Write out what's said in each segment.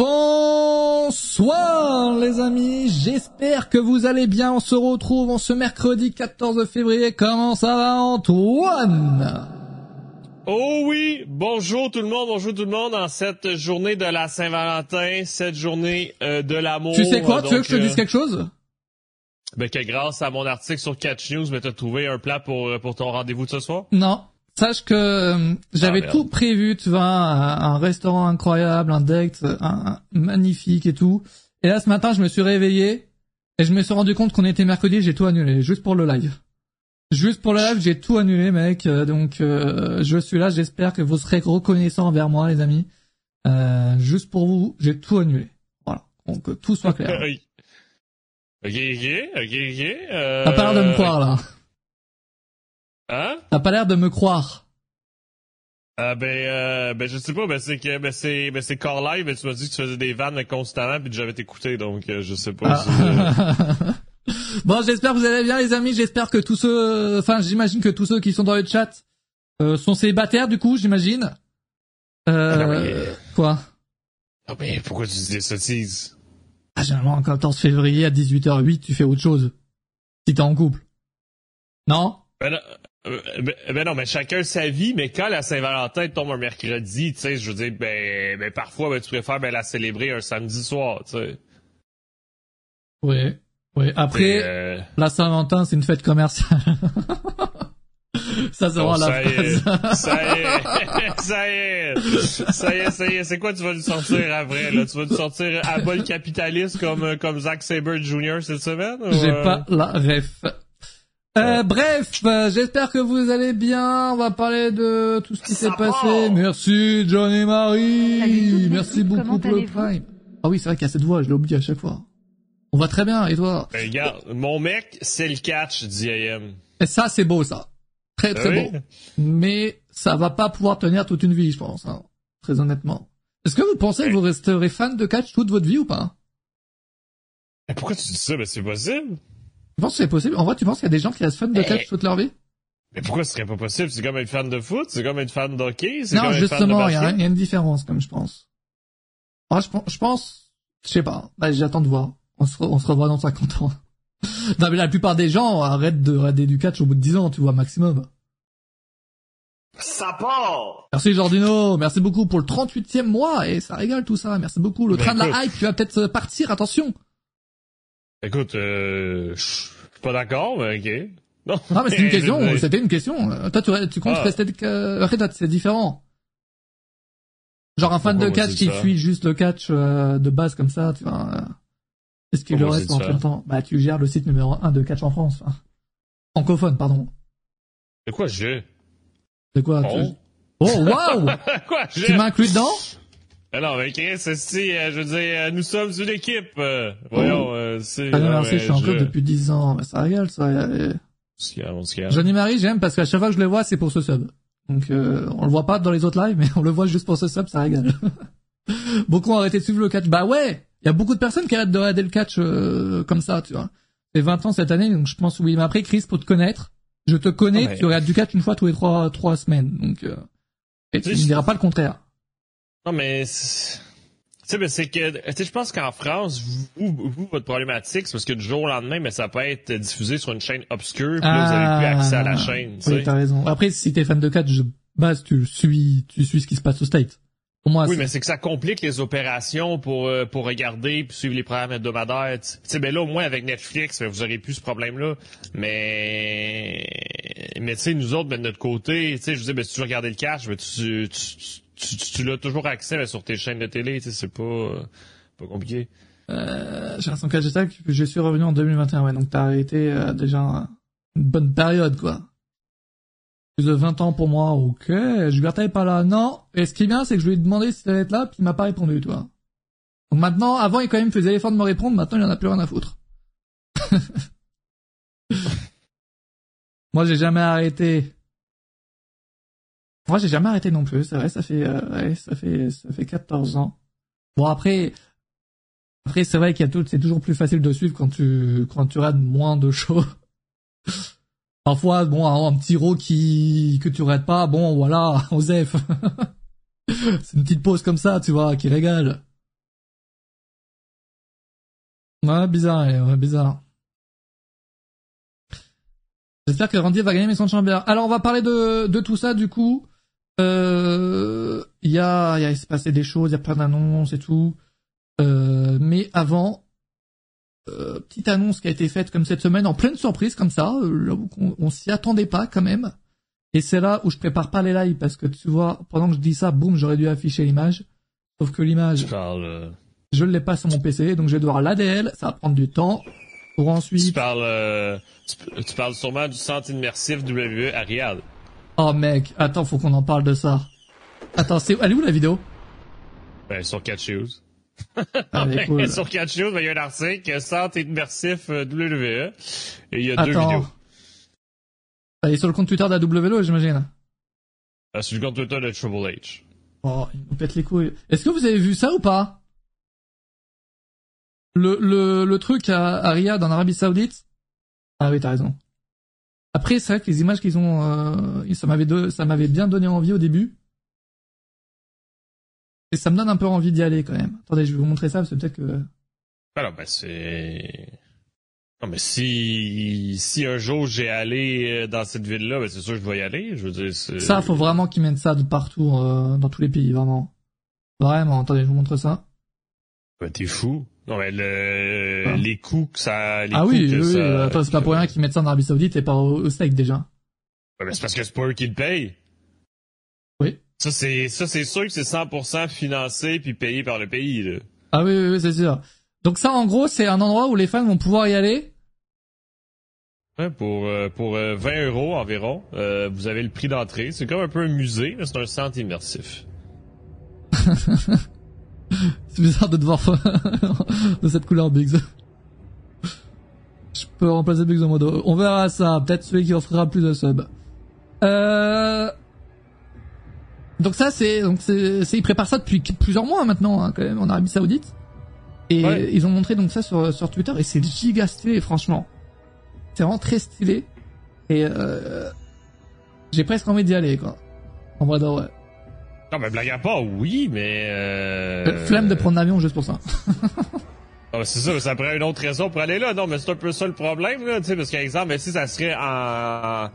Bonsoir les amis, j'espère que vous allez bien. On se retrouve en ce mercredi 14 février. Comment ça va Antoine? Oh oui, bonjour tout le monde, bonjour tout le monde en cette journée de la Saint-Valentin, cette journée euh, de l'amour. Tu sais quoi, tu veux que je te dise quelque chose? Ben que grâce à mon article sur Catch News, ben t'as trouvé un plat pour euh, pour ton rendez-vous de ce soir? Non, sache que euh, j'avais Ah, tout prévu, tu vois, un, un restaurant incroyable, un date un, un- magnifique et tout. Et là, ce matin, je me suis réveillé et je me suis rendu compte qu'on était mercredi, j'ai tout annulé, juste pour le live. Juste pour le live, j'ai tout annulé, mec. euh, Donc, euh, je suis là. J'espère que vous serez reconnaissants envers moi, les amis. Euh, juste pour vous, j'ai tout annulé. Voilà. Donc, que tout soit clair. Ok, ok, ok, ok. Euh... T'as pas l'air de me croire, là. Hein? T'as pas l'air de me croire. Ah ben euh, ben je sais pas, ben c'est que ben c'est ben c'est Core Live, ben tu m'as dit que tu faisais des vannes constamment puis que j'avais t'écouté donc euh, je sais pas. si, euh, Ah. bon, j'espère que vous allez bien, les amis. J'espère que tous ceux, enfin, j'imagine que tous ceux qui sont dans le chat euh, sont célibataires, du coup, j'imagine. Euh, Ah non, mais- Quoi? Ah ben pourquoi tu dis des sottises? Ah, Généralement, le 14 février à 18h08, tu fais autre chose. Si t'es en couple. Non? Ben non, euh, ben, ben non, mais chacun sa vie, mais quand la Saint-Valentin tombe un mercredi, tu sais, je veux dire, ben, ben parfois, ben, tu préfères ben, la célébrer un samedi soir, tu sais. Oui. Oui. Après, euh, la Saint-Valentin, c'est une fête commerciale. ça, c'est bon, vraiment la ça y est, phrase. ça y est, ça y est, ça y est, ça y est, c'est quoi tu vas nous sortir après, là? Tu vas nous sortir à bol capitaliste comme, euh, comme Zack Sabre Jr. cette semaine? J'ai euh? pas la ref. Euh, bref, euh, j'espère que vous allez bien. On va parler de tout ce qui s'est passé. Merci Johnny Marie. Salut toute Merci beaucoup pour le prime. Ah oui, c'est vrai qu'il y a cette voix, je l'ai oublié à chaque fois. On va très bien, et toi? Ben, regarde, mon mec, c'est le catch d'IAM. Et ça, c'est beau, ça. Très très Oui? beau. Mais ça va pas pouvoir tenir toute une vie, je pense. hein, très honnêtement. Est-ce que vous pensez que vous resterez fan de catch toute votre vie ou pas? Mais pourquoi tu dis ça? Ben, c'est possible. Tu penses que c'est possible En vrai, tu penses qu'il y a des gens qui restent fans de catch toute leur vie? Mais pourquoi ce serait pas possible? C'est comme être fan de foot, c'est comme être fan d'hockey, c'est Non, comme être fan de justement, il y, a basket. il y a une différence, comme je pense. Ah, je, pense- je pense, je sais pas. Bah, J'attends de voir. On se, re- on se revoit dans 50 ans. non, mais la plupart des gens arrêtent de regarder du catch au bout de 10 ans, tu vois, maximum. Ça part! Merci Jordino, merci beaucoup pour le 38e mois, et ça régale tout ça, merci beaucoup. Le train de la hype, tu vas peut-être partir, attention. Écoute, euh, je suis pas d'accord, mais ok. Non, Non, mais c'est une question, c'était une question. Toi, tu, tu comptes Ah. rester, euh, c'est différent. Genre un fan Pourquoi de catch qui fuit juste le catch euh, de base comme ça, tu vois. euh, Est-ce qu'il le reste c'est en ça plein temps? Bah, tu gères le site numéro 1 de catch en France. enfin. Francophone, pardon. De quoi je? C'est quoi tu- Oh? Oh, waouh quoi? Tu m'as inclus dedans? Ah non, mais Chris, si, euh, je veux dire, euh, nous sommes une équipe. euh, voyons, euh, c'est... Ah non, merci, mais je suis en club je- depuis 10 ans. Bah, ça régale, ça. euh. Johnny Marie, j'aime parce qu'à chaque fois que je le vois, c'est pour ce sub. Donc, euh, on le voit pas dans les autres lives, mais on le voit juste pour ce sub, ça régale. beaucoup ont arrêté de suivre le catch. Bah ouais, il y a beaucoup de personnes qui arrêtent de regarder le catch euh, comme ça, tu vois. C'est 20 ans cette année, donc je pense oui. Mais après, Chris, pour te connaître, je te connais, mais- tu regardes du catch une fois tous les trois trois semaines, donc euh, et tu ne diras pas le contraire. Non, mais... Tu sais, ben, c'est que, tu sais, je pense qu'en France, vous, vous, votre problématique, c'est parce que du jour au lendemain, mais ça peut être diffusé sur une chaîne obscure, puis là, vous avez plus accès à la chaîne, Ah, Oui, sais. t'as raison. Après, si t'es fan de catch, je base, tu suis, tu suis ce qui se passe au State. Pour moi, Oui, mais c'est que ça complique les opérations pour euh, pour regarder puis suivre les programmes hebdomadaires. Tu sais, ben là au moins avec Netflix, ben, vous aurez plus ce problème-là. Mais mais tu sais, nous autres, ben, de notre côté, tu sais, je veux dire, ben, si tu veux regarder le catch, ben, tu tu tu, tu, tu l'as toujours accès ben, sur tes chaînes de télé. Tu c'est pas euh, pas compliqué. Euh, l'impression que j'étais- je suis revenu en 2021, ouais, donc t'as arrêté euh, déjà une bonne période, quoi. Plus de 20 ans pour moi, ok. Gilberta est pas là, non. Et ce qui est bien, c'est que je lui ai demandé si allait être là, puis il m'a pas répondu, toi. Donc maintenant, avant, il quand même faisait l'effort de me répondre, maintenant, il en a plus rien à foutre. moi, j'ai jamais arrêté. Moi, j'ai jamais arrêté non plus, c'est vrai, ça fait, euh, ouais, ça fait, ça fait 14 ans. Bon, après, après, c'est vrai qu'il y a tout, c'est toujours plus facile de suivre quand tu, quand tu rates moins de shows. Parfois, bon, un, petit row qui, que tu rates pas, bon, voilà, Osef. c'est une petite pause comme ça, tu vois, qui régale. Ouais, bizarre, ouais, bizarre. J'espère que Randy va gagner Mason Chamber. Alors, on va parler de, de tout ça, du coup. Euh, il y a, il y a, il s'est passé des choses, il y a plein d'annonces et tout. Euh, mais avant, euh, petite annonce qui a été faite comme cette semaine, en pleine surprise, comme ça, euh, on, on s'y attendait pas quand même. Et c'est là où je prépare pas les lives, parce que tu vois, pendant que je dis ça, boum, j'aurais dû afficher l'image. Sauf que l'image, Tu parles, je ne l'ai pas sur mon PC, donc je vais devoir l'ADL, ça va prendre du temps. Pour tu ensuite... parles, euh, tu, tu parles sûrement du centre immersif WWE à Riyad. Oh mec, attends, faut qu'on en parle de ça. Attends, c'est... Elle est où la vidéo? Ben, sur Catch. Ah, mais cool. sur Catch Shoes, ben, il y a un article, centre immersif euh, WWE. Et il y a deux Attends. vidéos. Elle est sur le compte Twitter de la WLO, j'imagine. Euh, sur le compte Twitter de Triple H. Oh, il nous pète les couilles. Est-ce que vous avez vu ça ou pas? Le, le, le truc à, à Riyad en Arabie Saoudite? Ah oui, t'as raison. Après, c'est vrai que les images qu'ils ont, euh, ça m'avait de- ça m'avait bien donné envie au début. Et ça me donne un peu envie d'y aller quand même. Attendez, je vais vous montrer ça parce que peut-être que... Alors, ben, c'est... Non, mais si, si un jour j'ai allé euh, dans cette ville-là, ben, c'est sûr que je vais y aller. Je veux dire. Ça, faut vraiment qu'ils mettent ça de partout, euh, dans tous les pays, vraiment. Vraiment, attendez, je vous montre ça. Ben, t'es fou. Non, mais le, Ah. les coûts que ça, les ah oui, que oui, ça- attends, c'est pas pour rien qu'ils mettent ça en Arabie Saoudite et pas au, au steak déjà. Ouais, ben, c'est parce que c'est pas eux qui le payent. Oui. Ça, c'est, ça, c'est sûr que c'est 100% financé puis payé par le pays, là. Ah oui, oui, oui, c'est sûr. Donc ça, en gros, c'est un endroit où les fans vont pouvoir y aller? Ouais, pour, euh, pour euh, 20 euros environ, euh, vous avez le prix d'entrée. C'est comme un peu un musée, mais c'est un centre immersif. C'est bizarre de te voir de cette couleur Biggs. Je peux remplacer Biggs en mode... On verra ça. Peut-être celui qui offrira plus de subs. Euh... Donc ça, c'est... Donc c'est... Ils préparent ça depuis plusieurs mois maintenant, hein, quand même, en Arabie Saoudite. Et Ouais. ils ont montré donc ça sur, sur Twitter, et c'est giga stylé, franchement. C'est vraiment très stylé. Et euh... J'ai presque envie d'y aller, quoi. En vrai de vrai. Non, mais blague à part, oui, mais... Euh... Flemme de prendre l'avion juste pour ça. Ben, c'est ça, ça prend une autre raison pour aller là. Non, mais c'est un peu ça le problème, là, tu sais, parce qu'exemple, ben, si ça serait en,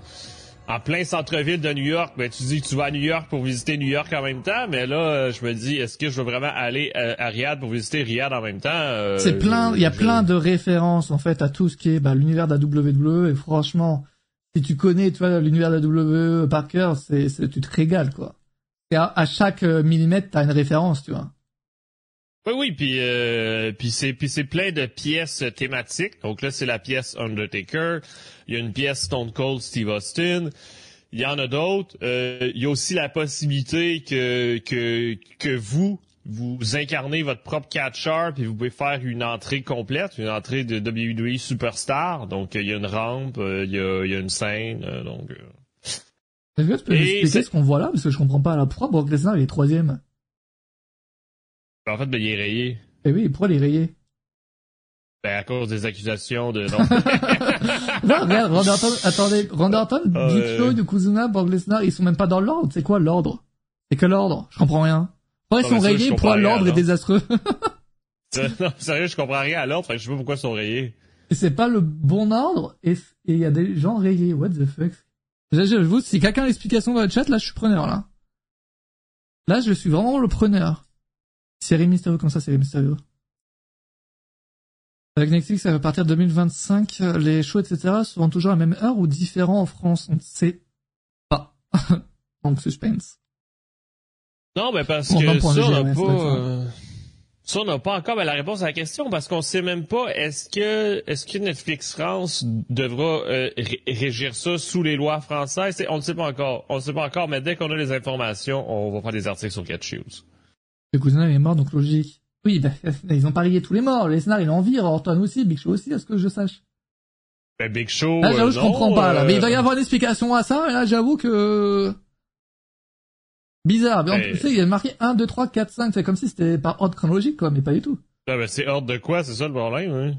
en plein centre-ville de New York, ben, tu dis que tu vas à New York pour visiter New York en même temps, mais là, je me dis, est-ce que je veux vraiment aller euh, à Riyad pour visiter Riyad en même temps? Euh, C'est plein, il y a je- plein de références en fait à tout ce qui est bah, l'univers de la WWE et franchement, si tu connais tu vois l'univers de la WWE par cœur, c'est, c'est tu te régales quoi. À, chaque euh, millimètre t'as une référence, tu vois. Oui, oui, puis euh, puis c'est puis c'est plein de pièces thématiques. Donc là, c'est la pièce Undertaker. Il y a une pièce Stone Cold Steve Austin. Il y en a d'autres. Euh, il y a aussi la possibilité que que que vous vous incarnez votre propre catcher puis vous pouvez faire une entrée complète, une entrée de WWE Superstar. Donc il y a une rampe, euh, il y a il y a une scène, euh, donc. Euh. Est-ce que tu peux c'est- ce qu'on voit là? Parce que je comprends pas là. Pourquoi Brock Lesnar il est troisième En fait, ben, il est rayé. Eh oui, pourquoi il est rayé? Ben, à cause des accusations de non. Non, regarde, Randy Orton, attendez, Randy Orton, Ah, Big. Show, Yokozuna, Brock Lesnar, ils sont même pas dans l'ordre. C'est quoi l'ordre? C'est que l'ordre? Je comprends rien. Pourquoi ils sont rayés Pourquoi l'ordre est désastreux? Non, sérieux, je comprends rien à que je sais pas pourquoi ils sont rayés. C'est pas le bon ordre et et il y a des gens rayés. What the fuck? Vous, si quelqu'un a l'explication dans le chat, là, je suis preneur, là. Là, je suis vraiment le preneur. Série Mysterio, comme ça, série Mysterio. Avec Netflix, à partir de 2025, euh, les shows, etc., seront toujours à la même heure ou différents en France. On ne sait pas. Donc, suspense. Non, mais parce On en que ça, le on n'a pas, ça, on n'a pas encore ben, la réponse à la question parce qu'on sait même pas est-ce que, est-ce que Netflix France devra euh, ré- régir ça sous les lois françaises? On ne sait pas encore. On ne sait pas encore, mais dès qu'on a les informations, on va faire des articles sur Catch Shoes. Le cousin, est mort, donc logique. Oui, bah, ils ont parié tous les morts. Lesnar, il en vire, Orton aussi, Big Show aussi, à ce que je sache. Ben, Big Show. Là, j'avoue, euh, je non, comprends pas, là. Mais il doit y euh, avoir une explication à ça, et là, j'avoue que... Bizarre. Mais en plus, il y a marqué 1, 2, 3, 4, 5. C'est comme si c'était par ordre chronologique, quoi, mais pas du tout. ah, ben, c'est ordre de quoi, c'est ça le problème, hein?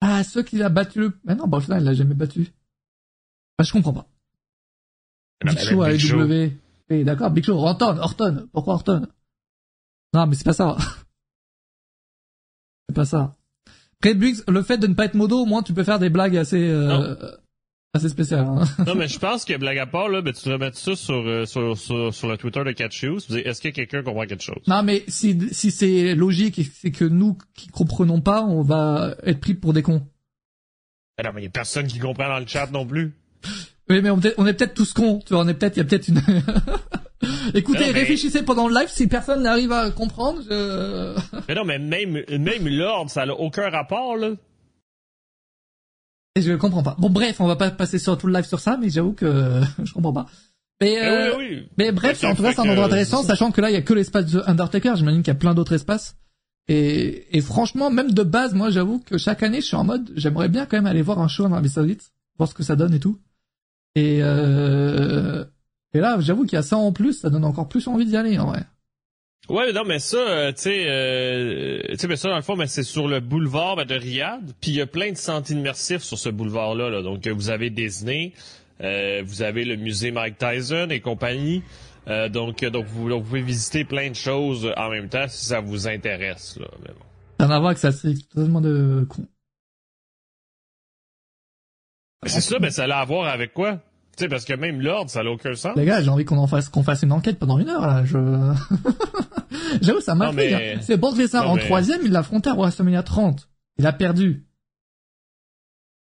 Ah, ceux qu'il a battu le... Mais non, Bolsonaro, il l'a jamais battu. Bah, je comprends pas. Non, Big Show à. AEW. D'accord, Big Show, Orton, Orton. Pourquoi Orton? Non, mais c'est pas ça. c'est pas ça. Après, le fait de ne pas être modo, au moins tu peux faire des blagues assez, euh, assez spéciales. Hein. non, mais je pense que blague à part, là, ben, tu devrais mettre ça sur, euh, sur, sur, sur, le Twitter de Catch Shoes. Est-ce que quelqu'un comprend quelque chose? Non, mais si, si c'est logique, c'est que nous qui comprenons pas, on va être pris pour des cons. Ben non, mais y a personne qui comprend dans le chat non plus. Oui, mais on, est peut-être tous cons. Tu vois, on est peut-être, il y a peut-être une. Écoutez, réfléchissez pendant le live. Si personne n'arrive à comprendre, je... mais non, mais même même l'ordre, ça n'a aucun rapport là. Et je comprends pas. Bon, bref, on va pas passer sur tout le live sur ça, mais j'avoue que je comprends pas. Mais, euh... oui, oui. mais bref, en tout cas, c'est un endroit intéressant, sachant que là, il y a que l'espace de Undertaker. J'imagine qu'il y a plein d'autres espaces. Et, et franchement, même de base, moi, j'avoue que chaque année, je suis en mode, j'aimerais bien quand même aller voir un show en Arabie Saoudite, voir ce que ça donne et tout. Et, euh, et là, j'avoue qu'il y a ça en plus, ça donne encore plus envie d'y aller, en vrai. Ouais, non, mais ça, euh, tu sais, euh, tu sais, mais ça dans le fond, mais c'est sur le boulevard ben, de Riyad, puis il y a plein de centres immersifs sur ce boulevard-là. Là. Donc, vous avez Disney, euh, vous avez le musée Mike Tyson et compagnie. Euh, donc, donc vous, vous, pouvez visiter plein de choses en même temps si ça vous intéresse. Là. Mais bon. Rien à voir que ça, c'est totalement de con. C'est ça, mais ça a à voir avec quoi? Tu sais, parce que même l'ordre, ça n'a aucun sens. Les gars, j'ai envie qu'on en fasse, qu'on fasse une enquête pendant une heure, là. Je... J'avoue, ça m'a fait. Hein. C'est Brock Lesnar en troisième, il l'a affronté à WrestleMania 30. Il a perdu.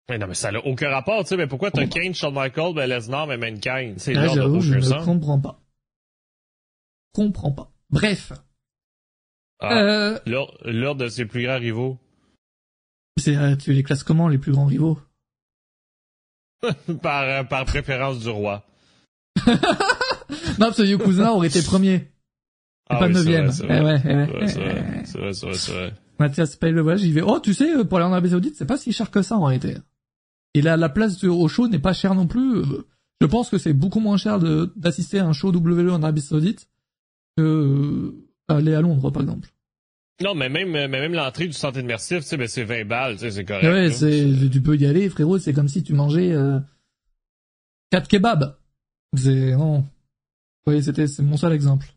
Mais non, mais ça n'a aucun rapport, tu sais. Mais pourquoi t'as Kane, Shawn Michaels, ben Lesnar, mais Mankind? C'est là, l'ordre je ne comprends pas. Comprends pas. Bref. Ah, euh... L'ordre de ses plus grands rivaux. C'est, euh, tu les classes comment, les plus grands rivaux? par, euh, par préférence du roi. non, parce que Yokozuna aurait été premier. Ah, pas oui, neuvième. C'est vrai, eh ouais, eh c'est vrai, c'est vrai, c'est vrai, c'est vrai. Mathias paye le voyage, il fait, oh, tu sais, pour aller en Arabie Saoudite, c'est pas si cher que ça, en réalité. Et là, la place au show n'est pas chère non plus. Je pense que c'est beaucoup moins cher d'assister à un show WWE en Arabie Saoudite que euh, aller à Londres, par exemple. Non, mais même, mais même l'entrée du centre immersif, tu sais, ben c'est 20 balles, tu sais, c'est correct. Ouais, c'est, tu peux y aller, frérot, c'est comme si tu mangeais, euh, 4 kebabs. C'est, non. Oui, c'était, c'est mon seul exemple.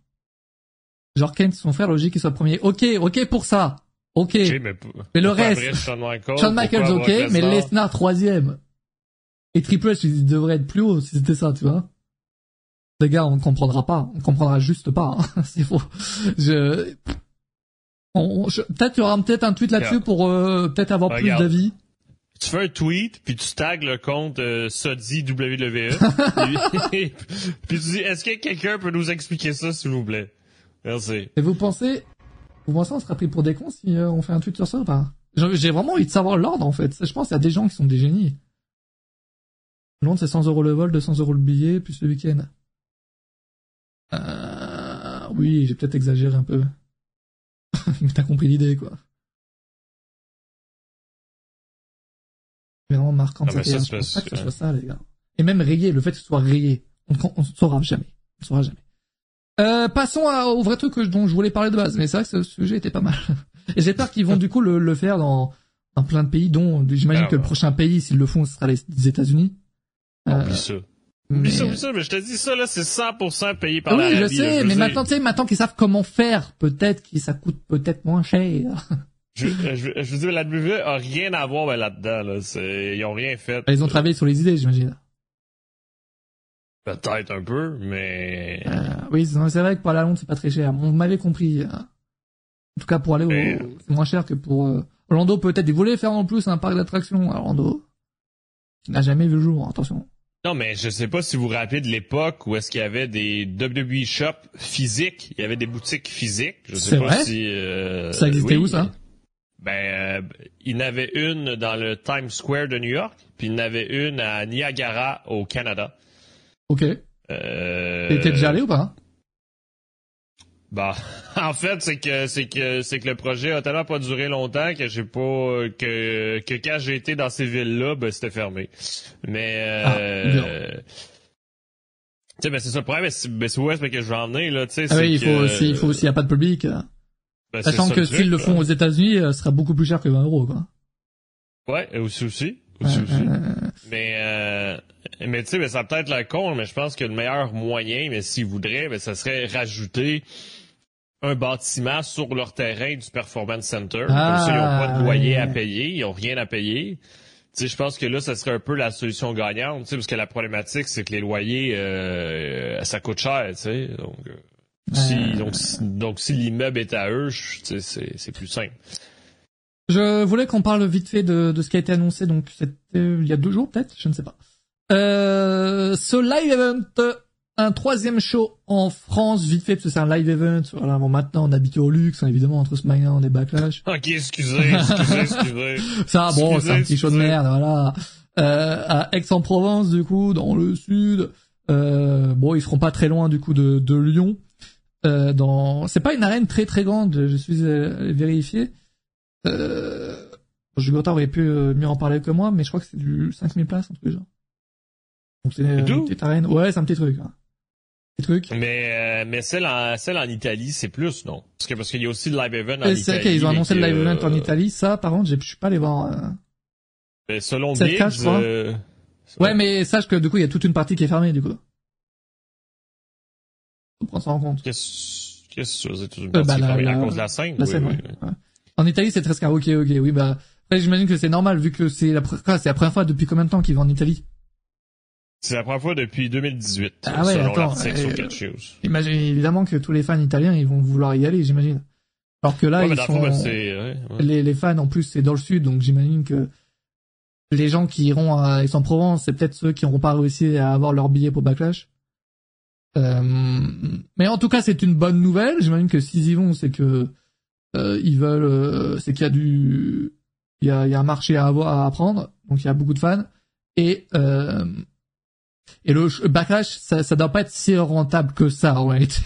Genre Kent, son frère, logique qu'il soit premier. Ok, ok pour ça. Ok. mais, mais, le reste. Shawn Michaels, Michaels ok, mais Lesnar troisième. Et Triple H, il devrait être plus haut si c'était ça, tu vois. Les gars, on ne comprendra pas. On comprendra juste pas. Hein. c'est faux. Je, peut-être il y aura peut-être un tweet là-dessus pour euh, peut-être avoir plus d'avis. Tu fais un tweet, puis tu tags le compte euh, Sodi WWE. puis, tu dis, est-ce que quelqu'un peut nous expliquer ça, s'il vous plaît? Merci. Et vous pensez, vous pensez on sera pris pour des cons si euh, on fait un tweet sur ça ou pas? J'ai vraiment envie de savoir l'ordre, en fait. Je pense qu'il y a des gens qui sont des génies. Londres, c'est 100 euros le vol, 200 euros le billet, plus le week-end. Euh, oui, j'ai peut-être exagéré un peu. Mais t'as compris l'idée, quoi. Vraiment marquant. Ah, ça, ça, pas que ce soit ça, les gars. Et même rayé, le fait que ce soit rayé, on ne saura jamais. On saura jamais. Euh, passons au vrai truc dont je voulais parler de base, mais c'est vrai que ce sujet était pas mal. Et j'espère qu'ils vont du coup le, faire dans, dans plein de pays, dont j'imagine ah, que le prochain pays, s'ils le font, ce sera les, États-Unis. Euh, ça. Mais... ça, ça, mais je te dis ça, là, c'est 100% payé par oui, l'Arabie. Oui, je sais, mais maintenant, tu sais, maintenant qu'ils savent comment faire, peut-être que ça coûte peut-être moins cher. je, je, je veux dire, la WWE a rien à voir ben, là-dedans, là. Ils ont rien fait. Ils ont travaillé sur les idées, j'imagine. Peut-être un peu, mais... Euh, oui, c'est vrai que pour à Londres, c'est pas très cher. On m'avait compris. En tout cas, pour aller au... C'est moins cher que pour... Euh... Orlando, peut-être. Ils voulaient faire en plus un parc d'attractions à Orlando. Qui n'a jamais vu le jour, attention. Non, mais je sais pas si vous vous rappelez de l'époque où est-ce qu'il y avait des WWE shops physiques. Il y avait des boutiques physiques. Je sais pas vrai? si... Euh, ça existait où, ça? Ben, euh, il y en avait une dans le Times Square de New York, puis il y en avait une à Niagara, au Canada. OK. Euh... T'étais déjà allé ou pas? Bah, en fait, c'est que c'est que c'est que le projet a tellement pas duré longtemps que j'ai pas que que quand j'ai été dans ces villes-là, ben c'était fermé. Mais euh, ah, tu sais, ben c'est ça le problème, ben c'est où est-ce que je vais en venir là, tu sais. Ah oui, il faut il faut aussi, y a pas de public. Ben, Sachant que s'ils le font aux États-Unis, euh, ce sera beaucoup plus cher que 20 euros, quoi. Ouais, aussi aussi. aussi, aussi. Mais euh, mais tu sais, ben, ça peut être la con, mais je pense que le meilleur moyen, mais s'ils voudraient, ben, ça serait rajouter un bâtiment sur leur terrain du Performance Center. Comme ça, ils n'ont pas de loyer à payer, ils n'ont rien à payer. Tu sais, je pense que là, ça serait un peu la solution gagnante, tu sais, parce que la problématique, c'est que les loyers, euh, ça coûte cher, tu sais. Donc, euh, si, donc, si, donc, si l'immeuble est à eux, c'est, c'est plus simple. Je voulais qu'on parle vite fait de, de ce qui a été annoncé, donc c'était il y a deux jours peut-être, je ne sais pas. Euh, ce live event, un troisième show en France, vite fait, parce que c'est un live event. Voilà, bon, maintenant on habite au luxe, hein, évidemment, entre SmackDown et Backlash. Ok, excusez, excusez, excusez. Ça, bon, c'est un petit show de merde, voilà. Euh, à Aix-en-Provence, du coup, dans le sud. Euh, bon, ils seront pas très loin, du coup, de, de Lyon. Euh, dans, c'est pas une arène très très grande, je suis vérifié. Euh, Jugurta aurait pu mieux en parler que moi, mais je crois que c'est du 5000 places, en tout cas. Donc c'est une, petite arène. Ouais, c'est un petit truc. Hein. Petit truc. Mais euh, mais celle en celle en Italie, c'est plus non? Parce que parce qu'il y a aussi le live event en Italie. C'est qu'ils ont annoncé le live event en Italie. Ça, par contre, je suis pas allé voir. Euh... Mais selon Biggs, euh... ouais, mais sache que du coup, il y a toute une partie qui est fermée du coup. Faut prendre ça en compte. Qu'est-ce que c'est toute une partie euh, bah, fermée la, à cause de la scène La scène, oui. Ouais. En Italie, c'est très scary. Ok, ok, oui, bah. J'imagine que c'est normal vu que c'est la, c'est la première fois depuis combien de temps qu'ils vont en Italie? C'est la première fois depuis 2018. Ah ouais, selon attends. Euh, imagine, évidemment que tous les fans italiens, ils vont vouloir y aller, j'imagine. Alors que là, ouais, ils sont, fois, ouais, ouais. Les, les fans, en plus, c'est dans le sud, donc j'imagine que les gens qui iront à Aix-en-Provence, c'est peut-être ceux qui n'auront pas réussi à avoir leur billet pour Backlash. Euh, mais en tout cas, c'est une bonne nouvelle. J'imagine que s'ils y vont, c'est que euh, ils veulent, euh, c'est qu'il y a du, il y a, il y a un marché à avoir, à prendre, donc il y a beaucoup de fans et et le backlash, ça, ça doit pas être si rentable que ça en réalité,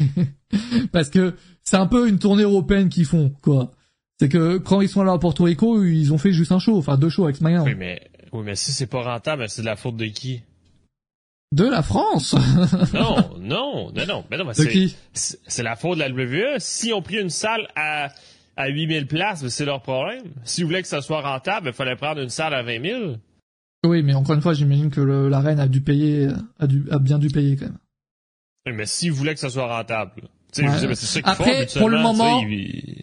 parce que c'est un peu une tournée européenne qu'ils font quoi. C'est que quand ils sont là à Porto Rico, ils ont fait juste un show, enfin deux shows avec Smile. Oui mais oui mais si c'est pas rentable, c'est de la faute de qui? De la France. non, non, non, non, mais non, mais c'est, c'est la faute de la WWE. Si on pris une salle à à 8000 places, c'est leur problème. S'ils voulaient que ça soit rentable, il fallait prendre une salle à 20 000. Oui, mais encore une fois, j'imagine que le, la reine a dû payer, a, dû, a bien dû payer quand même. Oui, mais s'ils voulaient que ça soit rentable. Ouais. C'est ça Après, font, pour le moment,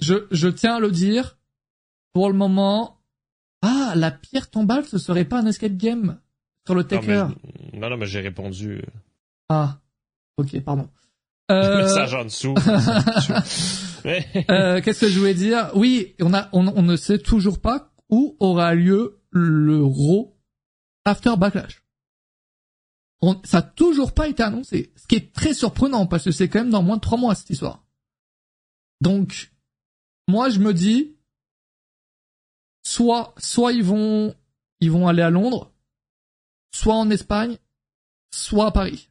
je, je tiens à le dire, pour le moment, ah, la pierre tombale, ce serait pas un escape game sur le Taker. Non, non, mais j'ai répondu. Ah, ok, pardon. Euh... Message en dessous. euh, Qu'est-ce que je voulais dire? Oui, on, a, on, on, ne sait toujours pas où aura lieu le Raw After Backlash. On, ça a toujours pas été annoncé, ce qui est très surprenant parce que c'est quand même dans moins de trois mois cette histoire. Donc, moi je me dis, soit, soit ils vont, ils vont aller à Londres, soit en Espagne, soit à Paris.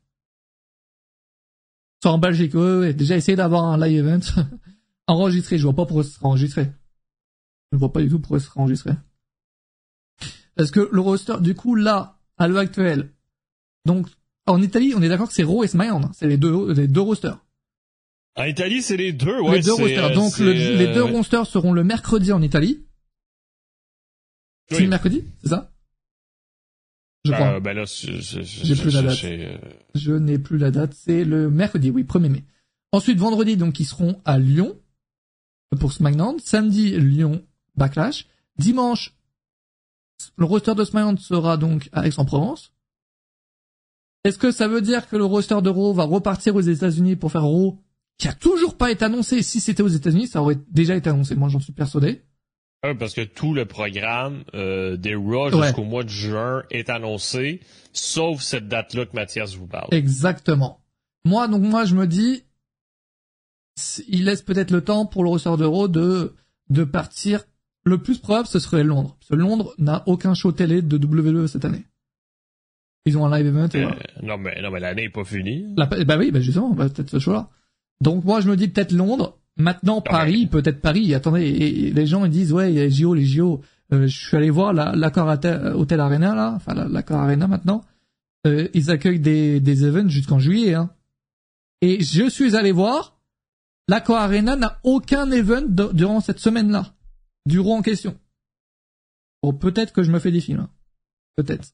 Soit en Belgique, ouais. Déjà essayer d'avoir un live event enregistré. Je vois pas pourquoi ce sera enregistré. Je vois pas du tout pourquoi ce sera. Parce que le roster, du coup, là, à l'heure actuelle, donc, en Italie, on est d'accord que c'est Raw et SmackDown. Hein. C'est les deux, les deux rosters. En Italie, c'est les deux, ouais. Les deux rosters. Euh, donc, le, les deux rosters seront le mercredi en Italie. Oui. C'est le mercredi, c'est ça? Je crois. Euh, ben là, j'ai plus la date. Euh... Je n'ai plus la date. C'est le mercredi, oui, 1er mai. Ensuite, vendredi, donc, ils seront à Lyon pour SmackDown. Samedi, Lyon, Backlash. Dimanche, le roster de SmackDown sera donc à Aix-en-Provence. Est-ce que ça veut dire que le roster de Raw va repartir aux États-Unis pour faire Raw, qui a toujours pas été annoncé? Si c'était aux États-Unis, ça aurait déjà été annoncé. Moi, j'en suis persuadé. Parce que tout le programme euh, des Raw jusqu'au mois de juin est annoncé, sauf cette date-là que Mathias vous parle. Exactement. Moi, donc moi, je me dis, il laisse peut-être le temps pour le ressort d'Euro de de partir. Le plus probable, ce serait Londres. Parce que Londres n'a aucun show télé de WWE cette année. Ils ont un live event. Euh, non mais non mais l'année est pas finie. La, bah oui, bah justement, bah, peut-être ce show-là. Donc moi, je me dis peut-être Londres. Maintenant, Paris, peut-être Paris. Attendez, et, les gens ils disent ouais, il y a les JO, les JO. Euh, je suis allé voir l'accord Hotel Arena là, enfin l'accord Arena maintenant. Euh, ils accueillent des des events jusqu'en juillet. Hein. Et je suis allé voir l'Accor Arena n'a aucun event durant cette semaine-là, du en question. Bon, peut-être que je me fais des films. Hein. Peut-être.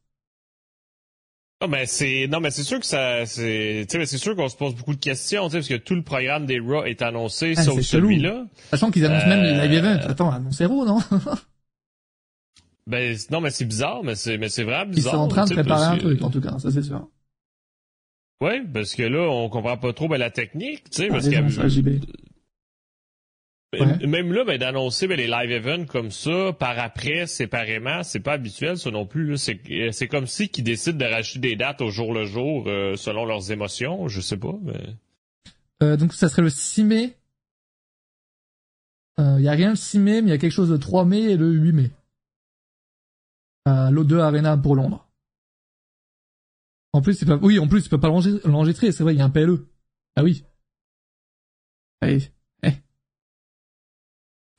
Non, mais c'est, non, mais c'est sûr que ça, c'est, tu sais, c'est sûr qu'on se pose beaucoup de questions, parce que tout le programme des Raw est annoncé, Ah, sauf celui-là. Sachant qu'ils annoncent même les Euh, live events. Attends, annoncez Raw, non? Ben, non, mais c'est bizarre, mais c'est, mais c'est vraiment Ils bizarre. sont en train de préparer un truc, en tout cas, ça c'est sûr. Ouais, parce que là, on comprend pas trop ben, la technique, tu sais, Ah, parce que JB. Ouais. même là, ben, d'annoncer ben, les live events comme ça, par après, séparément, c'est pas habituel, ça non plus. là. C'est, comme si qu'ils décident de rajouter des dates au jour le jour, euh, selon leurs émotions, je sais pas, mais... Euh, donc ça serait le 6 mai. Il y a rien le 6 mai, mais il y a quelque chose le 3 mai et le 8 mai. À l'O2 Arena pour Londres. En plus, c'est pas, oui, en plus, tu peux pas l'enregistrer, l'enregistrer, c'est vrai, il y a un PLE. Ah oui. Allez,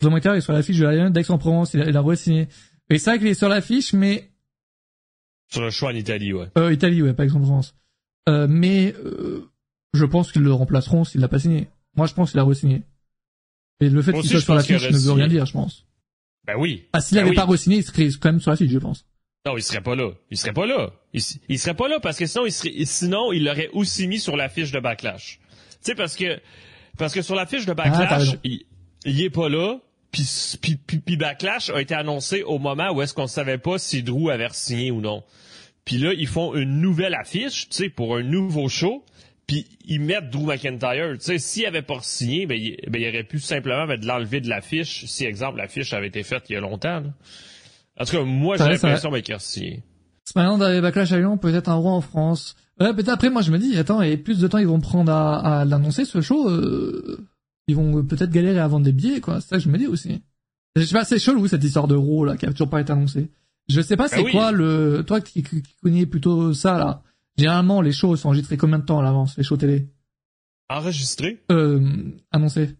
Jean-Marc est sur l'affiche de l'Alliance d'Aix-en-Provence, il a, il a re-signé. Et c'est vrai qu'il est sur l'affiche, mais Sur le choix en Italie, ouais. euh, Italie, ouais, pas Aix-en-Provence. Euh, mais euh, je pense qu'ils le remplaceront s'il l'a pas signé. Moi, je pense qu'il a re-signé. Et le fait qu'il soit sur qu'il l'affiche ne veut rien dire, je pense. Ben oui. Ah, s'il Ben avait oui. pas re-signé, il serait quand même sur l'affiche, je pense. Non, il serait pas là. Il serait pas là. Il, il serait pas là parce que sinon, il serait, sinon, il l'aurait aussi mis sur la fiche de Backlash. Tu sais, parce que, parce que sur la fiche de Ah, Backlash, il, il est pas là. Puis, puis, puis, puis Backlash a été annoncé au moment où est-ce qu'on savait pas si Drew avait signé ou non. Puis là, ils font une nouvelle affiche, tu sais, pour un nouveau show. Puis ils mettent Drew McIntyre. Tu sais, s'il avait pas signé, ben il, ben, il aurait pu simplement ben, de l'enlever de l'affiche. Si, exemple, l'affiche avait été faite il y a longtemps. là. En tout cas, moi, j'ai l'impression ben, qu'il a signé. C'est maintenant d'aller Backlash à Lyon, peut-être un roi en France. Ouais, peut-être après, moi, je me dis, attends, et plus de temps ils vont prendre à, à l'annoncer, ce show, euh, ils vont peut-être galérer à vendre des billets, quoi. C'est ça que je me dis aussi. Je sais pas, c'est chelou, cette histoire de Raw, là, qui a toujours pas été annoncée. Je sais pas, c'est oui. quoi le, toi qui, connais plutôt ça, là. Généralement, les shows sont enregistrés combien de temps à l'avance, les shows télé? Enregistré? Euh, annoncés.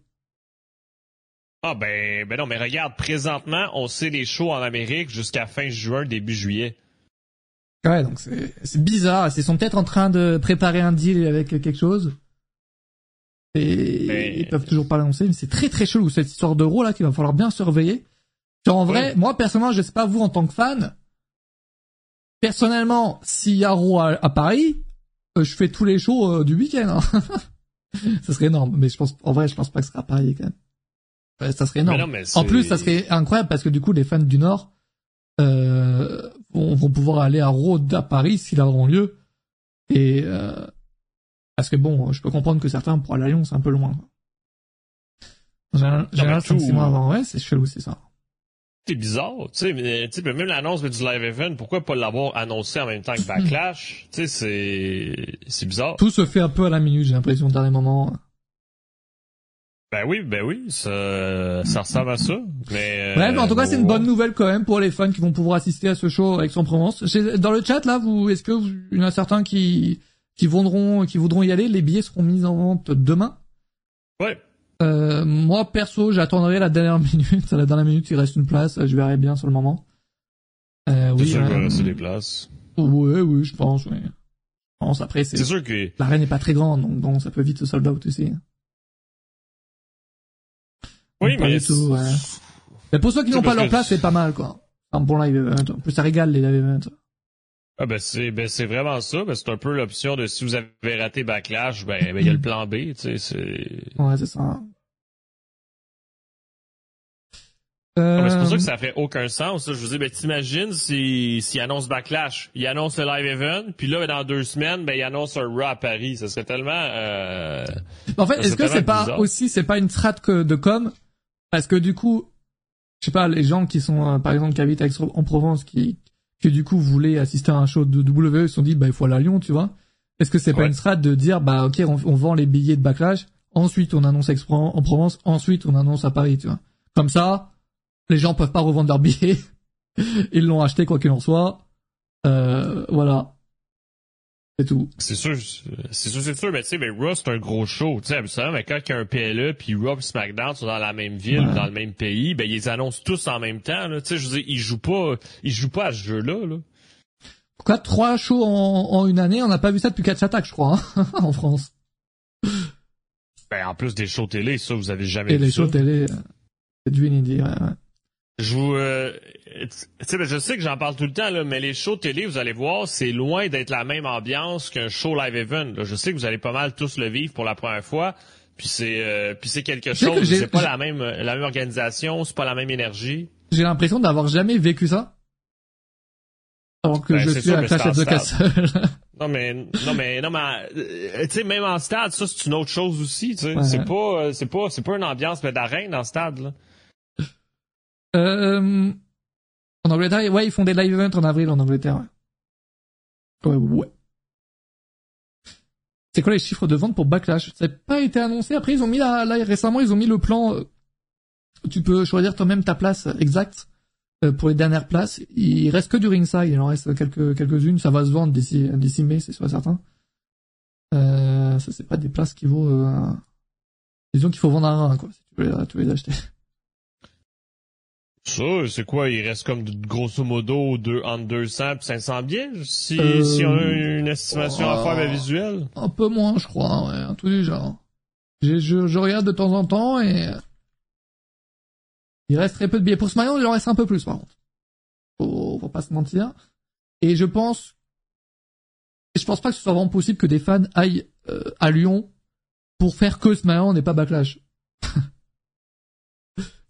Ah ben, ben non, mais regarde, présentement, on sait les shows en Amérique jusqu'à fin juin, début juillet. Ouais, donc c'est, c'est bizarre. Ils sont peut-être en train de préparer un deal avec quelque chose. Et Mais- ils peuvent toujours pas l'annoncer, mais c'est très très chelou cette histoire d'euro là qu'il va falloir bien surveiller. Genre, en vrai, Ouais. moi personnellement, je sais pas vous en tant que fan. Personnellement, s'il y a Raw à, à Paris, euh, je fais tous les shows euh, du week-end. hein. ça serait énorme, mais je pense, en vrai, je pense pas que ce sera à Paris quand même. Ouais, ça serait énorme. Mais non, mais En plus, ça serait incroyable parce que du coup, les fans du Nord euh, vont, vont pouvoir aller à Rhodes à Paris s'il auront lieu. Et euh, parce que bon, je peux comprendre que certains pour aller à Lyon, c'est un peu loin. Mais général, tout- 5-6 mois avant, ouais, c'est chelou, c'est ça. C'est bizarre, tu sais, même l'annonce du live event, pourquoi pas l'avoir annoncé en même temps que Backlash? tu sais, c'est, c'est bizarre. Tout se fait un peu à la minute, j'ai l'impression, au dernier moment. Ben oui, ben oui, ça, ça ressemble à ça. Mais, Bref, euh, en tout cas, c'est une bon, bonne nouvelle quand même pour les fans qui vont pouvoir assister à ce show avec son Provence. Dans le chat, là, vous, est-ce que vous, il y en a certains qui, qui voudront, qui voudront y aller? Les billets seront mis en vente demain. Ouais. Euh, moi, perso, j'attendrai la dernière minute. À la dernière minute, il reste une place. Je verrai bien sur le moment. Euh, C'est oui, qu'il va euh, rester des places. oui, oui, je pense, oui. Je pense, après, c'est, C'est sûr que, l'arène n'est pas très grande, donc bon, ça peut vite se sold out aussi. oui, mais, tout, ouais. Mais pour ceux qui C'est n'ont pas leur place, c'est pas mal, quoi. Un bon live event. En plus, ça régale les live events. Ah ben c'est, ben c'est vraiment ça, ben c'est un peu l'option de si vous avez raté Backlash, ben, ben il y a le plan B, tu sais, c'est, Ouais, c'est ça. Ah, ben, c'est pour ça Euh, que ça ferait aucun sens. là. Je vous dis, ben, t'imagines si, s'il annonce Backlash, il annonce le live event, puis là, ben, dans deux semaines, ben, il annonce un Raw à Paris. Ça serait tellement, euh, En fait, est-ce que c'est pas aussi, c'est pas une strat que de com? Parce que du coup, je sais pas, les gens qui sont, euh, par exemple, qui habitent en Provence, qui, qui du coup voulaient assister à un show de WWE, ils se sont dit, bah, il faut aller à Lyon, tu vois. Est-ce que c'est pas une strat de dire, bah, ok, on, on vend les billets de backlash, ensuite on annonce en Provence, ensuite on annonce à Paris, tu vois. Comme ça, les gens peuvent pas revendre leurs billets. Ils l'ont acheté quoi qu'il en soit. Euh, voilà. C'est tout. c'est sûr, c'est sûr, c'est sûr, mais tu sais, mais Raw, c'est un gros show, tu sais, absolument, mais quand il y a un PLE, puis Raw et SmackDown sont dans la même ville, Ouais. dans le même pays, ben, ils les annoncent tous en même temps, là. Tu sais, je veux dire, ils jouent pas, ils jouent pas à ce jeu-là, là. Pourquoi trois shows en, en une année? On n'a pas vu ça depuis Catch Attack, je crois, hein, en France. Ben, en plus des shows télé, ça, vous avez jamais Et vu les ça. shows télé, euh, c'est du inédit. Ouais, ouais. Je vous, euh, ben, je sais que j'en parle tout le temps là, mais les shows télé, vous allez voir, c'est loin d'être la même ambiance qu'un show live event. Là. Je sais que vous allez pas mal tous le vivre pour la première fois, puis c'est, euh, puis c'est quelque chose. C'est pas la même, la même organisation, c'est pas la même énergie. J'ai l'impression d'avoir jamais vécu ça. Alors que ben, je suis à Clash de Castle. non mais non mais non mais euh, tu sais même en stade ça c'est une autre chose aussi tu sais c'est pas c'est pas c'est pas une ambiance d'arène dans le stade là. Euh, en Angleterre, ouais, ils font des live events en avril en Angleterre. Ouais, ouais. C'est quoi les chiffres de vente pour Backlash? Ça n'a pas été annoncé. Après, ils ont mis là, là récemment, ils ont mis le plan. Euh, tu peux choisir toi-même ta place exacte euh, pour les dernières places. Il reste que du ringside, il en reste quelques quelques-unes. Ça va se vendre d'ici d'ici mai, c'est sûr certain. Euh, ça c'est pas des places qui vaut. Euh... Disons qu'il faut vendre un rein, quoi, si tu tu veux les acheter. Ça, c'est quoi? Il reste comme grosso modo de, entre 200 et 500 billets, si, euh, si on a une estimation à faire visuelle? Un peu moins, je crois, ouais, un truc du genre. Je, je, regarde de temps en temps et... Il reste très peu de billets. Pour ce maillot, il en reste un peu plus, par contre. Faut, faut pas se mentir. Et je pense... Je pense pas que ce soit vraiment possible que des fans aillent euh, à Lyon pour faire que ce maillot n'est pas Backlash.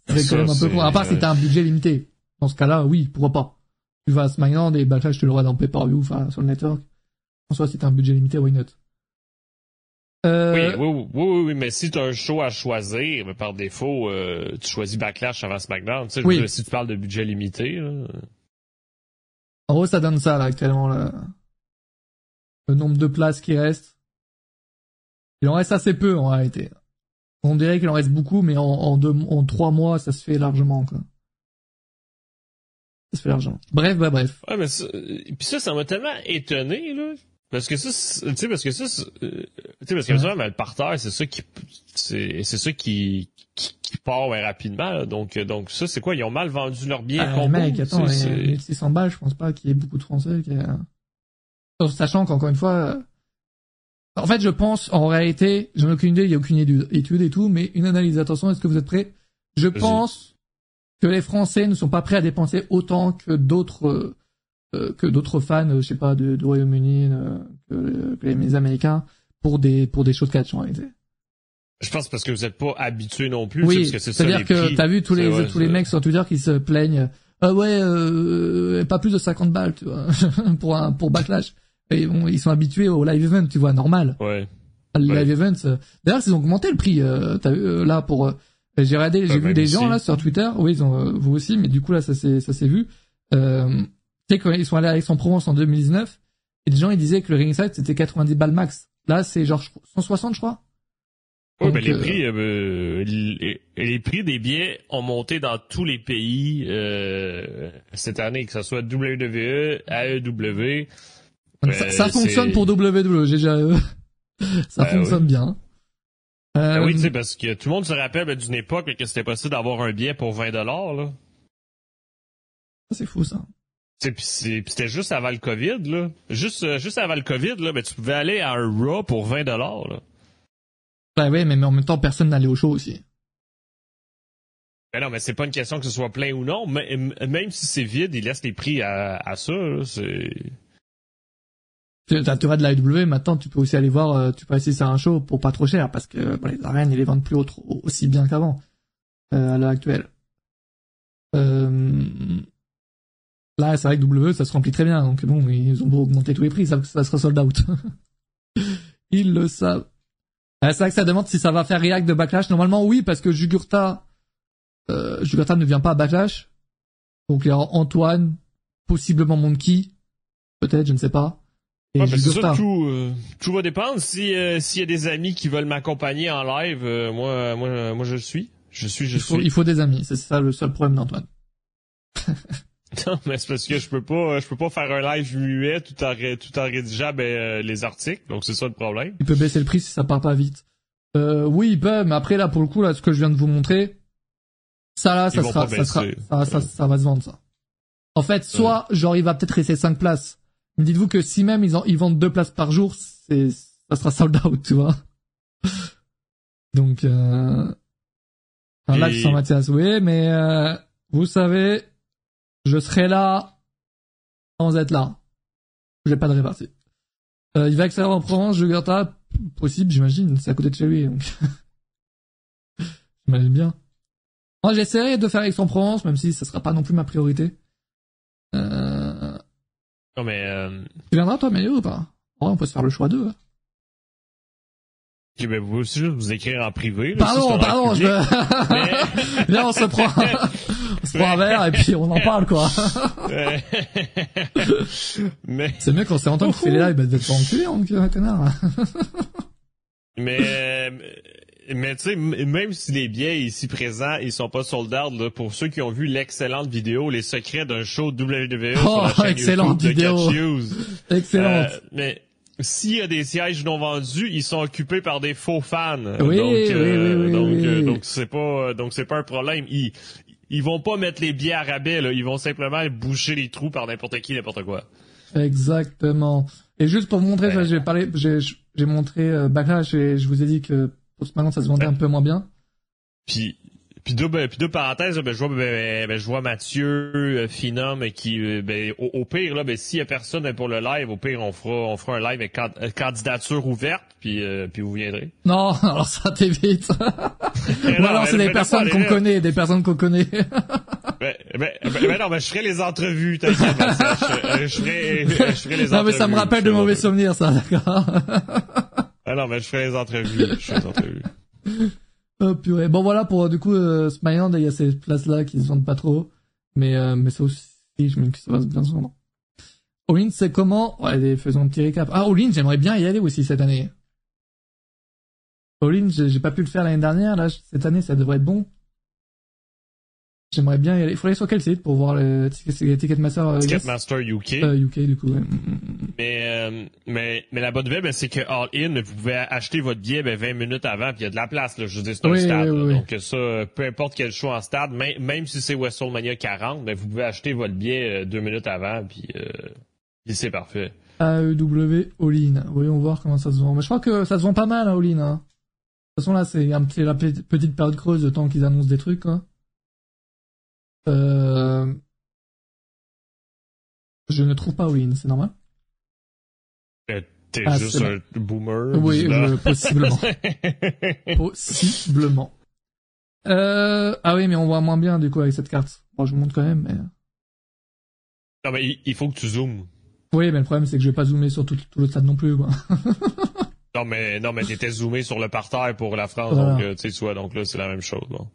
C'est quand même un peu À part si t'as un budget limité. Dans ce cas-là, oui, pourquoi pas. Tu vas à SmackDown et Backlash, tu le vois dans pay-per-view, enfin, sur le network. En soi, si t'as un budget limité, why not? Euh... Oui, oui, oui, oui, mais si tu as un show à choisir, par défaut, euh, tu choisis Backlash avant SmackDown. Tu sais, oui. si tu parles de budget limité. Là... En gros, ça donne ça là actuellement le, le nombre de places qui restent. Il en reste assez peu en réalité. On dirait qu'il en reste beaucoup, mais en, en, deux, en trois mois, ça se fait largement, quoi. Ça se fait largement. Bref, bah bref. Ouais, mais ça, puis ça, ça m'a tellement étonné, là. Parce que ça, tu sais, parce que ça, euh, tu sais, parce que ouais. le parterre, c'est ça qui, c'est, c'est ça qui, qui, part rapidement. Donc, donc ça, c'est quoi? Ils ont mal vendu leur bien. Ah, mec, attends, 600 balles, je pense pas qu'il y ait beaucoup de Français. Qui Sachant qu'encore une fois, en fait, je pense, en réalité, j'en ai aucune idée, il n'y a aucune étude et tout, mais une analyse. Attention, est-ce que vous êtes prêts? Je pense que les Français ne sont pas prêts à dépenser autant que d'autres euh, que d'autres fans, je sais pas, de, Royaume-Uni, euh, que, les Américains, pour des pour des choses catch en réalité. Je pense parce que vous n'êtes pas habitués non plus. Oui, c'est-à-dire que t'as vu tous les tous les mecs sur Twitter qui se plaignent. Ah ouais, euh, pas plus de 50 balles, tu vois, pour un pour backlash. Et bon, ils sont habitués au live event, tu vois, normal. Ouais. Le live event. Euh, d'ailleurs, ils ont augmenté le prix. Euh, as euh, là pour. j'ai regardé, j'ai vu des gens là sur Twitter. Oui, ils ont vous aussi, mais du coup là, ça s'est ça s'est vu. Euh, tu sais quand ils sont allés à Aix-en-Provence en 2019, et les gens ils disaient que le ringside c'était 90 balles max. Là, c'est genre 160, je crois. Oui, mais les prix, euh, les, les, prix des billets ont monté dans tous les pays euh, cette année, que ce soit WWE, AEW. Ça, fonctionne pour WWE, j'ai déjà... ça ben fonctionne bien. Ben oui, tu sais, parce que tout le monde se rappelle ben, d'une époque que c'était possible d'avoir un billet pour 20 dollars, là. C'est fou, ça. C'était juste avant le COVID, là. Juste, euh, juste avant le COVID, là, ben, tu pouvais aller à un Raw pour 20 dollars, là. Ben oui, mais, en même temps, personne n'allait au show aussi. Ben non, mais c'est pas une question que ce soit plein ou non. même si c'est vide, ils laissent les prix à, à ça, c'est... Tu as de la AEW, maintenant tu peux aussi aller voir, euh, tu peux assister à un show pour pas trop cher parce que les arènes ils les vendent plus aussi bien qu'avant euh, à l'heure actuelle. Euh, là c'est vrai que W ça se remplit très bien donc bon ils ont beau augmenter tous les prix, ça, ça sera sold out. ils le savent. c'est vrai que ça demande si ça va faire React de Backlash. Normalement oui parce que Jugurta, euh, Jugurta ne vient pas à Backlash. Donc il y a Antoine, possiblement Monkey, peut-être, je ne sais pas. Ouais, c'est ça, tout, euh, tout va dépendre. Si euh, s'il y a des amis qui veulent m'accompagner en live, euh, moi, moi, moi, je suis. Je suis, je il faut, suis. Il faut des amis. C'est ça le seul problème d'Antoine. non, mais c'est parce que je peux pas, je peux pas faire un live muet tout en, tout en rédigeant ben, les articles. Donc c'est ça le problème. Il peut baisser le prix si ça part pas vite. oui, il peut, mais après là, pour le coup, là, ce que je viens de vous montrer, ça là, ça sera, ça, sera ça, ça, ça, va se vendre ça. En fait, soit genre il va peut-être rester 5 places Dites-vous que si même ils, ils vendent deux places par jour, c'est ça sera sold out, tu vois. Donc euh... un live sans Mathias, oui, mais euh... vous savez, je serai là sans être là. J'ai pas de répartie. Euh, il va accélérer en Provence, Jugurtha, possible, j'imagine, c'est à côté de chez lui, donc. j'imagine bien. Moi, j'essaierai de faire Aix-en-Provence, même si ça sera pas non plus ma priorité. Euh... Non, mais, euh... Tu viendras, toi, Maillot, ou pas? Ouais, on peut se faire le choix d'eux. Hein. Ok, ben vous aussi juste vous écrire en privé. Là, pardon, si pardon, je mais... Viens, on se prend, on se prend un verre et puis on en parle, quoi. mais... C'est mieux quand c'est longtemps que tu fais les lives, bah, d'être enculé, en connard. mais, mais tu sais, même si les billets ici présents, ils sont pas sold out, là, pour ceux qui ont vu l'excellente vidéo, les secrets d'un show WWE oh, sur la excellente YouTube vidéo. de. Excellente. Euh, mais s'il y a des sièges non vendus, ils sont occupés par des faux fans. Oui, donc, euh, oui, oui, donc, euh, donc c'est pas, donc c'est pas un problème. Ils, ils vont pas mettre les billets à rabais, là. Ils vont simplement boucher les trous par n'importe qui, n'importe quoi. Exactement. Et juste pour vous montrer, ça, j'ai parlé, j'ai, j'ai montré euh, Backlash et je vous ai dit que maintenant ça se vendait un peu moins bien. Puis, puis double, puis deux parenthèses, ben, je vois, ben, ben, je vois Mathieu, euh, Finum, qui, euh, ben, au, au pire, là, ben, s'il y a personne ben, pour le live, au pire, on fera, on fera un live avec can- euh, candidature ouverte, puis, euh, puis vous viendrez. Non, alors ça t'évite. Ou non, alors mais- c'est des mais personnes qu'on mais- connaît, des personnes qu'on connaît. Ben, ben, ben, ben non, ben, je ferai les entrevues, t'inquiète, je, je ferai, je ferai les non mais ça me entrevues, rappelle de mauvais souvenirs, ça, d'accord? Ah non, mais je ferai les entrevues, je ferai les entrevues. oh purée. Bon voilà pour du coup euh, Smiland, il y a ces places là qui se vendent pas trop, mais euh, mais ça aussi, je me dis que ça va bien se vendre. All-in, c'est comment? Ouais, faisons un petit récap. Ah, All-in, j'aimerais bien y aller aussi cette année. All-in, j'ai pas pu le faire l'année dernière, là, cette année, ça devrait être bon. J'aimerais bien y aller. Il faudrait aller sur quel site pour voir le ticket, Ticketmaster euh, Ticketmaster UK. Euh, UK, du coup, ouais. Mm, mm, mm. Mais, euh, mais, mais la bonne nouvelle, ben, c'est que All In, vous pouvez acheter votre billet ben, 20 minutes avant, puis il y a de la place. Là, je veux dire, c'est un Oui, stade. oui, là. oui. donc ça, euh, peu importe quel choix en stade, même, même si c'est WrestleMania 40, ben, vous pouvez acheter votre billet euh, deux minutes avant, puis, euh, c'est parfait. AEW All-in. Voyons voir comment ça se vend. Mais je crois que ça se vend pas mal, hein, All-in. Hein. De toute façon, là, c'est un petit- la pe- petite période creuse de temps qu'ils annoncent des trucs. Quoi. Euh... Je ne trouve pas All-in, c'est normal Euh, T'es Ah, juste un boomer. Oui, euh, possiblement. Possiblement. Euh... Ah oui, mais on voit moins bien, du coup, avec cette carte. Bon, je vous montre quand même, mais... non, mais il- faut que tu zoomes. Oui, mais le problème, c'est que je vais pas zoomer sur tout, tout le stade non plus, quoi. Non, mais, non, mais t'étais zoomé sur le parterre pour la France, Voilà. donc, euh, tu sais, donc là, c'est la même chose, bon.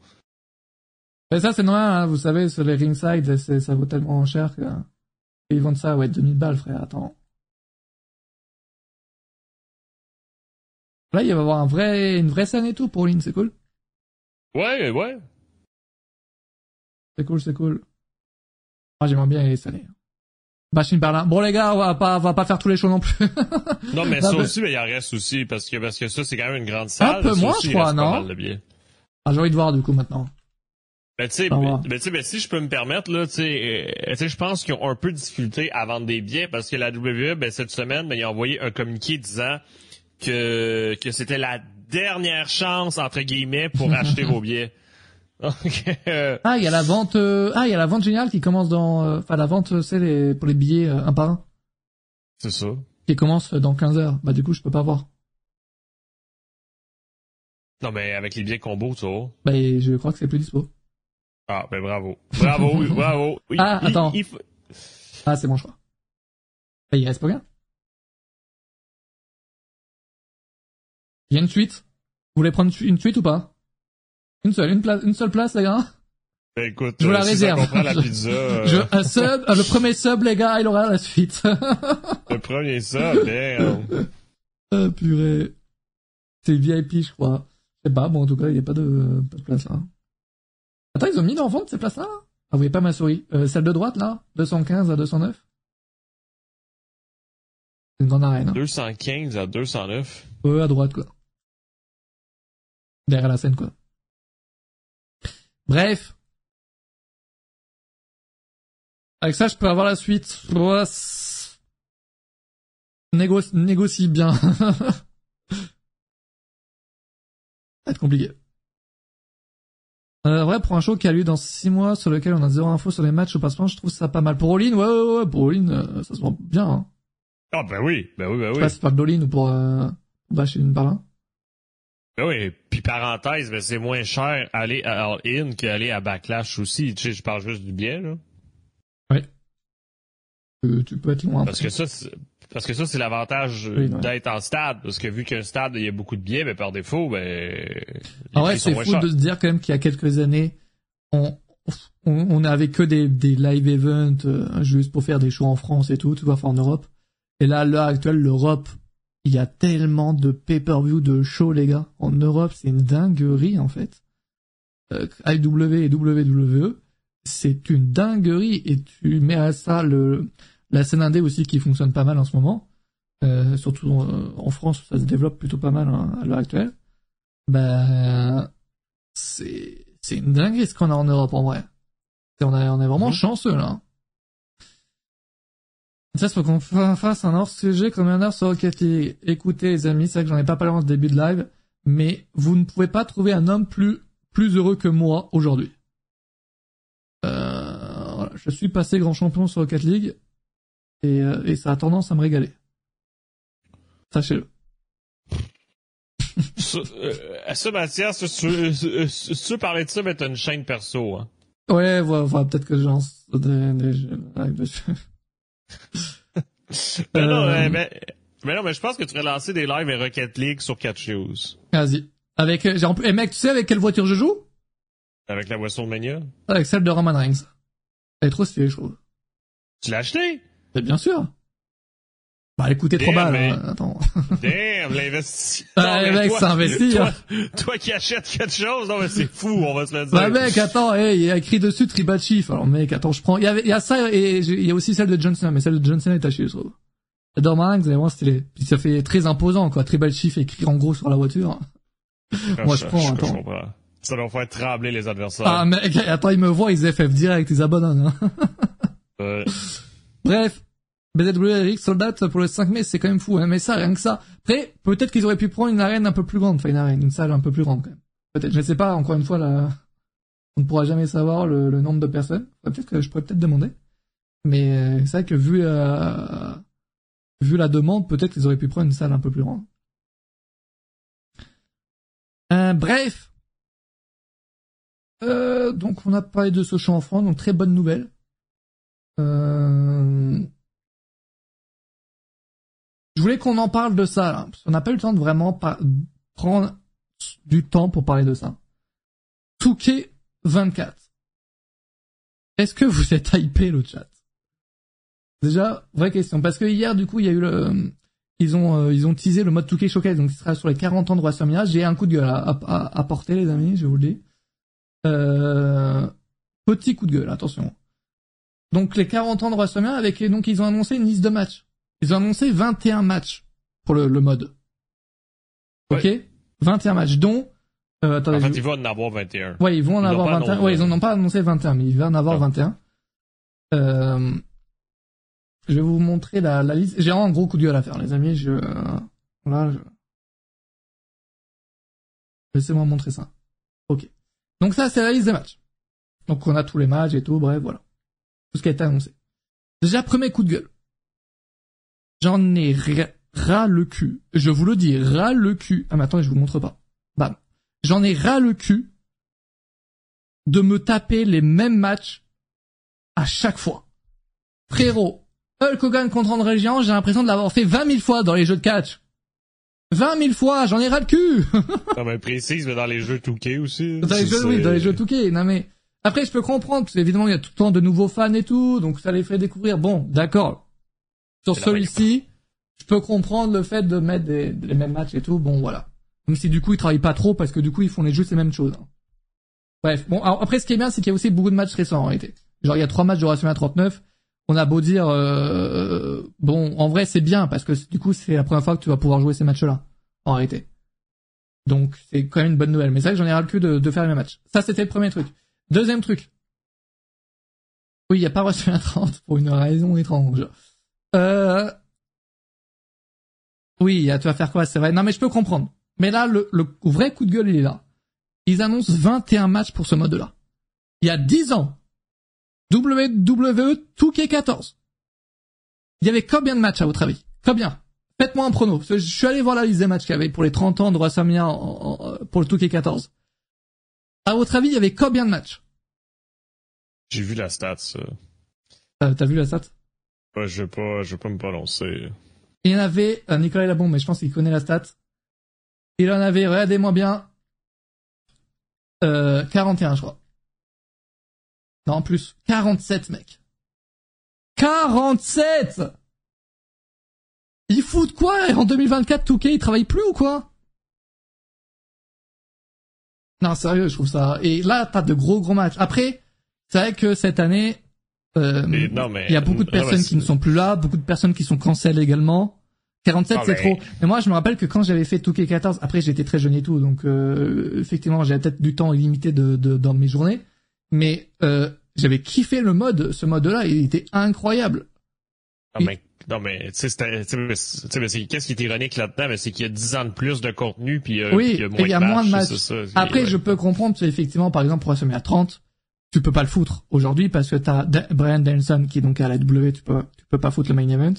Mais ça, c'est normal, hein, vous savez, sur les ringside, c'est- ça vaut tellement cher que... Ils vendent ça, ouais, 2000 balles, frère, attends. Là, il va y avoir un vrai, une vraie scène et tout pour Lynn, c'est cool. Ouais, ouais. C'est cool, c'est cool. Moi, j'aimerais bien y aller cette année. Machine Berlin. Bon, les gars, on va pas, on va pas faire tous les shows non plus. Non, mais ça aussi, mais il en reste aussi, parce que, parce que ça, c'est quand même une grande salle. peu Ça moins, je crois, non? ah, j'ai envie de voir, du coup, maintenant. Ben, tu sais, Au ben, ben, tu sais, ben, si je peux me permettre, là, tu sais, euh, tu sais, je pense qu'ils ont un peu de difficulté à vendre des billets parce que la WWE, ben, cette semaine, ben, ils ont envoyé un communiqué disant que, que c'était la dernière chance, entre guillemets, pour acheter vos billets. Donc, euh, Ah, il y a la vente, euh, ah, il y a la vente générale qui commence dans, euh, enfin, la vente, c'est les, pour les billets, un par un, c'est ça. qui commence dans 15 heures. Bah, du coup, je peux pas voir. Non, mais avec les billets combo, tu vois. Bah, je crois que c'est plus dispo. Ah, ben, bravo. Bravo, bravo. Ah, attends. il Ah, c'est bon choix. Bah, il reste pas bien. Il y a une suite. Vous voulez prendre une suite ou pas? Une seule, une place, une seule place, les gars? Ben, écoute, Je vous la euh, si réserve. ça comprend la Je- pizza, euh, Je, un sub, euh, le premier sub, les gars, il aura la suite. le premier ça, ben, Ah, purée. C'est VIP, je crois. Je sais pas, bon, en tout cas, il n'y a pas de, pas de place là. Attends, ils ont mis en vente ces places-là là? Ah, vous voyez pas ma souris euh, Celle de droite, là 215 à 209 C'est une grande arène. Hein. 215 à 209. Ouais, à droite, quoi. Derrière la scène, quoi. Bref. Avec ça, je peux avoir la suite. Négocie, négocie bien. ça va être compliqué. Euh, ouais, pour un show qui a lieu dans 6 mois, sur lequel on a zéro info sur les matchs au passeport, je trouve ça pas mal. Pour All-In, ouais, ouais, ouais, pour All-In, euh, ça se vend bien, hein. Ah, ben oui, ben oui, ben Je sais oui. pas si tu parles d'All-In ou pour, euh, bâcher une par là. Ben oui, puis parenthèse, ben c'est moins cher aller à All-In qu'aller à Backlash aussi. Tu sais, je parle juste du billet, là. Euh, tu peux être loin. Parce que ça, parce que ça, c'est l'avantage Oui, d'être en stade. Parce que vu qu'un stade, il y a beaucoup de billets, ben par défaut, ben. Ah ouais, c'est fou de se dire quand même qu'il y a quelques années, on, on, on n'avait que des, des live events euh, juste pour faire des shows en France et tout, tu vois, enfin en Europe. Et là, à l'heure actuelle, l'Europe, il y a tellement de pay-per-view de shows, les gars. En Europe, c'est une dinguerie, en fait. Euh, IW et WWE, c'est une dinguerie. Et tu mets à ça le, la scène indé aussi qui fonctionne pas mal en ce moment. Euh, surtout euh, en France, ça se développe plutôt pas mal hein, à l'heure actuelle. Ben, c'est c'est une dinguerie ce qu'on a en Europe en vrai. On, a, on est vraiment chanceux là. Ça, c'est faut qu'on fa- fasse un hors-sujet comme un heure sur Rocket League. Écoutez les amis, c'est vrai que j'en ai pas parlé en ce début de live, mais vous ne pouvez pas trouver un homme plus plus heureux que moi aujourd'hui. Euh, voilà, je suis passé grand champion sur Rocket League et, euh, et ça a tendance à me régaler. Sachez-le. Euh, tu, veux- euh, si tu veux parler de ça, ben t'as une chaîne perso, hein. Ouais, voilà, voilà, peut-être que je lance des, des lives dessus. Ben non, Euh, mais, mais, mais non, mais je pense que tu aurais lancé des lives et Rocket League sur Catch Shoes. Vas-y. Avec, plus- eh mec, tu sais avec quelle voiture je joue? Avec la WrestleMania. Avec celle de Roman Reigns. Elle est trop stylée, je trouve. Tu l'as acheté? Mais bien sûr. Bah, coûtait trop mal, mais- hein, attends. Damn, l'investissement. Ah, mais mec, toi- c'est investi, Toi, hein. toi qui achètes quelque chose, non, mais c'est fou, on va se le dire. Bah, mec, attends, hey, il y a écrit dessus Tribal Chief. Alors, mec, attends, je prends, il y avait, il y a ça et il y a aussi celle de Johnson, mais celle de Johnson est chier, je trouve. Roman Reigns, elle est vraiment stylée. Puis ça fait très imposant, quoi. Tribal Chief écrit en gros sur la voiture. moi, je prends, attends. comprends. Ça doit faire trembler les adversaires. Ah, mec, attends, ils me voient, ils FF direct, ils abandonnent, hein. Euh, Bref, BZW Soldat pour le 5 mai, c'est quand même fou, hein, mais ça, rien que ça. Après, peut-être qu'ils auraient pu prendre une arène un peu plus grande, enfin une arène, une salle un peu plus grande quand même. Peut-être, je sais pas, encore une fois, on ne pourra jamais savoir le, nombre de personnes. Peut-être que je pourrais peut-être demander. Mais euh, c'est vrai que vu, vu la demande, peut-être qu'ils auraient pu prendre une salle un peu plus grande. Euh, bref. Euh, donc on a parlé de show en France, donc très bonne nouvelle. Euh... Je voulais qu'on en parle de ça, là, parce qu'on n'a pas eu le temps de vraiment prendre du temps pour parler de ça. Touquet 24. Est-ce que vous êtes hypé le chat? Déjà, vraie question, parce que hier, du coup, il y a eu le, ils ont, euh, ils ont teasé le mode Touquet Showcase, donc il sera sur les 40 ans de WrestleMania. J'ai un coup de gueule à- à porter, les amis, je vous le dis. Euh, petit coup de gueule, attention. Donc les 40 ans de WrestleMania avec donc ils ont annoncé une liste de matchs. Ils ont annoncé 21 matchs pour le, le mode. Ok? 21 matchs dont euh, attendez, en fait, je- il va en avoir 21. Ouais, ils vont en Ils avoir l'ont pas 21. annoncé. Ouais, ils en ont pas annoncé 21, mais il va en avoir Non. 21. Euh, je vais vous montrer la, la liste. J'ai vraiment un gros coup de gueule à faire, les amis. Je, euh, là, je... Laissez-moi montrer ça. Ok. Donc ça, c'est la liste des matchs. Donc on a tous les matchs et tout, bref, voilà. Tout ce qui a été annoncé. Déjà, premier coup de gueule. J'en ai ras, le cul. Je vous le dis, ras le cul. Ah mais attendez, je vous le montre pas. Bam. J'en ai ras le cul de me taper les mêmes matchs à chaque fois. Frérot, Hulk Hogan contre André Géant, j'ai l'impression de l'avoir fait 20 000 fois dans les jeux de catch. 20 000 fois, j'en ai ras le cul Non, mais précise, mais dans les jeux 2K aussi. Dans les jeux, oui, dans les jeux Touquet. Non mais, après je peux comprendre, parce qu'évidemment il y a tout le temps de nouveaux fans et tout, donc ça les fait découvrir. Bon, d'accord. Sur celui-ci, je peux comprendre le fait de mettre des, les mêmes matchs et tout, bon voilà. Même si du coup ils travaillent pas trop, parce que du coup ils font les juste les mêmes choses. hein. Bref, bon, alors, après ce qui est bien, c'est qu'il y a aussi beaucoup de matchs récents en réalité. Genre il y a trois matchs de WrestleMania 39, on a beau dire, euh, bon, en vrai c'est bien, parce que du coup c'est la première fois que tu vas pouvoir jouer ces matchs-là, en réalité. Donc c'est quand même une bonne nouvelle. Mais c'est vrai que j'en ai ras le cul de, de faire les mêmes matchs. Ça c'était le premier truc. Deuxième truc. Oui, il n'y a pas reçu la 30 pour une raison étrange. Euh... Oui, tu vas faire quoi C'est vrai. Non mais je peux comprendre. Mais là, le, le vrai coup de gueule, il est là. ils annoncent 21 matchs pour ce mode-là. Il y a 10 ans, WWE 2K14. Il y avait combien de matchs à votre avis? Combien? Faites-moi un prono. Je suis allé voir la liste des matchs qu'il y avait pour les 30 ans de WrestleMania pour le 2K14. À votre avis, il y avait combien de matchs? J'ai vu la stat, ça. T'as vu la stat Ouais, je vais pas, je vais pas me prononcer. Il y en avait, euh, Nicolas Labon, mais je pense qu'il connaît la stat. Il en avait, regardez-moi bien, euh, 41, je crois. Non, en plus, 47, mec. 47 Ils foutent quoi En 2024, Touquet, ils travaillent plus ou quoi? Non, sérieux, je trouve ça... Et là, t'as de gros gros matchs. Après, c'est vrai que cette année, euh, il y a beaucoup de personnes qui ne sont plus là, beaucoup de personnes qui sont cancel également. 47 c'est trop. Mais moi je me rappelle que quand j'avais fait Touquet 14, après j'étais très jeune et tout, donc euh, effectivement j'avais peut-être du temps illimité de, de, dans mes journées, mais euh, j'avais kiffé le mode, ce mode-là, il était incroyable. Mais, non mais tu sais, qu'est-ce qui est ironique là-dedans, c'est qu'il y a 10 ans de plus de contenu puis euh, oui, il y a moins, y a de, moins de matchs. Après je peux comprendre, effectivement par exemple pour à 30, tu peux pas le foutre aujourd'hui parce que t'as Brian Danielson qui est donc à la W, tu peux tu peux pas foutre le main event.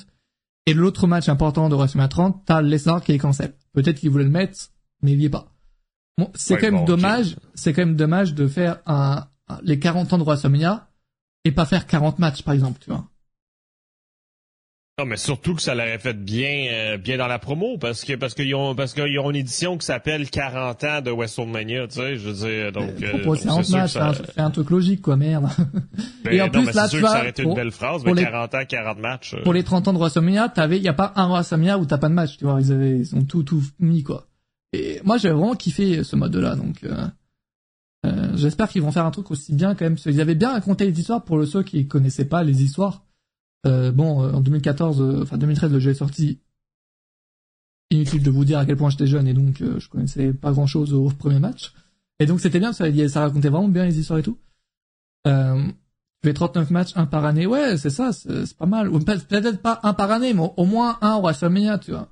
Et l'autre match important de WrestleMania 30, t'as Lesnar qui est cancel. Peut-être qu'il voulait le mettre, mais il y est pas. Bon, c'est quand même dommage, c'est quand même dommage de faire un, les 40 ans de WrestleMania et pas faire 40 matchs par exemple, tu vois. Non, mais surtout que ça l'aurait fait bien, euh, bien dans la promo, parce que parce qu'ils ont parce qu'ils ont une édition qui s'appelle 40 ans de WrestleMania, tu sais, je veux dire, donc. Euh, euh 40 matchs, ça... un truc logique, quoi, merde. Ben, et en plus là, tu vois, ça aurait été une belle phrase, mais 40 ans, 40 matchs. Euh. Pour les 30 ans de WrestleMania, t'avais, y a pas un WrestleMania où t'as pas de match, tu vois, ils avaient, ils ont tout tout mis quoi. Et moi, j'ai vraiment kiffé ce mode-là, donc. J'espère qu'ils vont faire un truc aussi bien quand même. Ils avaient bien raconté les histoires pour ceux qui connaissaient pas les histoires euh, bon, euh, en 2014, euh, enfin 2013, le jeu est sorti. Inutile de vous dire à quel point j'étais jeune et donc je connaissais pas grand chose au premier match. Et donc c'était bien, ça, ça racontait vraiment bien les histoires et tout. Euh, fais 39 matchs, un par année, ouais, c'est ça, c'est pas mal. Peut-être pas un par année, mais au moins un au WrestleMania, tu vois.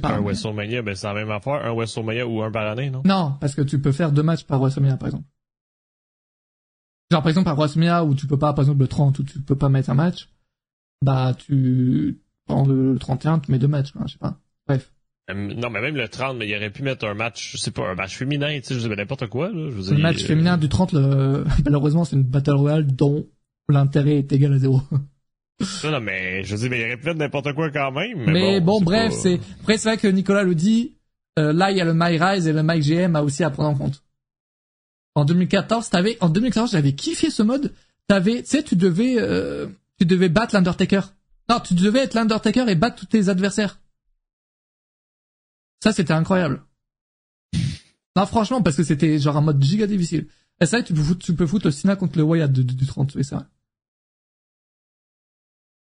Pas. Un WrestleMania, ben c'est la même affaire, un WrestleMania ou un par année, non? Non, parce que tu peux faire deux matchs par WrestleMania, par exemple. Genre par exemple à WrestleMania où tu peux pas, par exemple le 30 où tu peux pas mettre un match, bah tu pendant le 31 tu mets deux matchs, je sais pas. Bref. Euh, non mais même le 30, mais il aurait pu mettre un match, je sais pas, un match féminin, tu sais, je sais n'importe quoi. Là, je le match féminin du 30, le... malheureusement c'est une battle royale dont l'intérêt est égal à zéro. non, non, mais je dis, mais il aurait pu mettre n'importe quoi quand même. Mais, bon, bref, c'est après c'est vrai que Nicolas le dit. Euh, là, il y a le MyRise et le MyGM a aussi à prendre en compte. En 2014, t'avais, en 2014, j'avais kiffé ce mode. T'avais, tu sais, tu devais, euh, tu devais battre l'Undertaker. Non, tu devais être l'Undertaker et battre tous tes adversaires. Ça, c'était incroyable. Non, franchement, parce que c'était genre un mode giga difficile. Et ça, tu peux foutre, tu peux foutre contre le Wyatt du 30, oui, c'est vrai.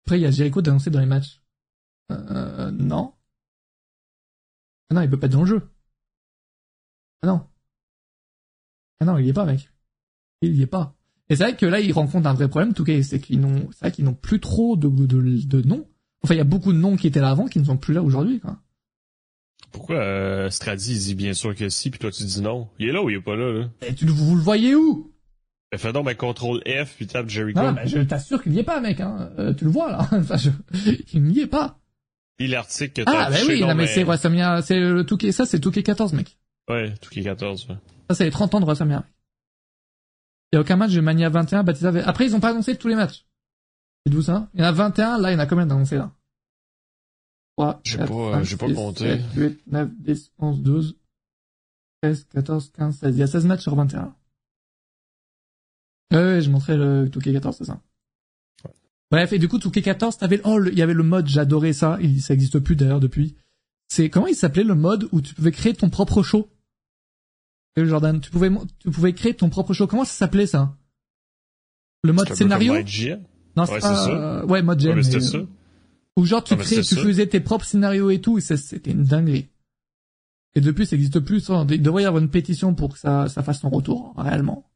Après, il y a Jericho d'annoncer dans les matchs. Euh, non. Ah non, il peut pas être dans le jeu. Ah non. Ah non, il y est pas, mec. Il y est pas. Et c'est vrai que là, il rencontre un vrai problème, tout cas, c'est qu'ils n'ont, c'est vrai qu'ils n'ont plus trop de, de, de noms. Enfin, il y a beaucoup de noms qui étaient là avant qui ne sont plus là aujourd'hui, quoi. Pourquoi euh, Stradi dit bien sûr que si, puis toi tu dis non Il est là ou il est pas là, là? Et tu, vous le voyez où? Ben, Fais donc, ben, contrôle F, puis tape Jericho. Non, ben, je t'assure qu'il n'y est pas, mec. Hein. Euh, tu le vois, là. enfin, je... Il n'y est pas. Il l'article que t'as Ah, ben oui, non, mais, c'est WrestleMania, c'est le Touquet, ça, c'est Touquet 14, mec. Ouais, Touquet 14, ouais. Ça, c'est les 30 ans de WrestleMania. Il n'y a aucun match de Mania 21, Batista Après, ils ont pas annoncé tous les matchs. C'est vous ça? Il y en a 21, là, il y en a combien d'annoncés, là? 3, j'ai pas, j'ai pas compté. 7, 8, 9, 10, 11, 12, 13, 14, 15, 16. Il y a 16 matchs sur 21. Ouais, ouais, je montrais le Touquet 14, c'est ça. Bref, et du coup, Touquet 14, t'avais, oh, il y avait le mode, j'adorais ça, il, ça existe plus d'ailleurs depuis. C'est, comment il s'appelait le mode où tu pouvais créer ton propre show? Jordan, tu pouvais, tu pouvais créer ton propre show. Comment ça s'appelait ça? Le mode scénario? Non, c'est pas. ouais, mode GM. Ouais, ça. Ou genre tu crées, tu faisais tes propres scénarios et tout, et c'était une dinguerie. Et depuis, ça n'existe plus. Il devrait y avoir une pétition pour que ça, ça fasse son retour, réellement.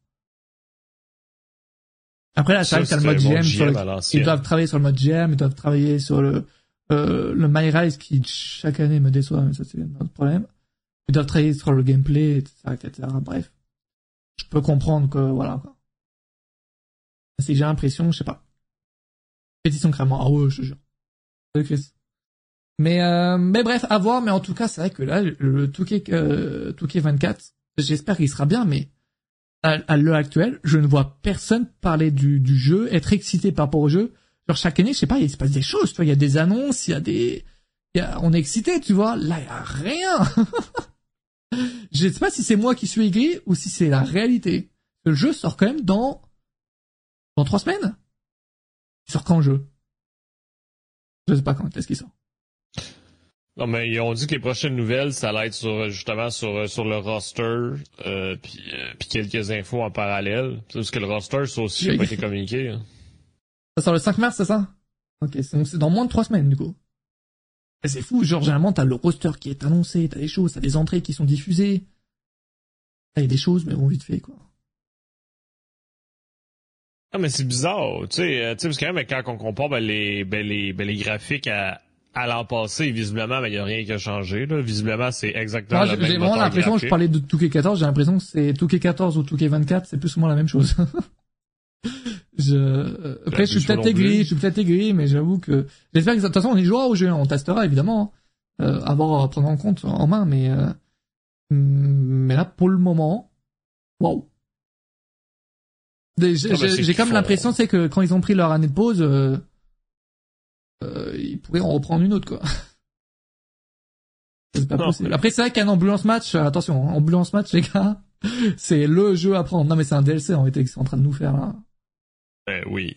Après là, c'est vrai que le mode GM. ils doivent travailler sur le mode GM, ils doivent travailler sur le euh, le MyRise qui chaque année me déçoit, mais ça c'est notre problème. Ils doivent sur le gameplay, etc., etc. Bref. Je peux comprendre que, voilà, quoi. C'est j'ai l'impression, je sais pas. Pétition crânement. Ah ouais, je te jure. Mais, euh, mais bref, à voir, mais en tout cas, c'est vrai que là, le Touquet, euh, 24, j'espère qu'il sera bien, mais à, l'heure actuelle, je ne vois personne parler du, du jeu, être excité par rapport au jeu. Genre chaque année, je sais pas, il se passe des choses, tu vois, il y a des annonces, il y a des, y a, on est excité, tu vois. Là, il y a rien. je sais pas si c'est moi qui suis aigri ou si c'est la réalité. Le jeu sort quand même dans, dans trois semaines. Il sort quand le jeu? Je sais pas quand est-ce qu'il sort. Non, mais ils ont dit que les prochaines nouvelles, ça allait être sur, justement sur, sur le roster, euh, puis, euh, puis quelques infos en parallèle. Parce que le roster, ça aussi, n'a pas été communiqué. Hein. Ça sort le 5 mars, c'est ça? Ok, c'est dans moins de trois semaines, du coup. C'est fou, genre, généralement, t'as le roster qui est annoncé, t'as des choses, t'as des entrées qui sont diffusées. Il y a des choses, mais bon, vite fait, quoi. Ah, mais c'est bizarre, tu sais, euh, tu sais, parce que même quand on compare ben, les, ben, les, ben, les graphiques à, à l'an passé, visiblement, il n'y a rien qui a changé. Là. Visiblement, c'est exactement la même J'ai vraiment l'impression, je parlais de Touquet 14, j'ai l'impression que c'est Touquet 14 ou Touquet 24, c'est plus ou moins la même chose. je... Euh, après, je suis peut-être aigri, je suis peut-être aigri, mais j'avoue que j'espère que de toute façon on y jouera au jeu, on testera évidemment, hein. euh, avoir à prendre en compte en main, mais euh... mais là pour le moment, waouh. J'ai comme l'impression, c'est que quand ils ont pris leur année de pause, euh, euh, ils pourraient en reprendre une autre, quoi. c'est pas possible. Après, c'est vrai qu'un ambulance match, attention, hein, ambulance match, les gars, c'est le jeu à prendre. Non, mais c'est un DLC, en fait, qu'ils sont en train de nous faire, là. Ben oui.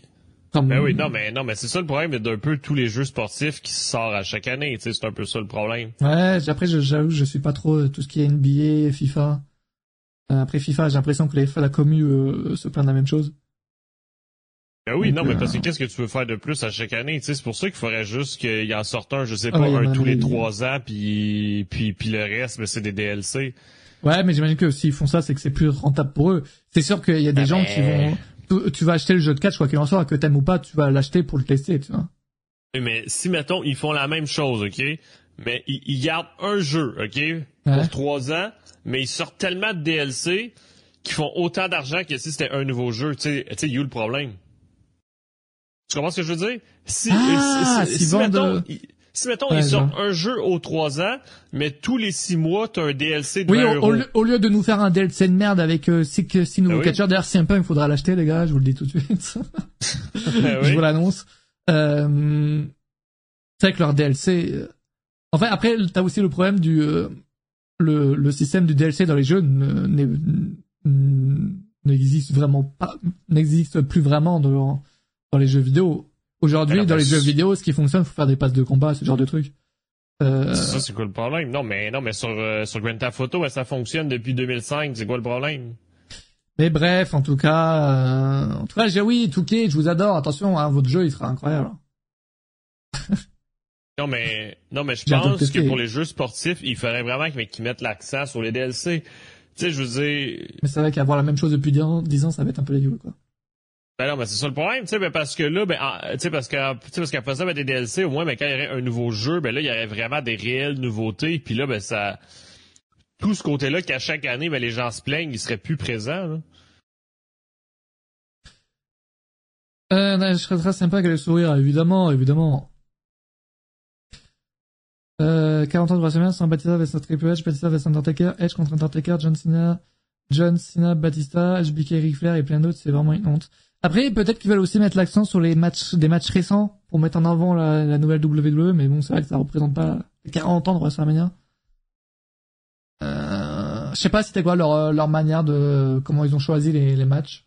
Ben oui, non, mais, non, mais c'est ça le problème d'un peu tous les jeux sportifs qui sortent à chaque année, tu sais, c'est un peu ça le problème. Ouais, après, j'avoue, je suis pas trop tout ce qui est NBA, FIFA. Euh, après FIFA, j'ai l'impression que les, la commu euh, se plaignent de la même chose. Ben oui, non, mais parce que qu'est-ce que tu veux faire de plus à chaque année? Tu sais, c'est pour ça qu'il faudrait juste qu'il en sorte un, je sais ah pas, un tous les trois ans, puis, puis, puis le reste, ben, c'est des DLC. Ouais, mais j'imagine que s'ils font ça, c'est que c'est plus rentable pour eux. C'est sûr qu'il y a des ah gens qui vont... Tu, vas acheter le jeu de catch, quoi qu'il en soit, que t'aimes ou pas, tu vas l'acheter pour le tester, tu vois. Mais si, mettons, ils font la même chose, OK? Mais ils, gardent un jeu, OK? Pour trois ans, mais ils sortent tellement de DLC qu'ils font autant d'argent que si c'était un nouveau jeu. Tu sais, tu sais, il y a le problème. Tu comprends ce que je veux dire? Si, ah, si, si, mettons, si, mettons ils sortent un jeu aux trois ans, mais tous les six mois, t'as un DLC de Oui, au, au, lieu de nous faire un DLC de merde avec euh, six, six nouveaux ben catcheurs, d'ailleurs, si un peu, il faudra l'acheter, les gars, je vous le dis tout de suite. ben je vous l'annonce. Euh, c'est vrai que leur DLC... Euh... Enfin, après, t'as aussi le problème du... Euh, le, le système du DLC dans les jeux n'existe vraiment pas, n'existe plus vraiment dans dans les jeux vidéo. Aujourd'hui, dans les jeux vidéo, ce qui fonctionne, faut faire des passes de combat, ce genre de trucs. Euh... Ça, c'est quoi le problème? Non, mais, non, mais sur, euh, sur Grand Theft Auto, ça fonctionne depuis 2005. C'est quoi le problème? Mais bref, en tout cas, euh... en tout cas, j'ai oui, Touquet, je vous adore. Attention, hein, votre jeu, il sera incroyable. non, mais, non, mais je pense que pour les jeux sportifs, il faudrait vraiment qu'ils mettent l'accent sur les DLC. Tu sais, je veux dire... Mais c'est vrai qu'avoir la même chose depuis 10 ans, 10 ans ça va être un peu dégueu, quoi. Ben non, mais c'est ça le problème, tu sais, ben parce que là, ben, tu sais, parce que, parce qu'après ça, ben, des DLC, au moins, ben, quand il y aurait un nouveau jeu, ben là, il y aurait vraiment des réelles nouveautés, puis là, ben, ça, tout ce côté-là qu'à chaque année, ben, les gens se plaignent, ils seraient plus présents, là. Euh, je serais très sympa qu'elle sourire, évidemment, évidemment. Euh, 40 ans de WrestleMania, sans Batista versus Triple H, Batista versus Undertaker, Edge contre Undertaker, John Cena, John Cena, Batista, HBK, Ric Flair et plein d'autres, c'est vraiment une honte. Après, peut-être qu'ils veulent aussi mettre l'accent sur les matchs, des matchs récents pour mettre en avant la, nouvelle WWE, mais bon, c'est vrai que ça représente pas 40 ans de WrestleMania. Euh, je sais pas si c'était quoi leur, leur manière de, comment ils ont choisi les, les matchs.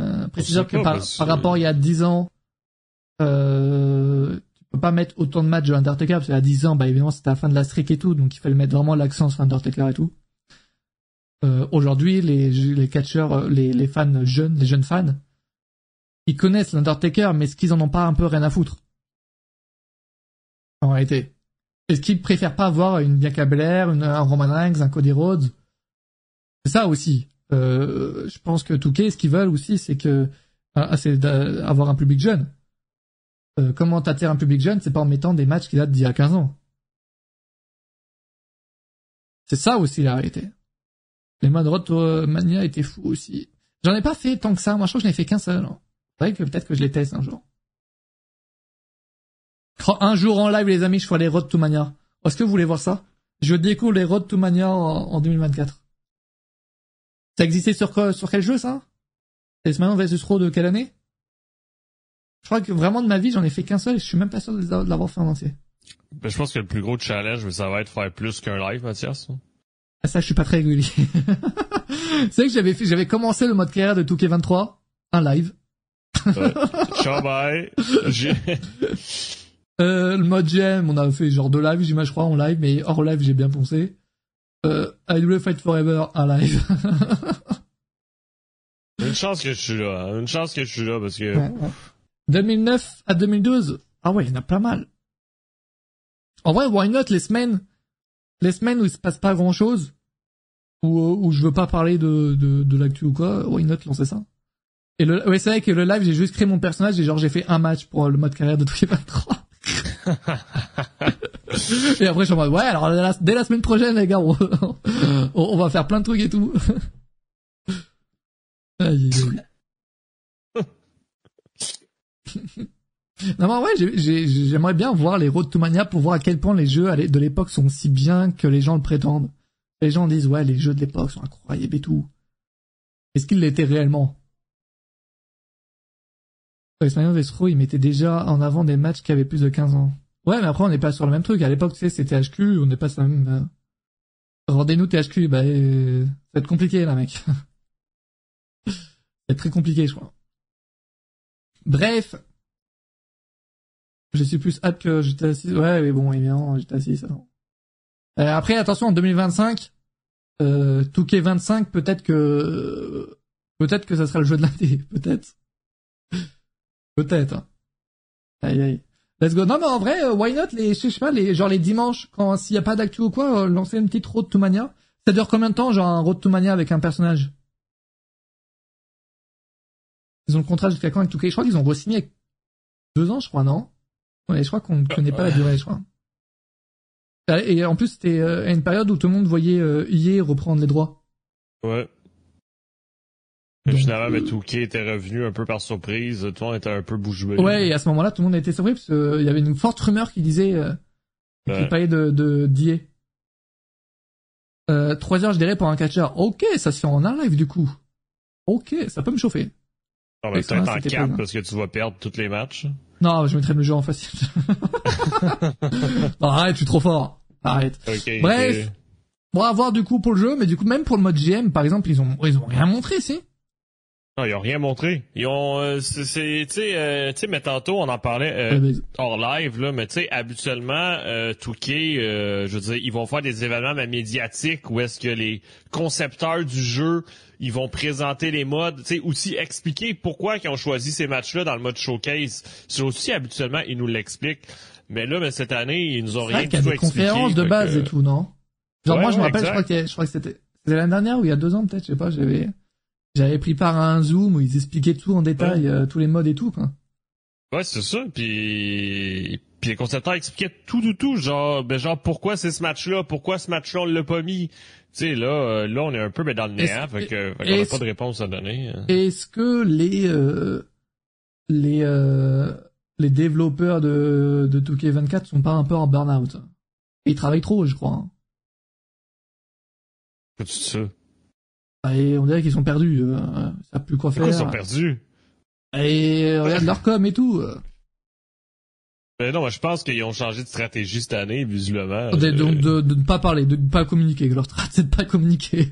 Euh, précisons que par, par, rapport il y a 10 ans, euh, tu peux pas mettre autant de matchs de Undertaker, parce qu'il y a 10 ans, bah évidemment c'était la fin de la streak et tout, donc il fallait mettre vraiment l'accent sur Undertaker et tout. Euh, aujourd'hui, les, catcheurs, euh, les, fans jeunes, les jeunes fans, ils connaissent l'Undertaker, mais est-ce qu'ils en ont pas un peu rien à foutre? En réalité. Est-ce qu'ils préfèrent pas voir une Bianca Belair, un Roman Reigns, un Cody Rhodes? C'est ça aussi. Euh, je pense que Touquet, ce qu'ils veulent aussi, c'est que c'est d'avoir un public jeune. Comment t'attirer un public jeune? C'est pas en mettant des matchs qui datent d'il y a 15 ans. C'est ça aussi la réalité. Les modes Road Mania étaient fous aussi. J'en ai pas fait tant que ça. Moi, je crois que je n'ai fait qu'un seul. C'est vrai que peut-être que je les teste un jour. Un jour en live, les amis, je ferai les Road to Mania. Est-ce que vous voulez voir ça? Je découvre les Road to Mania en, 2024. Ça existait sur sur quel jeu ça? C'est maintenant vs Pro de quelle année? Je crois que vraiment de ma vie, j'en ai fait qu'un seul et je suis même pas sûr de l'avoir fait en entier. Ben, je pense que le plus gros challenge, ça va être faire plus qu'un live, Mathias. Ah, ça, je suis pas très régulier. c'est vrai que j'avais fait, j'avais commencé le mode carrière de 2K23, un live. ciao, bye. euh, le mode GM, on a fait genre deux lives, j'imagine, je crois, en live, mais hors live, j'ai bien poncé. Euh, IW Fight Forever, un live. Une chance que je suis là, hein. une chance que je suis là, parce que... 2009 à 2012, ah ouais, il y en a pas mal. En vrai, why not les semaines, les semaines où il se passe pas grand chose, où, où je veux pas parler de, de, de l'actu ou quoi, why not lancer ça? Et le, ouais, c'est vrai que le live, j'ai juste créé mon personnage et genre j'ai fait un match pour le mode carrière de Twitch 23. et après je suis en mode, ouais, alors dès la semaine prochaine, les gars, on, on, va faire plein de trucs et tout. aïe, aïe. Non mais ouais, j'aimerais bien voir les Road to Mania pour voir à quel point les jeux de l'époque sont si bien que les gens le prétendent. Les gens disent ouais, les jeux de l'époque sont incroyables et tout. Est-ce qu'ils l'étaient réellement? Experience Vestro, il mettait déjà en avant des matchs qui avaient plus de 15 ans. Ouais, mais après on n'est pas sur le même truc. À l'époque, tu sais, c'était HQ, on n'est pas sur le même. Euh, rendez-nous THQ, bah euh... ça va être compliqué là, mec. ça va être très compliqué, je crois. Bref, je suis plus hâte que j'étais assis. Ouais, mais bon, évidemment, assis. Ça. Euh, après, attention, en 2025, euh, Touquet 25, peut-être que peut-être que ça sera le jeu de l'année, peut-être, peut-être. Hein. Aïe aïe. Let's go. Non mais en vrai, euh, why not les, je sais pas, les genre les dimanches quand s'il y a pas d'actu ou quoi, euh, lancer une petite road to mania. Ça dure combien de temps, genre un road to mania avec un personnage? Ils ont le contrat jusqu'à quand avec Touquet Je crois qu'ils ont re-signé deux ans, je crois, non? Ouais, je crois qu'on ne connaît pas la durée, je crois. Et en plus, c'était euh, à une période où tout le monde voyait euh, reprendre les droits. Ouais. Et finalement, euh... Touquet était revenu un peu par surprise. Tout le monde était un peu bouche Ouais, et à ce moment-là, tout le monde était surpris parce qu'il euh, y avait une forte rumeur qui disait euh, qu'il parlait de, de d'IA. Euh, trois heures, je dirais, pour un catcheur. Ok, ça se fait en un live du coup. Ok, ça peut me chauffer. Ah, bah, peut-être en cap parce que tu vas perdre tous les matchs. Non, je mettrais le jeu en facile. non, arrête, je suis trop fort. Arrête. Bref. Bon, à voir du coup pour le jeu, mais du coup, même pour le mode GM, par exemple, ils ont, ils ont rien montré, si? Non, ils ont rien montré. Ils ont, euh, c'est, tu sais, euh, tu sais, mais tantôt on en parlait euh, hors live là, mais tu sais, habituellement, euh, Touquet, euh, je veux dire, ils vont faire des événements médiatiques où est-ce que les concepteurs du jeu, ils vont présenter les modes, tu sais, aussi expliquer pourquoi ils ont choisi ces matchs-là dans le mode showcase. C'est aussi habituellement ils nous l'expliquent, mais là, mais cette année, ils nous ont rien du tout expliqué. conférences de base et tout, non? Genre moi, je me rappelle, je crois que je crois que c'était, c'était l'année dernière ou il y a deux ans peut-être, je sais pas, j'avais j'avais pris part à un zoom où ils expliquaient tout en détail, euh, tous les modes et tout, quoi. Ouais, c'est ça. Puis, puis les concepteurs expliquaient tout, tout, tout. Genre, ben genre pourquoi c'est ce match-là, pourquoi ce match-là on l'a pas mis? Tu sais, là, euh, là, on est un peu ben, dans le néant, fait que, fait n'a pas de réponse à donner. Hein. Est-ce que les euh, les euh, les développeurs de de 2K24 sont pas un peu en burn-out? Ils travaillent trop, je crois. Hein. C'est ça? Et on dirait qu'ils sont perdus. Euh, ça plus quoi faire. ils sont perdus. Et regarde leur com et tout. Ben non, moi je pense qu'ils ont changé de stratégie cette année, visiblement. De, de, de, ne pas parler, de ne pas communiquer. Leur stratégie, c'est de pas communiquer.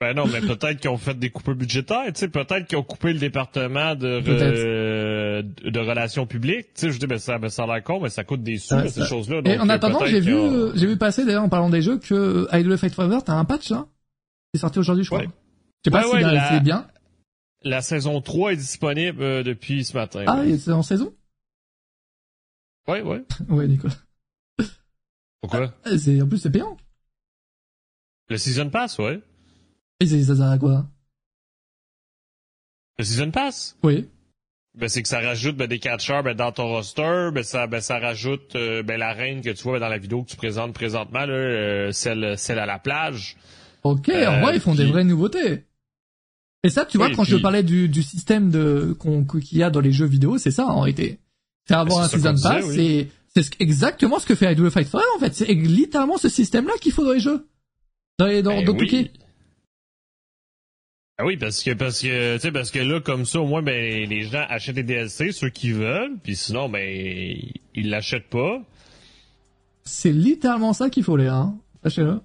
Ben non, mais peut-être qu'ils ont fait des coupes budgétaires, tu sais, peut-être qu'ils ont coupé le département de de relations publiques, tu sais, je dis ben ça ben ça a l'air con, mais ça coûte des sous ces choses-là. Et en euh, attendant, j'ai vu j'ai vu passer d'ailleurs en parlant des jeux que Idle Fight Forever, t'as un patch là c'est sorti aujourd'hui, je crois. Je sais pas si c'est bien. La saison 3 est disponible euh, depuis ce matin. Ah, c'est en saison? Ouais, ouais. ouais, Nicolas. Pourquoi? Ah, c'est En plus, c'est payant. Le Season Pass, ouais. Et ça sert à quoi? Le Season Pass? Oui. Ben, c'est que ça rajoute ben, des catcheurs ben, dans ton roster, ben, ça, ben, ça rajoute euh, ben, la reine que tu vois ben, dans la vidéo que tu présentes présentement, là, euh, celle, celle à la plage. Ok, en Euh, vrai, ils font des vraies nouveautés. Et ça, tu vois, Oui, quand je puis- parlais du, du système de qu'on qu'il y a dans les jeux vidéo, c'est ça en réalité. C'est avoir un season pass, disait, c'est c'est ce- exactement ce que fait IW Fight Forever en fait. C'est littéralement ce système-là qu'il faut dans les jeux, dans les dans, Ben dans oui. 2K. Ah oui, parce que parce que tu sais parce que là comme ça au moins ben les gens achètent des DLC ceux qui veulent, puis sinon ben ils l'achètent pas. C'est littéralement ça qu'il faut les hein. Sachez-le.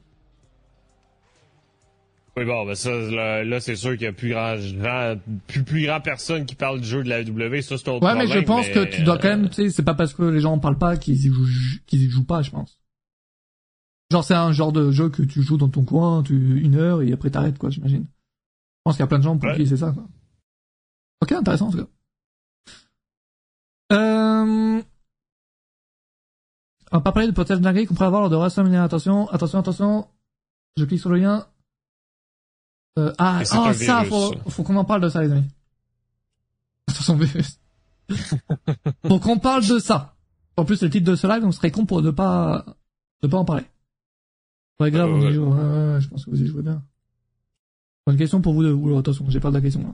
Oui bon ben ça là, là, c'est sûr qu'il y a plus grand, grand plus plus grand personne qui parle du jeu de la W, ça c'est autre Ouais, mais je pense que tu dois quand même, tu sais, c'est pas parce que les gens en parlent pas qu'ils y jouent, qu'ils y jouent pas, je pense. Genre, c'est un genre de jeu que tu joues dans ton coin, tu, une heure, et après t'arrêtes, quoi, j'imagine. Je pense qu'il y a plein de gens pour Ouais. qui c'est ça, quoi. Ok, intéressant, en tout cas. Euh... On va pas parler de potentiel dinguerie qu'on pourrait avoir lors de WrestleMania. Attention, attention, attention. Je clique sur le lien. Euh, ah, ah, ça, faut, faut qu'on en parle de ça, les amis. Virus. faut qu'on parle de ça. En plus, c'est le titre de ce live, on serait con pour ne pas, ne pas en parler. Ouais, grave, on y joue. Ouais, je pense que vous y jouez bien. Bon, Une question pour vous deux. Oula, attention, j'ai peur de la question, là.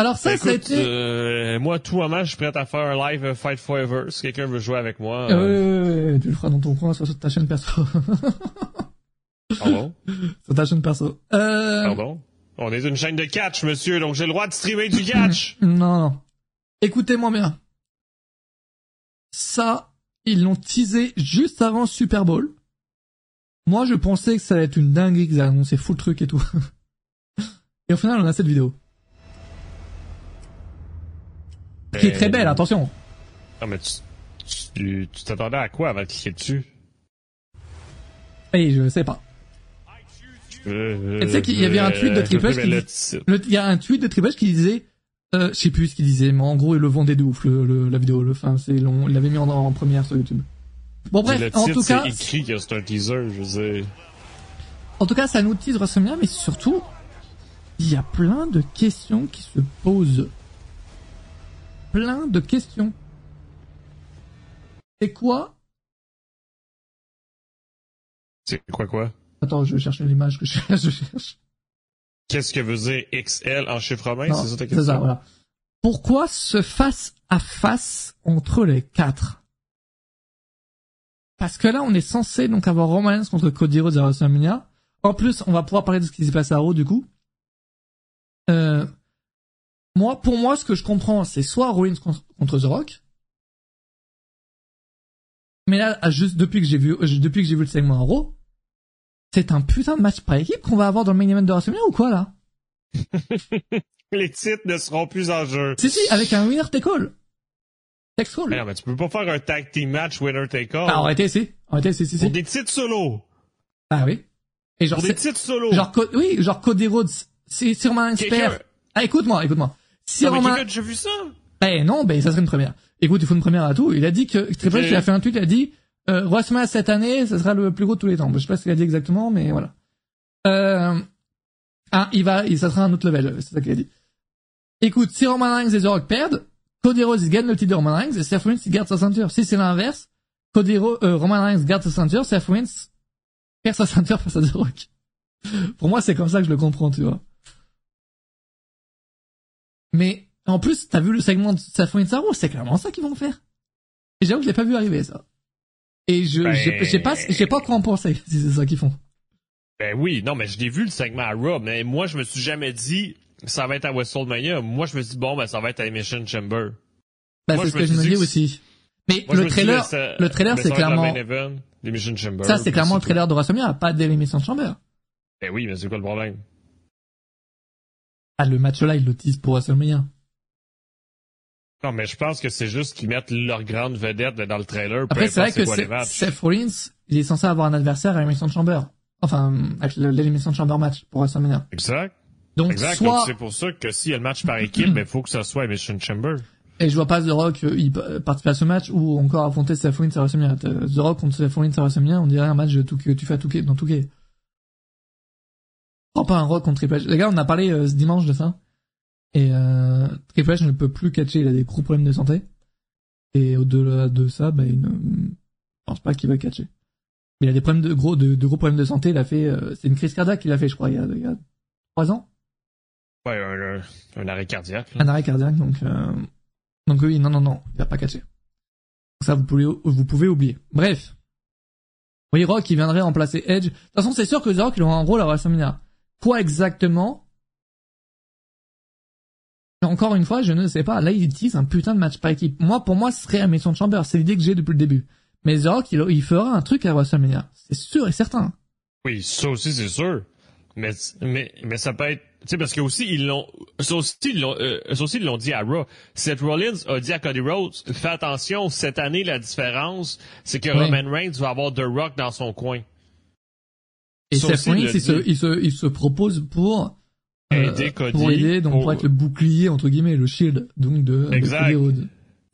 Alors ça, ça a écoute, été... euh, moi tout moment je suis prêt à faire un live euh, Fight Forever si quelqu'un veut jouer avec moi. Euh, euh, tu le feras dans ton coin, soit sur ta chaîne perso. Pardon? sur ta chaîne perso. Euh... Pardon? On est une chaîne de catch monsieur, donc j'ai le droit de streamer du catch. Non, non. Écoutez-moi bien. Ça, ils l'ont teasé juste avant Super Bowl. Moi, je pensais que ça allait être une dinguerie, qu'ils annoncer full truc et tout. et au final, on a cette vidéo. Qui est très belle, attention. Non mais tu tu tu t'attendais à quoi avant de cliquer dessus? Et je sais pas. Euh, Et tu sais qu'il y avait un tweet de Triple H Il y a un tweet de Triple H qui disait, euh, je sais plus ce qu'il disait, mais en gros, il le vendait de ouf, le, le- la vidéo. Le, enfin, c'est long. Il l'avait mis en, en première sur YouTube. Bon, bref, le en tout cas, écrit que c'est un teaser, je sais. En tout cas, ça nous tease WrestleMania, mais surtout, il y a plein de questions qui se posent. Plein de questions. C'est quoi? C'est quoi quoi? Attends, je cherche l'image que je cherche. Je cherche. Qu'est-ce que veut dire XL en chiffre romain? C'est ça ta c'est ça, voilà. Pourquoi ce face à face entre les quatre? Parce que là, on est censé donc avoir Roman contre Cody Rhodes à WrestleMania. En plus, on va pouvoir parler de ce qui s'est passé à Raw, du coup. Euh, moi, pour moi, ce que je comprends, c'est soit Rollins contre, contre The Rock. Mais là, juste depuis que j'ai vu, euh, depuis que j'ai vu le segment à Raw, c'est un putain de match par équipe qu'on va avoir dans le main event de WrestleMania ou quoi, là? Les titres ne seront plus en jeu. Si, si, avec un winner take all. Take all. Mais non, mais tu peux pas faire un tag team match winner take all. Ah, arrêtez, si. Arrêtez, si, si, pour des titres solo. Ah oui. Et genre, Pour des c'est- titres solo. genre, oui, genre Cody Rhodes, si Roman perd. Ah, écoute-moi, écoute-moi. Si Non, Roman, déjà vu ça? eh non, ben, ça serait une première. Écoute, il faut une première à tout. Il a dit que, Triple H, il a fait un tweet, il a dit, euh, WrestleMania cette année, ça sera le plus gros de tous les temps. Je sais pas ce qu'il a dit exactement, mais voilà. Euh, ah, il va, ça sera un autre level, c'est ça qu'il a dit. Écoute, si Roman Reigns et The Rock perdent, Cody Rhodes, gagne le titre de Roman Reigns et Seth Rollins, garde sa ceinture. Si c'est l'inverse, Cody Ro- euh, Roman Reigns garde sa ceinture, Seth Rollins perd sa ceinture face à The Rock. Pour moi, c'est comme ça que je le comprends, tu vois. Mais, en plus, t'as vu le segment de Seth Rollins c'est clairement ça qu'ils vont faire. Et j'avoue que je l'ai pas vu arriver, ça. Et je, Ben- j'ai pas, j'ai pas quoi en penser, si c'est ça qu'ils font. Ben oui, non, mais je l'ai vu le segment à Raw, mais moi, je me suis jamais dit, ça va être à WrestleMania. Moi, je me suis dit, bon, ben, ça va être à Elimination Chamber. Moi, c'est ce que je me dis aussi. Mais Moi, le dit, trailer, ben, ça- le trailer, ben, c'est clairement, event Chamber. ça, c'est clairement le trailer de WrestleMania, pas d'Elimination Chamber. Ben oui, mais c'est quoi le problème? Ah, le match là, ils le teasent pour WrestleMania. Non, mais je pense que c'est juste qu'ils mettent leur grande vedette dans le trailer. Après, c'est vrai que. Seth Rollins, il est censé avoir un adversaire à l'Elimination Chamber. Enfin, avec le- l'Elimination Chamber match pour WrestleMania. Exact. Donc, Exact. soit, Donc, c'est pour ça que s'il y a le match par équipe, ben, faut que ça soit Elimination Chamber. et je vois pas The Rock, euh, il pa- participer à ce match ou encore affronter Seth Rollins à WrestleMania. Euh, The Rock contre Seth Rollins à WrestleMania, on dirait un match de tout que tu fais à Touquet, dans Touquet. Oh, pas un Rock contre Triple H. Les gars, on a parlé euh, ce dimanche de ça. Et euh, Triple H ne peut plus catcher, il a des gros problèmes de santé. Et au-delà de ça, bah, il ne je pense pas qu'il va catcher. Mais il a des problèmes de gros, de, de gros problèmes de santé. Il a fait, euh, c'est une crise cardiaque qu'il a fait, je crois, il y a, il y a trois ans. Ouais, un, un, un arrêt cardiaque. Un arrêt cardiaque, donc, euh, donc oui, non, non, non, il va pas catcher. Ça, vous pouvez, vous pouvez oublier. Bref. Oui, Rock, il viendrait remplacer Edge. De toute façon, c'est sûr que The Rock, il aura un rôle à WrestleMania. Quoi exactement? Encore une fois, je ne sais pas. Là, il utilise un putain de match par équipe. Moi, pour moi, ce serait un Mason Chamber. C'est l'idée que j'ai depuis le début. Mais The Rock, il, il fera un truc à WrestleMania. C'est sûr et certain. Oui, ça aussi, c'est sûr. Mais, mais, mais ça peut être, tu sais, parce que aussi, ils l'ont, ça aussi, ils l'ont, euh, ça aussi, ils l'ont dit à Raw. Seth Rollins a dit à Cody Rhodes, fais attention, cette année, la différence, c'est que Oui. Roman Reigns va avoir The Rock dans son coin. Et Seth Rollins, il se, il se, il se propose pour, Aider Cody. pour aider, donc pour... être le bouclier, entre guillemets, le shield, donc de, de Exact. Cody Rhodes.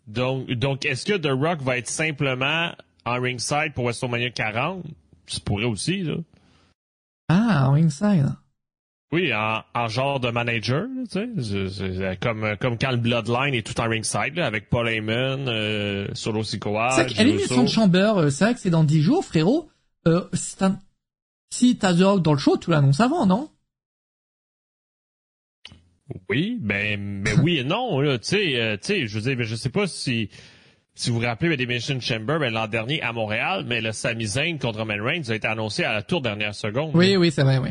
Donc, donc, est-ce que The Rock va être simplement en ringside pour WrestleMania 40? Ça pourrait aussi, là. Ah, en ringside. Oui, en, en genre de manager, tu sais, comme comme quand le Bloodline est tout en ringside là, avec Paul Heyman, euh, Solo Sikoa, C'est l'émission de Chamber, euh, c'est vrai que c'est dans 10 jours, frérot. Euh, un- si t'as The Rock dans le show, tu l'annonces avant, non? Oui, ben mais oui et non là, tu sais, euh, tu sais, je veux dire, ben, je sais pas si si vous vous rappelez ben, d'Emission Chamber ben, l'an dernier à Montréal, mais le Sami Zayn contre Roman Reigns a été annoncé à la toute dernière seconde. Oui, oui, c'est vrai, oui.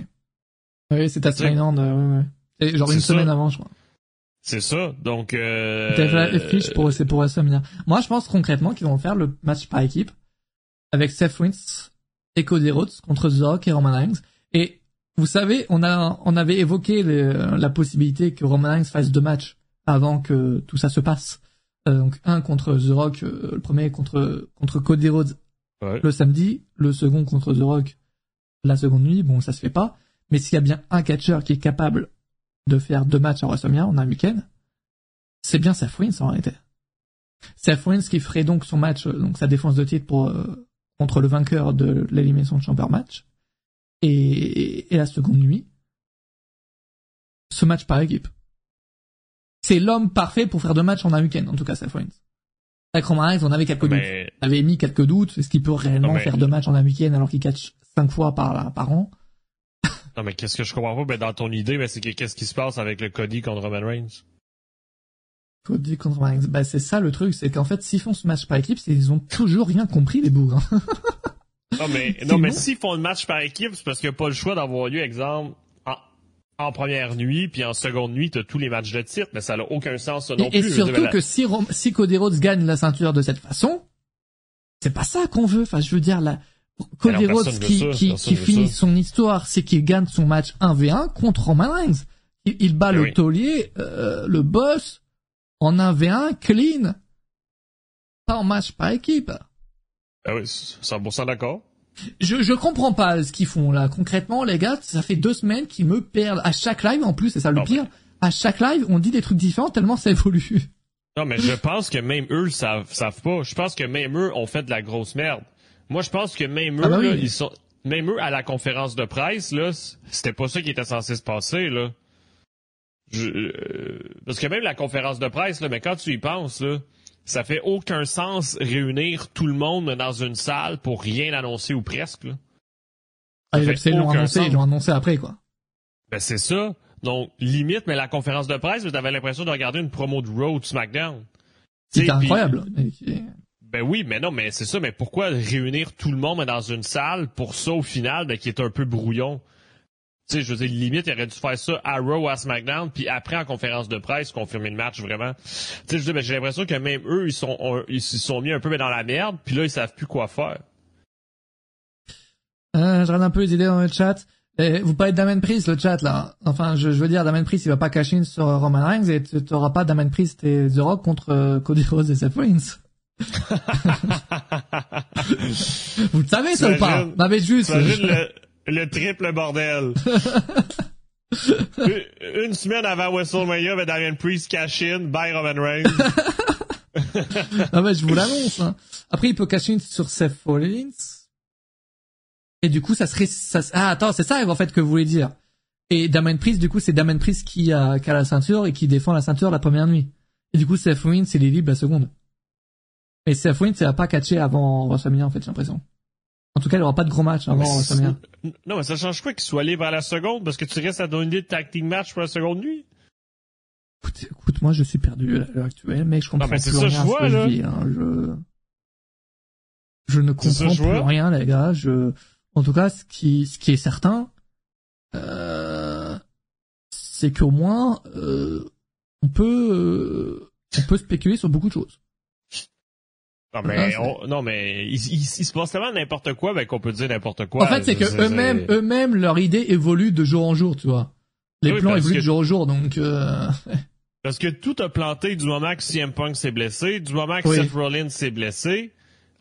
Oui, c'est euh, ouais, ouais. C'est genre une ça. semaine avant, je crois. C'est ça. Donc euh, la fiche pour, c'est pour WrestleMania. Moi, je pense concrètement qu'ils vont faire le match par équipe avec Seth Rollins et Cody Rhodes contre The Rock et Roman Reigns. Et vous savez, on a, on avait évoqué le- la possibilité que Roman Reigns fasse deux matchs avant que tout ça se passe. Euh, donc un contre The Rock, euh, le premier contre contre Cody Rhodes ouais. le samedi, le second contre The Rock la seconde nuit. Bon, ça se fait pas. Mais s'il y a bien un catcheur qui est capable de faire deux matchs à WrestleMania en un week-end, c'est bien Seth Rollins en réalité. Seth Rollins qui ferait donc son match, euh, donc sa défense de titre pour euh, contre le vainqueur de l'élimination de Chamber match. Et, et la seconde nuit, ce match par équipe. C'est l'homme parfait pour faire deux matchs en un week-end, en tout cas Seth Rollins. Avec Roman Reigns, on avait quelques doutes Mais avait mis quelques doutes. Est-ce qu'il peut réellement mais- faire deux matchs en un week-end alors qu'il catch cinq fois par, par an? Non mais qu'est-ce que je comprends pas? Ben dans ton idée ben c'est que qu'est-ce qui se passe avec le Cody contre Roman Reigns? Cody contre Roman Reigns. Bah, c'est ça le truc, c'est qu'en fait, s'ils font ce match par équipe, c'est ils ont toujours rien compris, les bourgs. hein. Non, mais, non, mais s'ils font le match par équipe, c'est parce qu'il n'y a pas le choix d'avoir lieu, exemple, en, en première nuit, puis en seconde nuit, t'as tous les matchs de titre, mais ça n'a aucun sens, ça non et, et plus. Dire, surtout ben, que si, Rom- si Cody Rhodes gagne la ceinture de cette façon, c'est pas ça qu'on veut. Enfin, je veux dire, la, Cody Alors, Rhodes qui, ça, qui, qui finit ça. son histoire, c'est qu'il gagne son match 1v1 contre Roman Reigns. Il, il bat Eh le oui. taulier, euh, le boss, en 1v1 clean. Pas en match par équipe. Ah oui, 100% d'accord. Je, je comprends pas ce qu'ils font là. Concrètement, les gars, ça fait deux semaines qu'ils me perdent. À chaque live, en plus, c'est ça le Non, pire. À chaque live, on dit des trucs différents tellement ça évolue. Non, mais je pense que même eux savent, savent pas. Je pense que même eux ont fait de la grosse merde. Moi, je pense que même eux, Ah bah oui. là, ils sont, même eux, à la conférence de presse, là, c'était pas ça qui était censé se passer, là. Je- euh, parce que même la conférence de presse, là, mais quand tu y penses, là, ça fait aucun sens réunir tout le monde dans une salle pour rien annoncer ou presque, là. Ah, ils l'ont annoncé, sens. ils l'ont annoncé après, quoi. Ben, c'est ça. Donc, limite, mais la conférence de presse, t'avais l'impression de regarder une promo de de SmackDown. Puis- incroyable. Ben oui, mais non, mais c'est ça. Mais pourquoi réunir tout le monde dans une salle pour ça au final, ben, qui est un peu brouillon? Tu sais, je veux dire, limite, il aurait dû faire ça à Raw ou à SmackDown, puis après en conférence de presse, confirmer le match vraiment. Tu sais, je veux dire, ben, j'ai l'impression que même eux, ils sont, ont- ils se sont mis un peu ben, dans la merde, puis là, ils savent plus quoi faire. Euh, je regarde un peu les idées dans le chat. Et vous parlez de Damien Priest, le chat, là. Enfin, je, je veux dire, Damien Priest, il va pas cacher in sur euh, Roman Reigns et tu t'auras pas Damien Priest et The Rock contre euh, Cody Rhodes et Seth Rollins. Vous le savez, ça ou pas? Mais juste. Le, le triple bordel. une, semaine avant WrestleMania, ben, Damian Priest cash in, by Roman Reigns. Ah ouais, je vous l'annonce. Hein. Après, il peut cacher une sur Seth Rollins. Et du coup, ça serait... Ça, ah, attends, c'est ça en fait que vous voulez dire. Et Damien Priest, du coup, c'est Damien Priest qui a, qui a la ceinture et qui défend la ceinture la première nuit. Et du coup, Seth Rollins, c'est les libre la seconde. Et Seth Rollins, il va pas catché avant WrestleMania, en fait, j'ai l'impression. En tout cas, il aura pas de gros match avant. Non, mais ça change quoi qu'il soit libre à la seconde? Parce que tu restes à donner de tag team match pour la seconde nuit? Écoute, écoute, moi, je suis perdu à l'heure actuelle, mec, je comprends plus rien je vois, ce que je dis, hein. Je... je ne comprends plus rien, les gars. Je, en tout cas, ce qui, ce qui est certain, euh, c'est qu'au moins, euh, on peut, euh, on peut spéculer sur beaucoup de choses. Non mais, non mais il, se passe tellement n'importe quoi ben qu'on peut dire n'importe quoi. En fait, c'est que eux-mêmes, eux-mêmes, leur idée évolue de jour en jour, tu vois. Les plans évoluent de jour en jour, donc. Euh... parce que tout a planté du moment que CM Punk s'est blessé, du moment que Seth Rollins s'est blessé.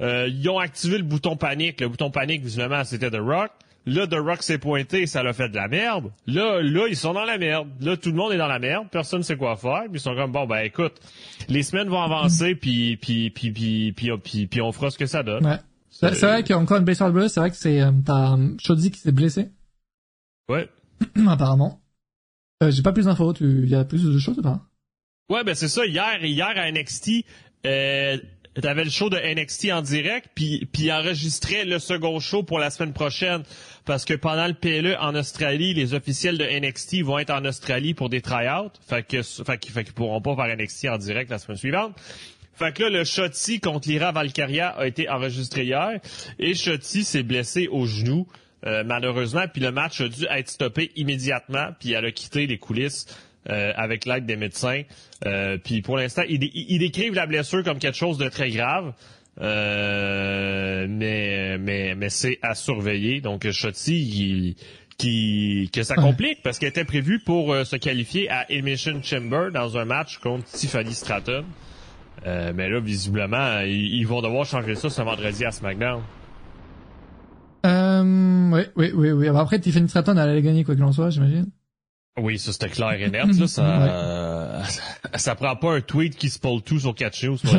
Euh, ils ont activé le bouton panique. Le bouton panique, visiblement, c'était The Rock. Là, The Rock s'est pointé, ça l'a fait de la merde. Là, là, ils sont dans la merde. Là, tout le monde est dans la merde. Personne sait quoi faire. Puis ils sont comme bon, ben écoute, les semaines vont avancer, puis puis puis puis puis puis, on fera ce que ça donne. Ouais. C'est vrai qu'il y a encore une blessure de C'est vrai que c'est euh, t'as Shoddy qui s'est blessé. Ouais. Apparemment. Euh, J'ai pas plus d'infos. Tu y a plus de choses ou pas? Ouais, ben c'est ça. Hier, hier à NXT. Euh, T'avais le show de NXT en direct, puis puis enregistrait le second show pour la semaine prochaine parce que pendant le PLE en Australie, les officiels de NXT vont être en Australie pour des tryouts, fait que fait qu'ils pourront pas faire NXT en direct la semaine suivante. Fait que là, le Shotzi contre Lyra Valkyria a été enregistré hier et Shotzi s'est blessé au genou. Euh, malheureusement, puis le match a dû être stoppé immédiatement, puis elle a quitté les coulisses euh, avec l'aide des médecins. Euh, puis pour l'instant, ils, ils, décrivent la blessure comme quelque chose de très grave. Euh, mais mais mais c'est à surveiller. Donc Shotzi, qui que ça complique parce qu'elle était prévue pour se qualifier à Emission Chamber dans un match contre Tiffany Stratton. mais là, visiblement, ils, vont devoir changer ça ce vendredi à SmackDown. Euh, oui, oui, oui, oui. Après, Tiffany Stratton, elle allait gagner quoi qu'il en soit, j'imagine. Oui, ça c'était clair et net. Là, ça, ça prend pas un tweet qui spoil tout sur Catch News pour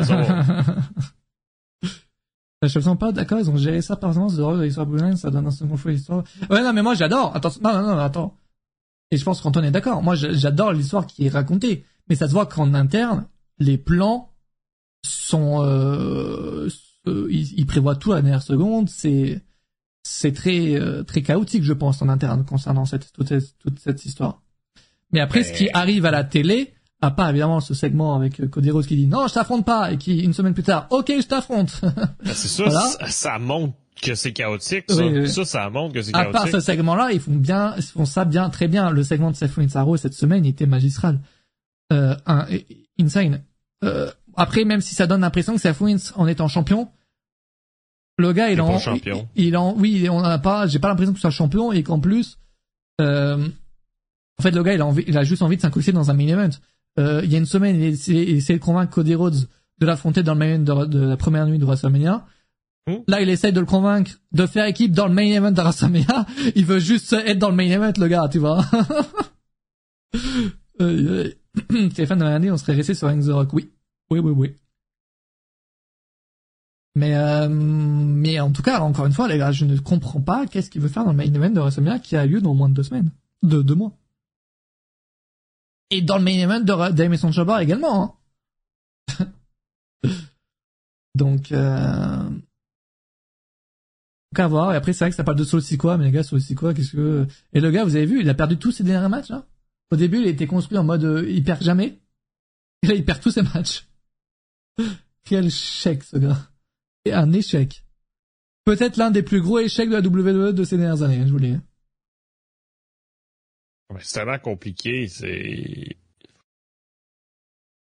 Je me sens pas d'accord, ils ont géré ça par exemple de l'histoire bouillante, ça donne un second choix l'histoire. Ouais, non, mais moi j'adore. Attends, non, non, non, attends. Et je pense qu'Anton est d'accord. Moi, j'adore l'histoire qui est racontée. Mais ça se voit qu'en interne, les plans sont, euh, ils, ils, prévoient tout à la dernière seconde. C'est, c'est très, euh, très chaotique, je pense, en interne concernant cette, toute, cette histoire. Mais après, ce qui arrive à la télé, à part évidemment ce segment avec euh, Cody Rhodes qui dit non, je t'affronte pas, et qui une semaine plus tard, ok, je t'affronte. Ben, c'est ça, ça, montre que c'est chaotique. Ça. ça, ça montre que c'est chaotique. À part ce segment-là, ils font bien, ils font ça bien, très bien. Le segment de Seth Rollins cette semaine, il était magistral, euh, un, insane. Euh, après, même si ça donne l'impression que Seth Rollins, en étant champion, le gars, il, en, il, il, en, oui, on a pas, j'ai pas l'impression que ce soit champion et qu'en plus, euh, en fait, le gars, il a, envie, il a juste envie de s'incruster dans un main event. Euh, il y a une semaine, il essaie, de convaincre Cody Rhodes de l'affronter dans le main event de, la première nuit de WrestleMania. Là, il essaie de le convaincre de faire équipe dans le main event de WrestleMania. Il veut juste être dans le main event, le gars, tu vois. euh, Stéphane de l'année, on serait resté sur Ring the Rock. Oui. Oui, oui, oui. Mais euh, mais en tout cas, encore une fois, les gars, je ne comprends pas qu'est-ce qu'il veut faire dans le main event de WrestleMania qui a lieu dans moins de deux semaines, de deux mois et dans le main event de d'Emerson Chamber également. Hein. Donc, euh... Donc à voir. Et après, c'est vrai que ça parle de quoi mais les gars, quoi qu'est-ce que... Et le gars, vous avez vu, il a perdu tous ses derniers matchs. Hein Au début, il était construit en mode euh, il perd jamais. Et là, il perd tous ses matchs. Quel échec, ce gars. Et un échec. Peut-être l'un des plus gros échecs de la WWE de ces dernières années, hein, je vous le dis. C'est tellement compliqué, c'est...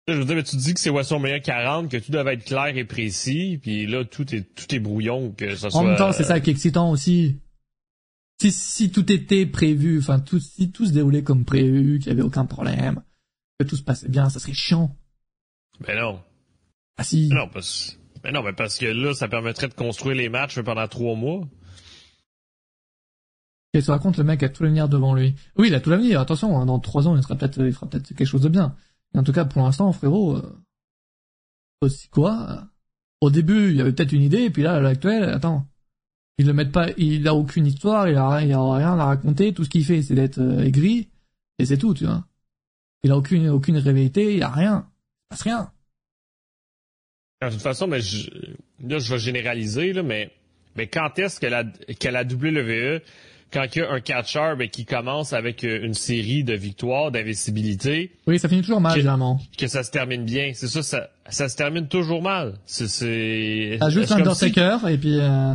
Je veux dire, mais tu dis que c'est WrestleMania 40, que tout doit être clair et précis, puis là, tout est, tout est brouillon, que ça soit... En même temps, c'est ça qui est excitant aussi. Si, si tout était prévu, enfin, tout, si tout se déroulait comme prévu, qu'il y avait aucun problème, que tout se passait bien, ça serait chiant. Ben non. Ah si. non, parce, ben non, mais parce que là, ça permettrait de construire les matchs pendant trois mois. Il se raconte, le mec a tout l'avenir devant lui. Oui, il a tout l'avenir. Attention, hein, dans trois ans, il sera peut-être, il fera peut-être quelque chose de bien. En tout cas, pour l'instant, frérot, euh, aussi quoi Au début, il y avait peut-être une idée, et puis là, à l'heure actuelle, attends, Ils le mettent pas, il a aucune histoire, il a, il a rien à raconter. Tout ce qu'il fait, c'est d'être euh, aigri et c'est tout, tu vois. Il a aucune aucune réalité, il a rien, il passe rien. De toute façon, mais je, là, je vais généraliser là, mais mais quand est-ce que la que la WWE quand il y a un catcheur ben, qui commence avec euh, une série de victoires, d'invisibilité. Oui, ça finit toujours mal, généralement. Que ça se termine bien. C'est ça, ça, ça se termine toujours mal. C'est, juste Undertaker, si... et puis, euh...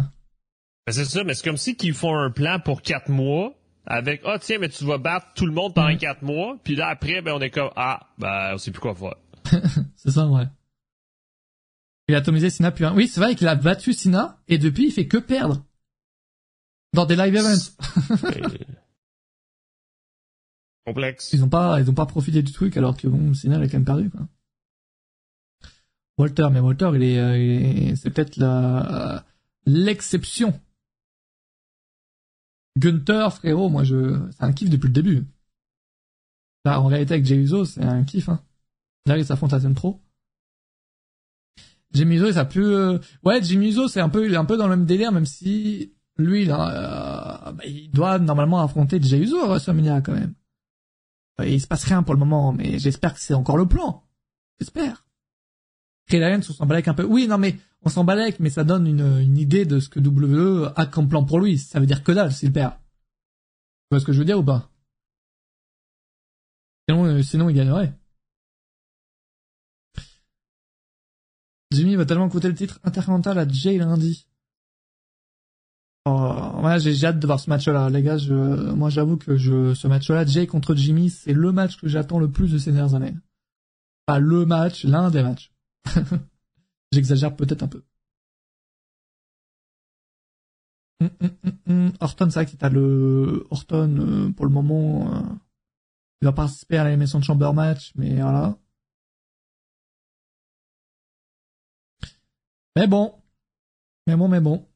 ben, c'est ça, mais c'est comme si qu'ils font un plan pour quatre mois, avec, ah, oh, tiens, mais tu vas battre tout le monde pendant mm. quatre mois, puis là, après, ben, on est comme, ah, ben, on sait plus quoi faire. c'est ça, ouais. Il a atomisé Sina puis Oui, c'est vrai qu'il a battu Sina, et depuis, il fait que perdre. Dans des live events. Complexe. Ils ont pas, ils ont pas profité du truc alors que bon, Cena a quand même perdu, quoi. Walter, mais Walter, il est, euh, c'est peut-être la, l'exception. Gunter, frérot, moi je, c'est un kiff depuis le début. Là, en réalité, avec Jey Uso, c'est un kiff, hein. Là, il s'affronte à scène pro. Jimmy Uso, ça peut, euh... ouais, Jimmy Uso, c'est un peu, il est un peu dans le même délire, même si lui, là, euh, bah, il doit normalement affronter Jey Uso à WrestleMania quand même. Il se passe rien pour le moment, mais j'espère que c'est encore le plan. J'espère. Trey on s'en balèque un peu. Oui, non, mais on s'en balèque, mais ça donne une, une idée de ce que WWE a comme plan pour lui. Ça veut dire que dalle s'il perd. Tu vois ce que je veux dire ou pas? Sinon, euh, sinon il gagnerait. Jimmy va tellement coûter le titre intercontinental à Jay lundi. Oh, ouais, j'ai hâte de voir ce match-là, les gars. Je, moi, j'avoue que je, ce match-là, Jay contre Jimmy, c'est le match que j'attends le plus de ces dernières années. Pas le match, l'un des matchs. J'exagère peut-être un peu. Hum, hum, hum, Horton, c'est vrai que t'as le Horton euh, pour le moment. Euh, il va participer à l'émission de Chamber Match, mais voilà. Mais bon, mais bon, mais bon.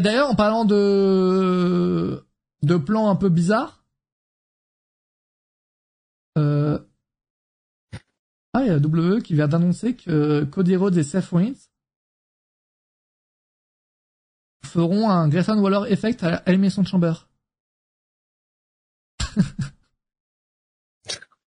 D'ailleurs, en parlant de de plans un peu bizarres, euh... ah, il y a WWE qui vient d'annoncer que Cody Rhodes et Seth Rollins feront un Grayson Waller Effect à Elimination Chamber.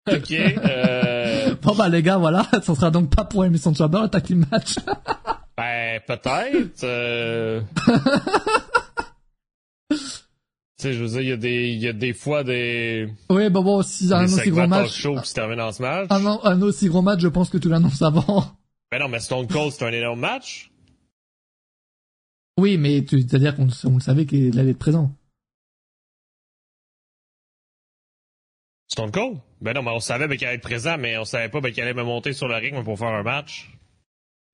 ok. Euh... Bon bah les gars, voilà, ça sera donc pas pour Elimination Chamber, attaque le match. Ben, peut-être. Euh... tu sais, je veux dire, il y a des, il y a des fois des. Oui, bah bon, si un aussi gros match. Show qui se termine en ce match. Un, un, aussi gros match, je pense que tu l'annonces avant. Ben non, mais Stone Cold, c'est un énorme match. Oui, mais c'est-à-dire qu'on on le savait qu'il allait être présent. Stone Cold? Ben non, mais on savait ben, qu'il allait être présent, mais on savait pas ben, qu'il allait me monter sur le ring pour faire un match.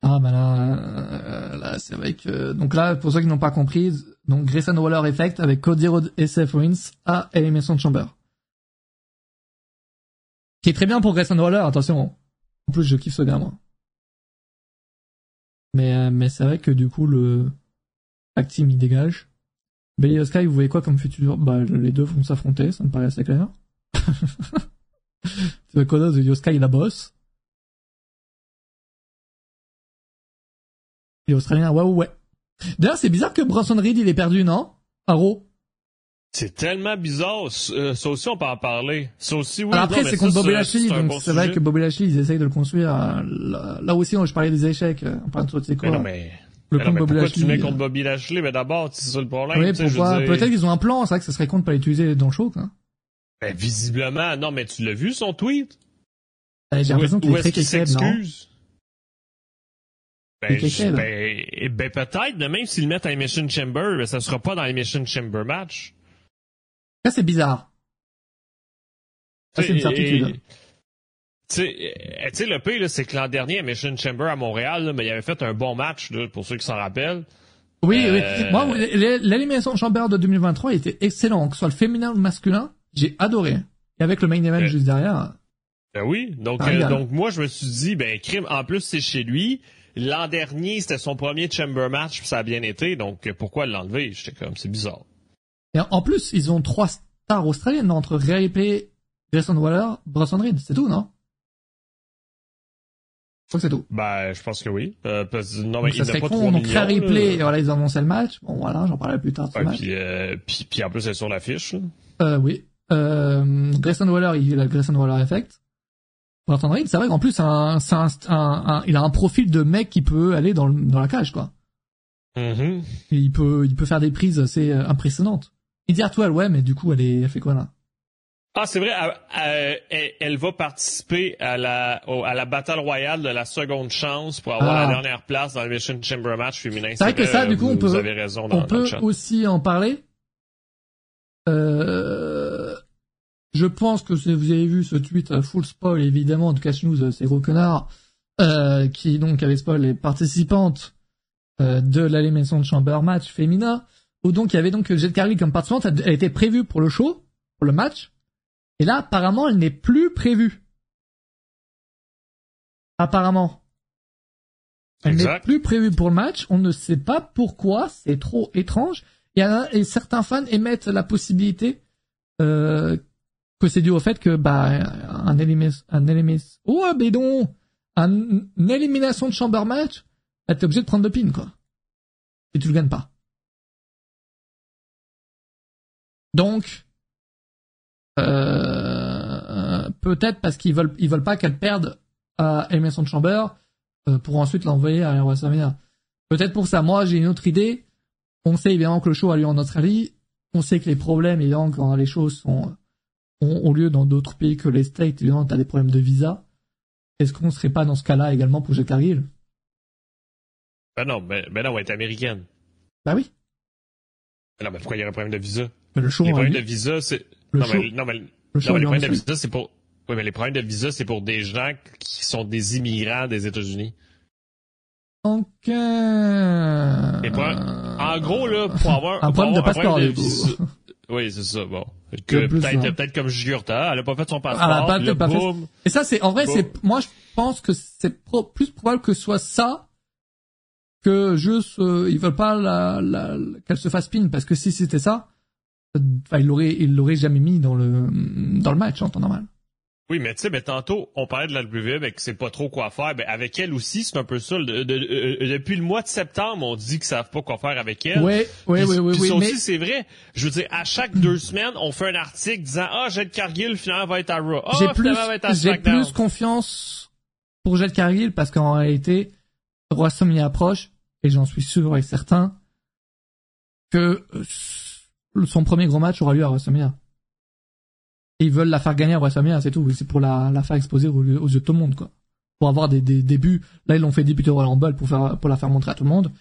Ah bah là, euh, là c'est vrai que donc là pour ceux qui n'ont pas compris, donc Grayson Waller Effect avec Cody Rhodes et Seth Rollins à Elimination Chamber. Qui est très bien pour Grayson Waller, attention. En plus je kiffe ce gars moi. Mais euh, mais c'est vrai que du coup le Pack Team il dégage. Belly Sky, vous voyez quoi comme futur? Bah les deux vont s'affronter, ça me paraît assez clair. tu vois d'autre Sky la bosse. Et Australien, ouais, ouais. D'ailleurs, c'est bizarre que Bronson Reed, il est perdu, non? Aro? C'est tellement bizarre. Euh, ça aussi, on peut en parler. Ça aussi, oui. après, c'est contre Bobby Lashley, donc c'est vrai que Bobby Lashley, ils essayent de le construire. Euh, là, aussi, je parlais des échecs. On parle de c'est quoi? Mais non, mais... Le mais non, mais Bobby pourquoi Lashley, tu mets contre Bobby Lashley? Mais d'abord, c'est ça le problème. Oui, pourquoi? Peut-être qu'ils ont un plan, c'est vrai que ça serait con de pas l'utiliser dans le show, quoi. Ben, visiblement, non, mais tu l'as vu, son tweet? Ben, j'ai l'impression qu'il est très s'excuse? Ben, ben, ben, peut-être, mais même s'ils le mettent à Emission Chamber, ben, ça sera pas dans Emission Chamber match. Ça, c'est bizarre. Ça, c'est une certitude. Tu sais, le pire, c'est que l'an dernier, à Mission Chamber à Montréal, là, mais il avait fait un bon match, là, pour ceux qui s'en rappellent. Oui, oui. Euh, Moi, l'élimination Chamber de 2023 était excellent, que ce soit le féminin ou le masculin. J'ai adoré. Et avec le main event juste derrière. Ben oui. Donc, euh, donc moi, je me suis dit, ben, crime, en plus, c'est chez lui. L'an dernier, c'était son premier Chamber match, puis ça a bien été, donc pourquoi l'enlever? J'étais comme, c'est bizarre. Et en plus, ils ont trois stars australiennes entre Ray Ripley, Jason Waller, Bronson Reed, c'est tout, non? crois que c'est tout. Ben, je pense que oui. Euh, parce, non, mais donc, ça serait con, donc replay, et voilà, ils ont annoncé le match. Bon, voilà, j'en parlerai plus tard ouais. Puis, euh, puis, puis, en plus, c'est sur l'affiche. Euh, oui. Euh, Grayson Waller, il a le Grayson Waller effect. Pour Reed, c'est vrai qu'en plus, un, un, un, il a un profil de mec qui peut aller dans, le, dans la cage, quoi. Mm-hmm. Et il peut, il peut faire des prises assez euh, impressionnantes. Il dit Artois, ouais, mais du coup, elle, est, elle fait quoi là? Ah, c'est vrai, elle, elle, elle, va participer à la, au, à la Battle Royale de la seconde chance pour avoir Ah. la dernière place dans le Mission Chamber match féminin. C'est vrai que ça, du coup, on vous peut- avez raison dans, On dans peut le chat. aussi en parler. Euh, je pense que vous avez vu ce tweet euh, full spoil évidemment de Cash News, euh, ces gros connards, euh, qui donc avait spoil les participantes euh, de l'élimination de Chamber match féminin, où donc il y avait donc Jet Carly comme participante, elle était prévue pour le show, pour le match, et là apparemment elle n'est plus prévue. Apparemment. Elle n'est plus prévue pour le match. On ne sait pas pourquoi. C'est trop étrange. Y a, et certains fans émettent la possibilité euh, que c'est dû au fait que bah un élimis, un élimis, oh non, un, une élimination de chamber match, bah, t'es obligé de prendre le pin quoi. Et tu le gagnes pas. Donc euh, peut-être parce qu'ils veulent ils veulent pas qu'elle perde à élimination de chamber euh, pour ensuite l'envoyer à WrestleMania. Peut-être pour ça. Moi, j'ai une autre idée. On sait évidemment que le show a lieu en Australie. On sait que les problèmes, évidemment, quand les choses sont, ont, ont lieu dans d'autres pays que les States, évidemment, t'as des problèmes de visa. Est-ce qu'on serait pas dans ce cas-là également pour Jet Cargill Ben non, ben, ben non, elle est américaine. Bah oui. Ben non, mais pourquoi il y aurait un problème de visa? Mais le show, Les a problèmes de visa, c'est... le Non, show, mais, non, mais, le non, show mais a les problèmes de visa, c'est pour... Oui, mais les problèmes de visa, c'est pour des gens qui sont des immigrants des États-Unis. Pour- En gros, là, pour avoir... Un problème de passeport, coup. visa- Oui, c'est ça, bon. Peut-être, peut-être comme Jurta, elle a pas fait son passeport, Elle a pas- là, pas fait- boum. Et ça, c'est, en vrai, c'est, moi, je pense que c'est pro- plus probable que ce soit ça que juste, euh, ils veulent pas la, la, qu'elle se fasse pin, parce que si c'était ça, euh, enfin, ils l'auraient, ils l'auraient jamais mis dans le, dans le match, en temps normal. Oui, mais tu sais, ben, tantôt, on parlait de la WWE, ben, que c'est pas trop quoi faire. Ben, avec elle aussi, c'est un peu ça. De- de- euh, depuis le mois de septembre, on dit qu'ils savent pas quoi faire avec elle. Puis- ouais, ouais, puis ouais, ça mais, aussi, c'est vrai. Je veux dire, à chaque deux semaines, on fait un article disant, ah, Jed Cargill, finalement, va être à Raw. Ah, j'ai plus, finalement, va être à j'ai plus confiance pour Jet Cargill, parce qu'en réalité, WrestleMania approche, et j'en suis sûr et certain, que euh, son premier gros match aura lieu à WrestleMania. Et ils veulent la faire gagner à WrestleMania, c'est tout. C'est pour la, la faire exposer aux, yeux de tout le monde, quoi. Pour avoir des, des débuts. Là, ils l'ont fait débuter au Royal Rumble pour faire, pour la faire montrer à tout le monde.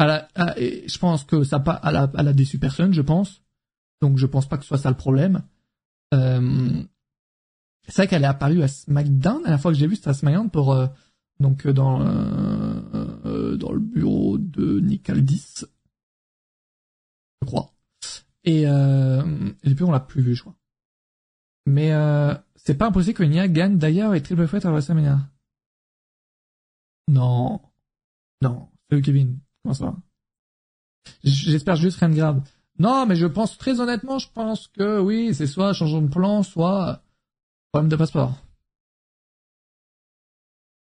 Elle a- elle- et je pense que ça pas, elle a, elle a déçu personne, je pense. Donc, je pense pas que ce soit ça le problème. Euh, c'est vrai qu'elle est apparue à SmackDown. La dernière fois que j'ai vu, c'était à SmackDown pour, euh, donc, euh, dans, euh, euh, dans le bureau de Nick Aldis. Je crois. Et, euh, et depuis, on l'a plus vu, je crois. Mais, euh, c'est pas impossible que Nia gagne d'ailleurs et triple threat à WrestleMania. Non. Non. Salut Kevin. Comment ça va? J'espère juste rien de grave. Non, mais je pense, très honnêtement, je pense que oui, c'est soit changement de plan, soit problème de passeport.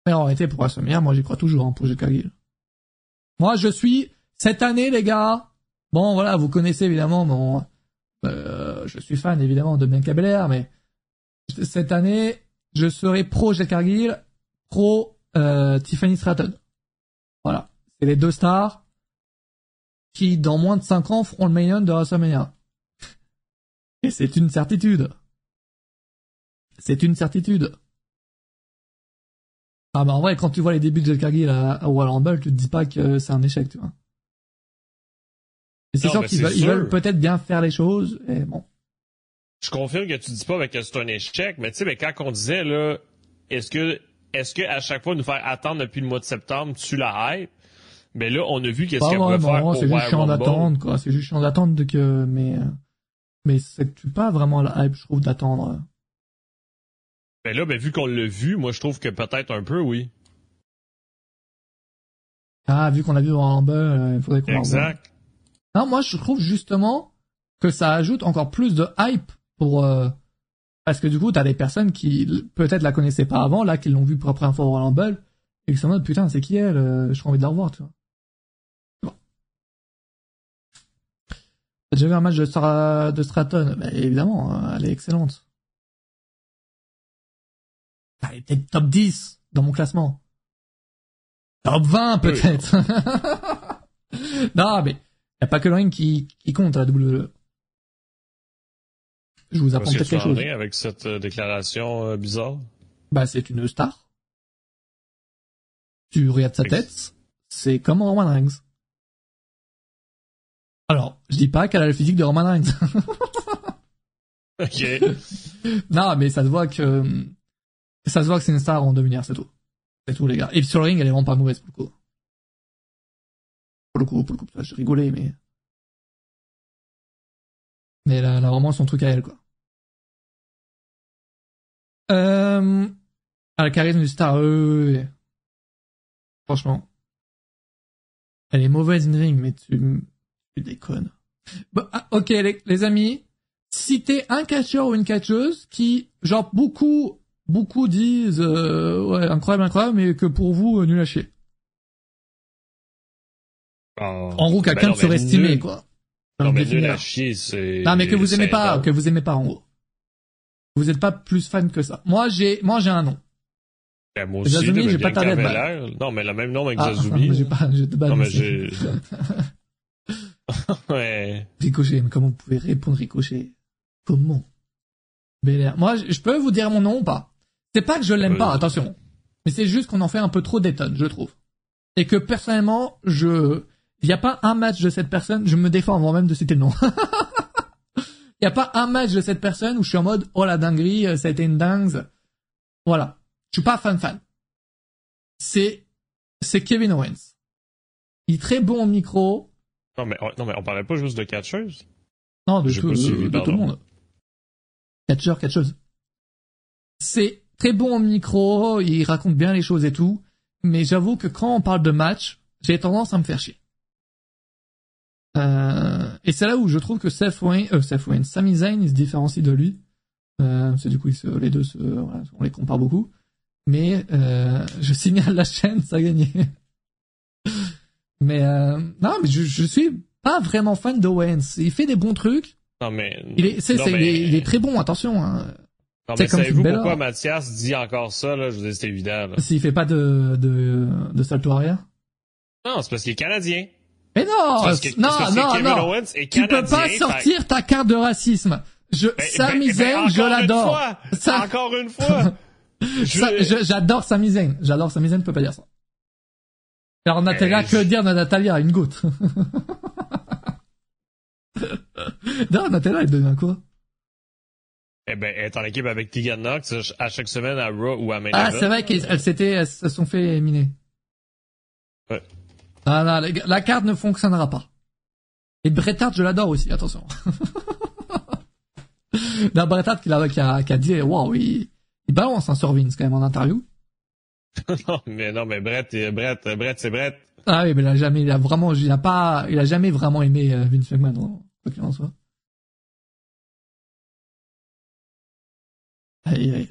Mais en réalité, pour WrestleMania, moi j'y crois toujours, hein, pour Cargill. Moi, je suis, cette année, les gars, bon, voilà, vous connaissez évidemment mon, euh, je suis fan évidemment de Bianca Belair, mais cette année, je serai pro Jet Cargill, pro euh, Tiffany Stratton. Voilà. C'est les deux stars qui, dans moins de 5 ans, feront le main de WrestleMania. Et c'est une certitude. C'est une certitude. Ah bah en vrai, quand tu vois les débuts de Jet Cargill à, à Royal Rumble, tu te dis pas que c'est un échec, tu vois. C'est sûr mais qu'ils veulent, veulent peut-être bien faire les choses, et bon. Je confirme que tu dis pas ben, que c'est un échec, mais tu sais, ben, quand on disait, là, est-ce que, est-ce que à chaque fois nous faire attendre depuis le mois de septembre, tu la hype? Ben là, on a vu qu'est-ce Pas qu'elle pouvait faire au c'est juste chiant d'attendre, quoi. C'est juste chiant d'attendre que, mais, euh, mais c'est pas vraiment la hype, je trouve, d'attendre. Ben là, ben, vu qu'on l'a vu, moi, je trouve que peut-être un peu, oui. Ah, vu qu'on l'a vu dans Rumble, euh, il faudrait qu'on. Exact. Non, moi, je trouve justement que ça ajoute encore plus de hype pour, euh, parce que du coup, t'as des personnes qui, peut-être la connaissaient pas avant, là, qui l'ont vu pour la première fois au Rumble, Et que c'est en mode, putain, c'est qui elle euh, J'ai envie de la revoir, tu vois. Bon. T'as déjà vu un match de, Stra- de Stratton évidemment, euh, elle est excellente. Elle était top 10 dans mon classement. Top 20 peut-être. non, mais y a pas que le ring qui, qui compte à la WWE. Je vous apprends peut-être quelque chose. avec cette euh, déclaration euh, bizarre. Bah, c'est une star. Tu regardes sa tête, c'est comme Roman Reigns. Alors, je dis pas qu'elle a le physique de Roman Reigns. Ok. non, mais ça se voit que ça se voit que c'est une star en devenir, c'est tout. C'est tout, les gars. Et sur le ring, elle est vraiment pas mauvaise pour le coup. Pour le coup, pour le coup, je rigolais, mais mais elle a, vraiment son truc à elle, quoi. Euh... Ah, le charisme du star, euh. Franchement. Elle est mauvaise in ring, mais tu, tu déconnes. Bon, ah, ok, les, amis. Citez un catcheur ou une catcheuse qui, genre, beaucoup, beaucoup disent, euh, ouais, incroyable, incroyable, mais que pour vous, euh, nul à chier. En, En gros, quelqu'un de non, surestimé, quoi. Non, mais nul à chier, c'est... Non, mais que vous aimez pas, que vous aimez pas, en gros. Vous êtes pas plus fan que ça. Moi, j'ai, moi, j'ai un nom. Ben, moi aussi, Zazumi, j'ai pas tardé à Belair. Non, mais le même nom avec Ah, Zazumi. j'ai pas, j'ai non, mais j'ai... ouais. Ricochet, mais comment vous pouvez répondre Ricochet? Comment? Belair. Moi, je peux vous dire mon nom ou pas? C'est pas que je l'aime Euh, pas, attention. Mais c'est juste qu'on en fait un peu trop d'étonnes, je trouve. Et que personnellement, je... Il n'y a pas un match de cette personne, je me défends avant même de citer le nom. Il n'y a pas un match de cette personne où je suis en mode, oh la dinguerie, euh, ça a été une dingue. Voilà. Je suis pas fan fan. C'est, c'est Kevin Owens. Il est très bon au micro. Non, mais, non, mais on parlait pas juste de catcheuse. Non, de, tout, de- suivi, de tout le monde. Catcheur, catcheuse. C'est très bon au micro, il raconte bien les choses et tout, mais j'avoue que quand on parle de match, j'ai tendance à me faire chier. Euh, et c'est là où je trouve que Seth Wayne, euh, Seth Wayne, Sami Zayn, il se différencie de lui. Euh, c'est du coup, se- les deux, se, voilà, on les compare beaucoup. Mais euh, je signale la chaîne, ça a gagné. mais euh, non, mais je, je suis pas vraiment fan d'Owens. Il fait des bons trucs. Non, mais... Il est, c'est, non, c'est- mais... il est, il est très bon, attention. Hein. Non, mais savez-vous pourquoi. Mathias dit encore ça, là? Je vous dis, c'est évident, là. S'il fait pas de de, de salto arrière. Non, c'est parce qu'il est canadien. Mais non, parce que, non, parce que c'est non, Kevin non. Owens est Tu peux pas fait- sortir ta carte de racisme. Je, Ben- Sami ben- ben, Zayn, je l'adore. Ça- Encore une fois! Je- je- j'adore Sami Zayn. J'adore Sami Zayn, tu peux pas dire ça. Alors Natalia, Euh, que je- dire de Natalia Une goutte. non, Natalia, elle devient quoi? Eh ben, elle est en équipe avec Tegan Knox à chaque semaine à Raw ou à Main Ah, c'est vrai qu'elles elles s'étaient, elles se sont fait éliminer. Ouais. Ah non, les gars, la carte ne fonctionnera pas. Et Bret Hart, je l'adore aussi, attention. Là, Bret Hart qui a, qui a, qui a dit, waouh, il, il balance un sur Vince quand même en interview. non, mais non, mais Brett, euh, Brett, euh, Brett, c'est Brett. Ah oui, mais il a jamais, il a vraiment, il a pas, il a jamais vraiment aimé euh, Vince McMahon, en- quoi qu'il en soit. Aïe.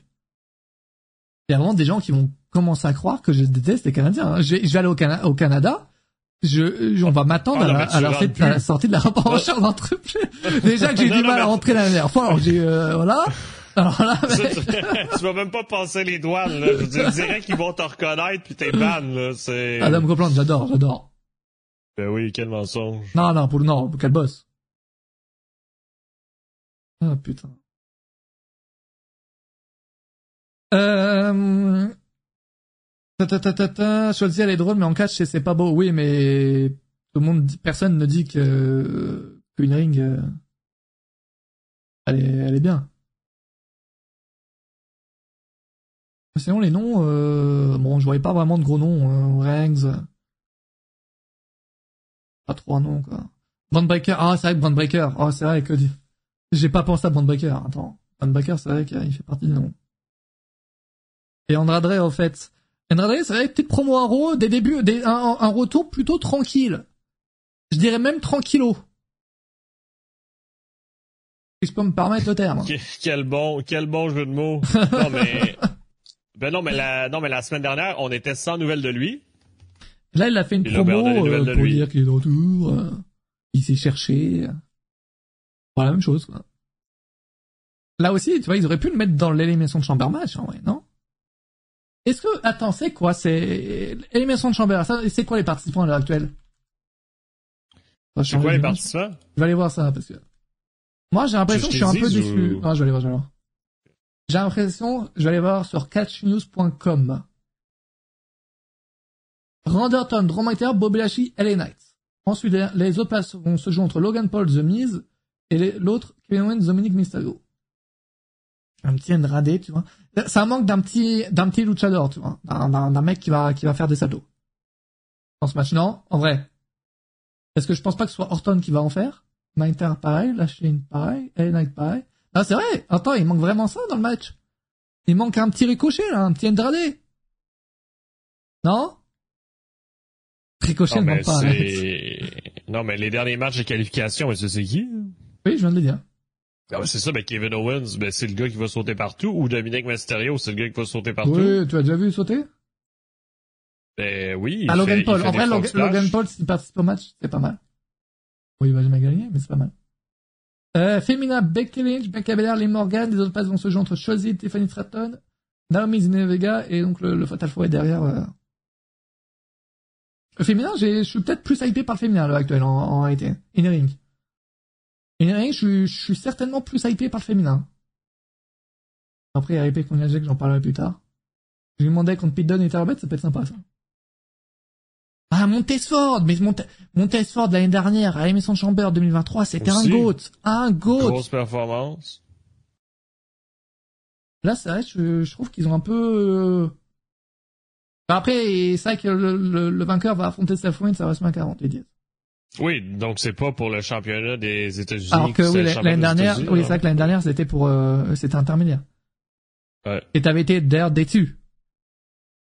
Il y a vraiment des gens qui vont commencer à croire que je déteste les Canadiens. hein. Je vais, je vais aller au, Cana- au Canada. Je, je- on va m'attendre Ah à, la, mais tu à, la, rentres fête- à la plus. sortie de la revanche d'entreprise. Déjà que j'ai du mal mais- à rentrer la dernière fois, alors j'ai, euh, voilà. Alors là, mais- tu, tu vas même pas passer les douanes, là. Je direct qu'ils vont te reconnaître puis t'es ban, là. C'est... Adam Copeland, j'adore, j'adore. Ben oui, quel mensonge. Non, non, pour le non, quel boss. Ah, putain. Euh... Ta elle est drôle, mais en catch, c'est- pas beau. Oui, mais tout le monde, personne ne dit que qu'une ring, euh, elle est, elle est bien. Sinon, les noms, euh, bon, je voyais pas vraiment de gros noms. Euh, Rangs, pas trop un nom, quoi. Brandbreaker, ah, c'est vrai que Brandbreaker, oh, c'est vrai que j'ai pas pensé à Brandbreaker, attends. Brandbreaker, c'est vrai qu'il fait partie du nom. Et Andrade, en fait. Andrade, c'est vrai, petite promo à Raw, des débuts, des, un, un retour plutôt tranquille. Je dirais même tranquillo. Si je peux me permettre le terme. Que- Quel bon, quel bon jeu de mots. Non, mais... Ben non, mais la, non, mais la semaine dernière, on était sans nouvelles de lui. Là, il a fait une promo euh, pour lui. dire qu'il est de retour. euh, il s'est cherché. Voilà, la même chose, quoi. Là aussi, tu vois, ils auraient pu le mettre dans l'élimination de chamber match, en vrai, non? Est-ce que... Attends, c'est quoi? C'est... Élimination de chamber, ça, c'est quoi les participants à l'heure actuelle? C'est quoi les participants? Je vais aller voir ça, parce que... Moi, j'ai l'impression que je suis un peu déçu. ou- Ah, je vais aller voir, je vais aller voir. J'ai l'impression, je vais aller voir sur catchnews.com. Randerton, Bobby Lashley, LA Knight. Ensuite, les- autres places vont se jouer entre Logan Paul, The Miz, et l'autre, Kevin Owens, Dominic Mysterio. Un petit Andrade, tu vois. Ça manque d'un petit, d'un petit luchador, tu vois. D'un, mec qui va, qui va faire des saltos. Dans ce match, non, en vrai. Est-ce que je pense pas que ce soit Orton qui va en faire? McIntyre pareil, Lashley pareil, LA Knight pareil. Ah, c'est vrai. Attends, il manque vraiment ça dans le match. Il manque un petit ricochet, là, un petit Andrade. Non? Ricochet Non, ne manque pas. non, mais les derniers matchs de qualification, mais c'est qui? Oui, je viens de le dire. Ah, ben, c'est ça, ben, Kevin Owens, ben, c'est le gars qui va sauter partout, ou Dominic Mysterio, c'est le gars qui va sauter partout. Oui, tu as déjà vu sauter? Ben, oui. il Ah, Logan fait- Paul. En vrai, Logan, Paul, s'il participe au match, c'est pas mal. Oui, il va jamais gagner, mais c'est pas mal. Euh, Femina, Becky Lynch, Becca Belair, Lee Morgan, les autres places vont se jouer entre Shozzy, Tiffany Stratton, Naomi Zinevega, et donc le, le Fatal Four est derrière, euh. Le féminin, je suis peut-être plus hypé par le féminin, à l'heure actuelle, en, en réalité. In-ring. In-ring, je, suis- je suis certainement plus hypé par le féminin. Après, il y a hypé contre Jack, j'en parlerai plus tard. Je lui demandais contre Dunne et Tarbet, ça peut être sympa, ça. Ah, Montesford, mais Monte Montesford l'année dernière, à de Chamber 2023, c'était un. GOAT. Un GOAT. Grosse performance. Là, c'est vrai, je, je trouve qu'ils ont un peu... euh, Enfin, Après, c'est vrai que le, le- le vainqueur va affronter Seth Rollins à WrestleMania 40, les 10. Oui, donc c'est pas pour le championnat des États-Unis. Alors que oui, l'année dernière, oui, c'est vrai que l'année dernière, c'était pour, euh, c'était intermédiaire. Ouais. Et t'avais été d'ailleurs déçu.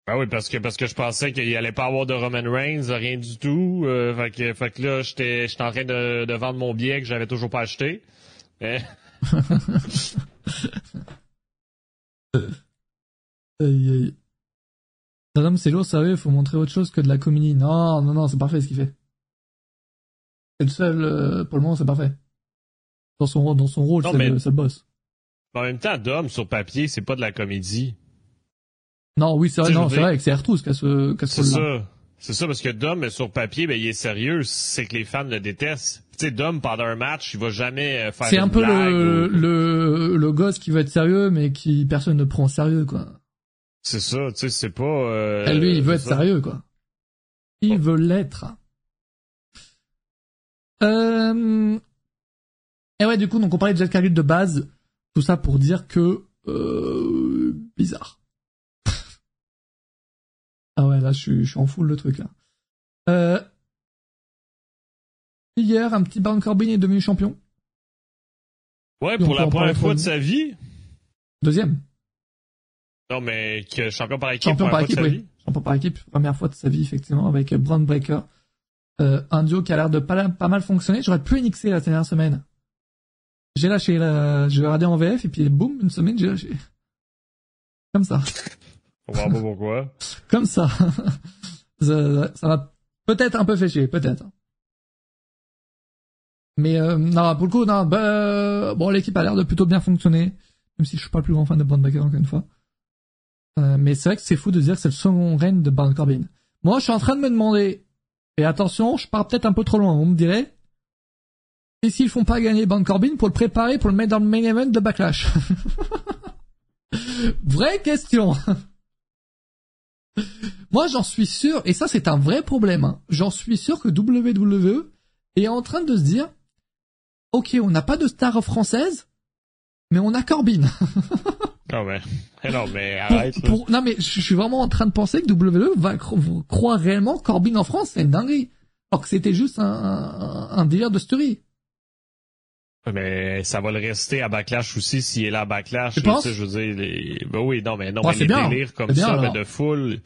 Ah oui, parce que parce que je pensais qu'il allait pas avoir de Roman Reigns, rien du tout. Euh, fait, que, fait que là, j'étais j'étais en train de, de vendre mon billet que j'avais toujours pas acheté. Mais, mais c'est lourd, sérieux, il faut montrer autre chose que de la comédie. Non, non, non, c'est parfait ce qu'il fait. C'est le seul, euh, pour le moment, c'est parfait. Dans son, dans son rôle, c'est mais- le, le boss. en même temps, Dom, sur papier, c'est pas de la comédie. Non, oui, c'est vrai, non, c'est vrai que c'est Artous qui a ce, qui a ce C'est ça. C'est ça, parce que Dom, sur papier, ben, il est sérieux. C'est que les fans le détestent. Tu sais, Dom, pendant un match, il va jamais euh, faire C'est un peu le, ou- le, le gosse qui veut être sérieux, mais qui personne ne prend au sérieux, quoi. C'est ça, tu sais, c'est pas... euh, Et lui, il veut être ça. sérieux, quoi. Il veut l'être. Euh... Et ouais, du coup, donc on parlait de Jack Cargill de base. Tout ça pour dire que... Euh... Bizarre. ah ouais, là, je suis, je suis en full le truc, là. Euh... Hier, un petit Baron Corbin est devenu champion. Ouais, pour la première fois de sa vie. Deuxième. Non, mais que champion par équipe, Champion par équipe, oui. Champion par équipe, première fois de sa vie, effectivement, avec Braun Breaker. Euh, un duo qui a l'air de pas, pas mal fonctionner. J'aurais pu NXT la dernière semaine. J'ai lâché la, je vais regarder en VF et puis boum, une semaine, j'ai lâché. Comme ça. On va pas pourquoi. Comme ça. ça m'a peut-être un peu fait chier, peut-être. Mais euh, non, pour le coup, non, bah, bon, l'équipe a l'air de plutôt bien fonctionner, même si je suis pas le plus grand fan de Braun Breaker encore une fois. Euh, mais c'est vrai que c'est fou de dire que c'est le second règne de Baron Corbin. Moi, je suis en train de me demander, et attention, je pars peut-être un peu trop loin, on me dirait, et s'ils font pas gagner Baron Corbin pour le préparer pour le mettre dans le main event de Backlash Vraie question. Moi, j'en suis sûr, et ça c'est un vrai problème, hein, j'en suis sûr que WWE est en train de se dire, ok, on n'a pas de star française, mais on a Corbin. Non, mais, non, mais arrête. pour- non mais je suis vraiment en train de penser que WWE va cro- croire réellement Corbin en France, c'est une dinguerie. Alors que c'était juste un, un, un délire de story. Mais ça va le rester à Backlash aussi s'il est là à Backlash. Tu sais, je veux dire, les... ben oui, non, mais non, mais c'est les bien. délires comme bien, ça, alors. mais de foule.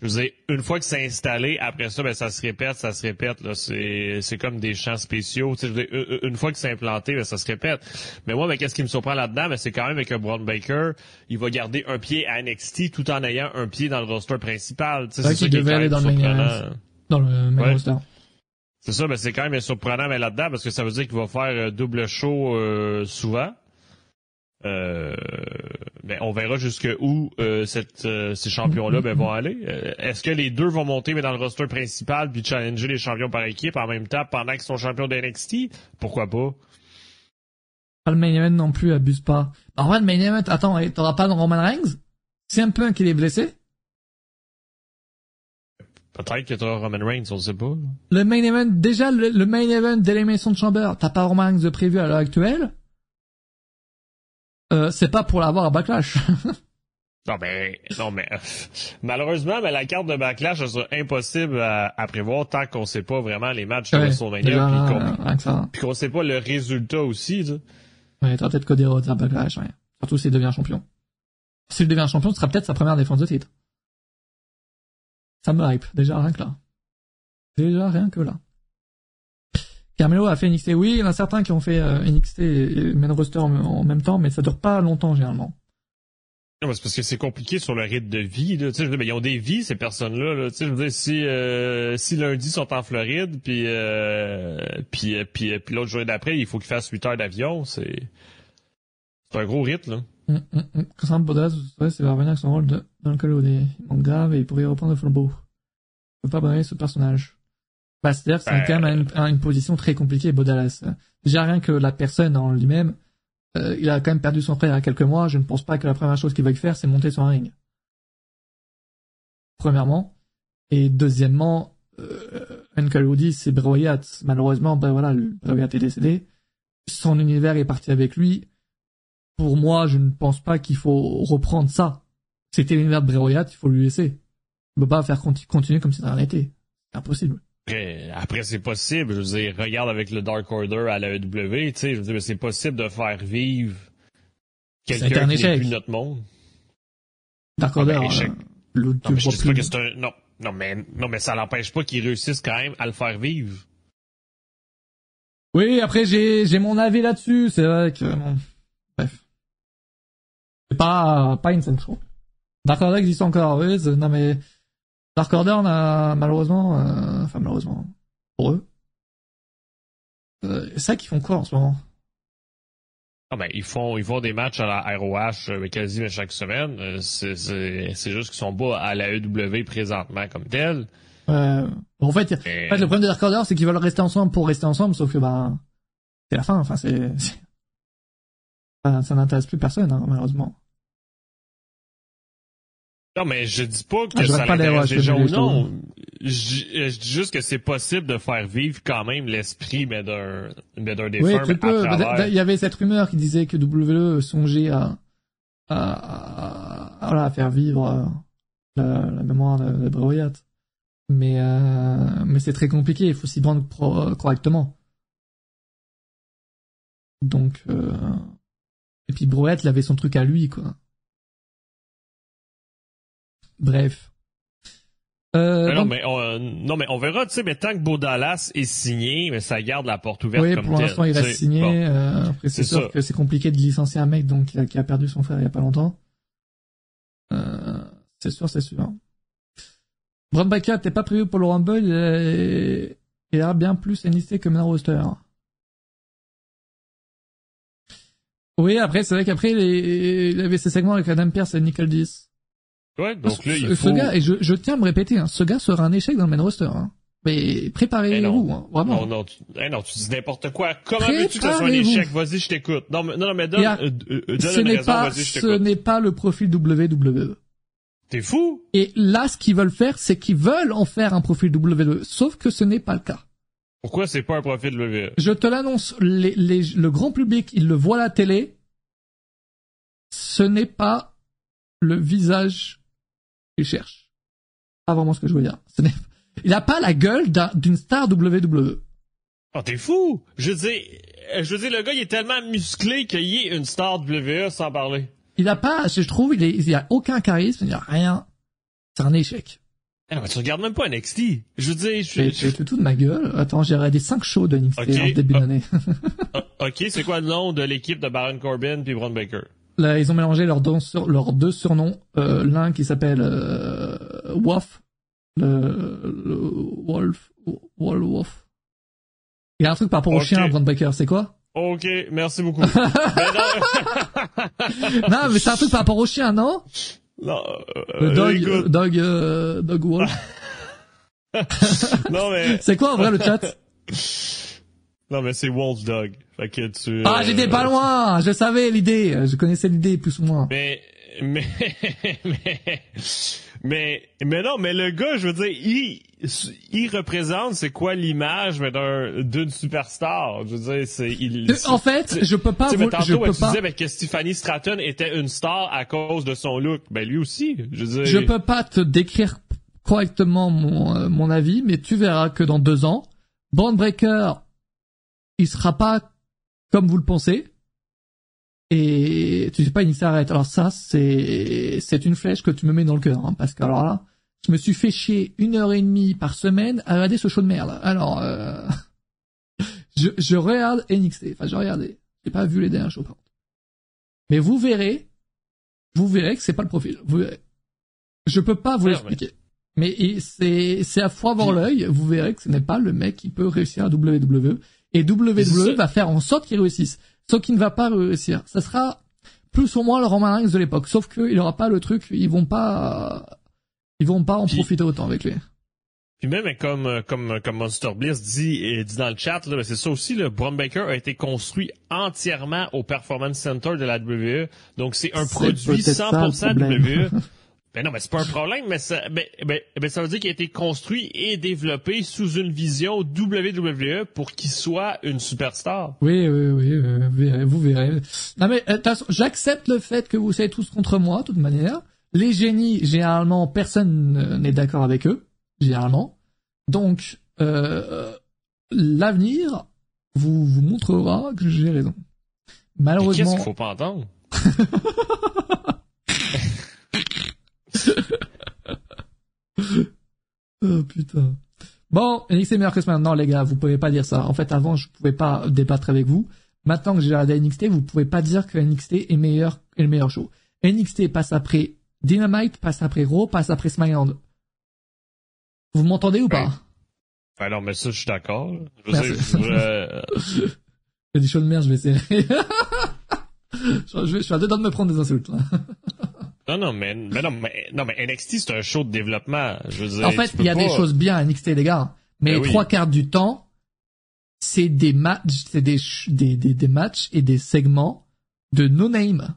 Je veux dire, une fois que c'est installé, après ça, ben, ça se répète, ça se répète, là. C'est, c'est comme des champs spéciaux. Tu sais, je veux dire, une fois que c'est implanté, ben, ça se répète. Mais moi, ben, qu'est-ce qui me surprend là-dedans? Ben, c'est quand même avec un Brown Baker, il va garder un pied à NXT tout en ayant un pied dans le roster principal. Tu sais, c'est ça qui devait aller dans le main, dans le main roster. C'est ça, ben, c'est quand même surprenant mais là-dedans parce que ça veut dire qu'il va faire euh, double show euh, souvent. Euh, ben, on verra jusque où euh, cette, euh, ces champions-là ben, vont aller. Est-ce que les deux vont monter mais dans le roster principal puis challenger les champions par équipe en même temps pendant qu'ils sont champions de NXT? Pourquoi pas? Pas le main event non plus, abuse pas. En vrai, le main event, attends, t'auras pas de Roman Reigns? C'est un peu un qui est blessé? Peut-être que t'auras Roman Reigns, on sait pas. Le main event, déjà, le, main event d'élimination de Chamber, t'as pas Roman Reigns de prévu à l'heure actuelle? Euh, c'est pas pour l'avoir à Backlash. non mais non mais malheureusement mais la carte de Backlash c'est impossible à, prévoir tant qu'on sait pas vraiment les matchs de WrestleMania puis qu'on sait pas le résultat aussi. Tu Ouais, t'auras peut-être Cody Rhodes à Backlash, ouais. Surtout s'il devient champion. S'il devient champion, ce sera peut-être sa première défense de titre. Ça me hype, déjà rien que là. Déjà rien que là. Carmelo a fait NXT. Oui, il y en a certains qui ont fait euh, NXT et main roster en, même temps, mais ça dure pas longtemps généralement. Non, c'est parce que c'est compliqué sur le rythme de vie. Là. Tu sais, ils ont des vies ces personnes-là. Là. Tu sais, je veux dire, si euh, si lundi sont en Floride, puis euh, puis euh, puis, puis l'autre jour d'après, il faut qu'ils fassent 8 heures d'avion, c'est c'est un gros rythme là. Hum, hum. Cassandre Bodas, c'est va revenir avec son rôle de, dans le col manque grave et il pourrait reprendre le flambeau. Je peux pas barrer ce personnage. C'est-à-dire c'est quand même une, une, position très compliquée, Bodalas. Déjà rien que la personne en lui-même, euh, il a quand même perdu son frère il y a quelques mois. Je ne pense pas que la première chose qu'il veuille faire, c'est monter sur un ring. Premièrement. Et deuxièmement, euh, Nkaludi, c'est Broyat. Malheureusement, ben voilà, Broyat est décédé. Son univers est parti avec lui. Pour moi, je ne pense pas qu'il faut reprendre ça. C'était l'univers de Broyat, il faut lui laisser. Ne peut pas faire continuer comme si ça rien été. C'est impossible. Après, c'est possible. Je veux dire, regarde avec le Dark Order à la EW, tu sais, je veux dire, c'est possible de faire vivre quelqu'un qui n'est plus notre monde. Dark ah, ben, Order, euh, non, mais je pas que c'est un... non, non, mais, non, mais ça n'empêche pas qu'ils réussissent quand même à le faire vivre. Oui, après, j'ai, j'ai mon avis là-dessus. C'est vrai que, bon, bref. C'est pas, pas insane, je Dark Order existe encore, oui, non mais, Dark Order malheureusement, euh, enfin malheureusement pour eux, euh, c'est ça qu'ils font quoi en ce moment? Ah ben, ils font ils font des matchs à la ROH euh, quasi chaque semaine. Euh, c'est juste qu'ils sont pas à la EW présentement comme tel. En, fait, en fait, le problème de Dark Order, c'est qu'ils veulent rester ensemble pour rester ensemble, sauf que ben c'est la fin. Enfin, c'est ça n'intéresse plus personne, hein, malheureusement. Non, mais je dis pas que ah, ça l'intéresse déjà ou non. Je, dis juste que c'est possible de faire vivre quand même l'esprit mais d'un mais d'un des oui, tu peux. Il y avait cette rumeur qui disait que WWE songeait à à, à, à faire vivre euh, la, la, mémoire de, de Mais euh, mais c'est très compliqué. Il faut s'y prendre pro, correctement. Donc euh... et puis Broyat, il avait son truc à lui quoi. Bref. Euh, non, mais on, non, mais on verra, tu sais, mais tant que Baudalas est signé, mais ça garde la porte ouverte oui, comme pour l'instant, il reste signé. Euh, après, c'est sûr que c'est compliqué de licencier un mec donc qui a, perdu son frère il y a pas longtemps. Euh, c'est sûr, c'est sûr. Bram Baker, t'es pas prévu pour le Rumble, il, il a bien plus enlisté que main roster. Oui, après, c'est vrai qu'après, il, avait ses segments avec Adam Pierce et Nickel 10. Ouais, donc là, il faut... Ce gars, et je, je tiens à me répéter, hein, ce gars sera un échec dans le main roster. Hein. Mais préparez-vous, eh hein, vraiment. Non, non, tu, eh non, tu dis n'importe quoi. Comment veux-tu que ce soit un échec? Vas-y, je t'écoute. Non, mais, non, mais donne, a... euh, euh, donne ce une raison, vas-y, je t'écoute. Ce n'est pas le profil WWE. T'es fou? Et là, ce qu'ils veulent faire, c'est qu'ils veulent en faire un profil WWE, sauf que ce n'est pas le cas. Pourquoi c'est pas un profil WWE Je te l'annonce, les, les, le grand public, il le voit à la télé, ce n'est pas le visage il cherche. Pas vraiment ce que je veux dire. Il n'a pas la gueule d'une star WWE. Oh, t'es fou! Je veux dire, je dire, le gars, il est tellement musclé qu'il est une star WWE sans parler. Il a pas, je trouve, il, est, il a aucun charisme, il n'y a rien. C'est un échec. Ah mais tu regardes même pas NXT. Je veux dire, je... J'ai tout de ma gueule. Attends, j'ai regardé 5 shows de NXT Ok. en début Ah. d'année. Ah, ok, c'est quoi le nom de l'équipe de Baron Corbin puis Braun Baker? Là, ils ont mélangé leurs deux, sur- leurs deux surnoms. Euh, L'un qui s'appelle euh, Wolf, le, le Wolf, Wolf, Wolf. Il y a un truc par rapport au chien, Brand Baker, c'est quoi? Ok, merci beaucoup. Mais non, Non, mais c'est un truc par rapport au chien, non? Non, Le euh, dog, écoute, dog, euh, dog Wolf. non mais, c'est quoi en vrai le chat? Non mais c'est Wolf Dog. Fait que tu. Ah, euh, j'étais pas loin. Je savais l'idée. Je connaissais l'idée plus ou moins. Mais, mais, mais, mais, mais non, mais le gars, je veux dire, il, il représente, c'est quoi l'image, mais d'un, d'une superstar? Je veux dire, c'est, il. Euh, En fait, je peux pas. Sais, mais vous- je tantôt, peux tu pas. disais ben, que Stephanie Stratton était une star à cause de son look. Ben, lui aussi. Je veux dire. Je peux pas te décrire correctement mon, euh, mon avis, mais tu verras que dans deux ans, Bond Breaker, il sera pas comme vous le pensez. Et tu sais pas, il s'arrête. Alors ça, c'est c'est une flèche que tu me mets dans le cœur, hein, parce que alors là, je me suis fait chier une heure et demie par semaine à regarder ce show de merde. Alors, euh, je, je regarde NXT. Enfin, je regardais. J'ai pas vu les derniers shows. Mais vous verrez, vous verrez que c'est pas le profil. Vous verrez. Je peux pas vous l'expliquer. Mais c'est c'est à foi voir l'œil. Vous verrez que ce n'est pas le mec qui peut réussir à WWE. Et WWE va faire en sorte qu'il réussisse. Sauf qu'il ne va pas réussir. Ça sera plus ou moins le Roman Reigns de l'époque. Sauf qu'il aura pas le truc. Ils vont pas, ils vont pas en Puis- profiter autant avec lui. Puis même comme comme comme Monster Bliss dit et dit dans le chat là, c'est ça aussi le Braun Baker a été construit entièrement au Performance Center de la WWE. Donc c'est un produit peut-être ça, le 100% problème. WWE. Ben non, mais c'est pas un problème, mais ça, ben, ben, ben, ça veut dire qu'il a été construit et développé sous une vision WWE pour qu'il soit une superstar. Oui, oui, oui, euh, vous verrez. Vous verrez. Non mais, euh, j'accepte le fait que vous soyez tous contre moi, de toute manière. Les génies, généralement, personne n'est d'accord avec eux, généralement. Donc, euh, l'avenir vous, vous montrera que j'ai raison. Malheureusement, Qu'est-ce qu'il faut pas entendre? Oh putain. Bon, NXT est meilleur que SmackDown. Non, les gars, vous pouvez pas dire ça. En fait, avant, je pouvais pas débattre avec vous. Maintenant que j'ai regardé NXT, vous pouvez pas dire que NXT est meilleur, est le meilleur show. NXT passe après Dynamite, passe après Raw, passe après SmackDown. Vous m'entendez ou pas? Ben non, mais ça, je suis d'accord. Je veux dire, a des shows de merde, je vais essayer. je, je vais- je suis à deux doigts de me prendre des insultes, là. non, non, mais, mais non, mais, non, mais NXT, c'est un show de développement. Je veux dire, En fait, il y a des choses bien à NXT, les gars. Mais Ben les oui. trois quarts du temps, c'est des matchs, c'est des, ch- des, des, des matchs et des segments de no-name.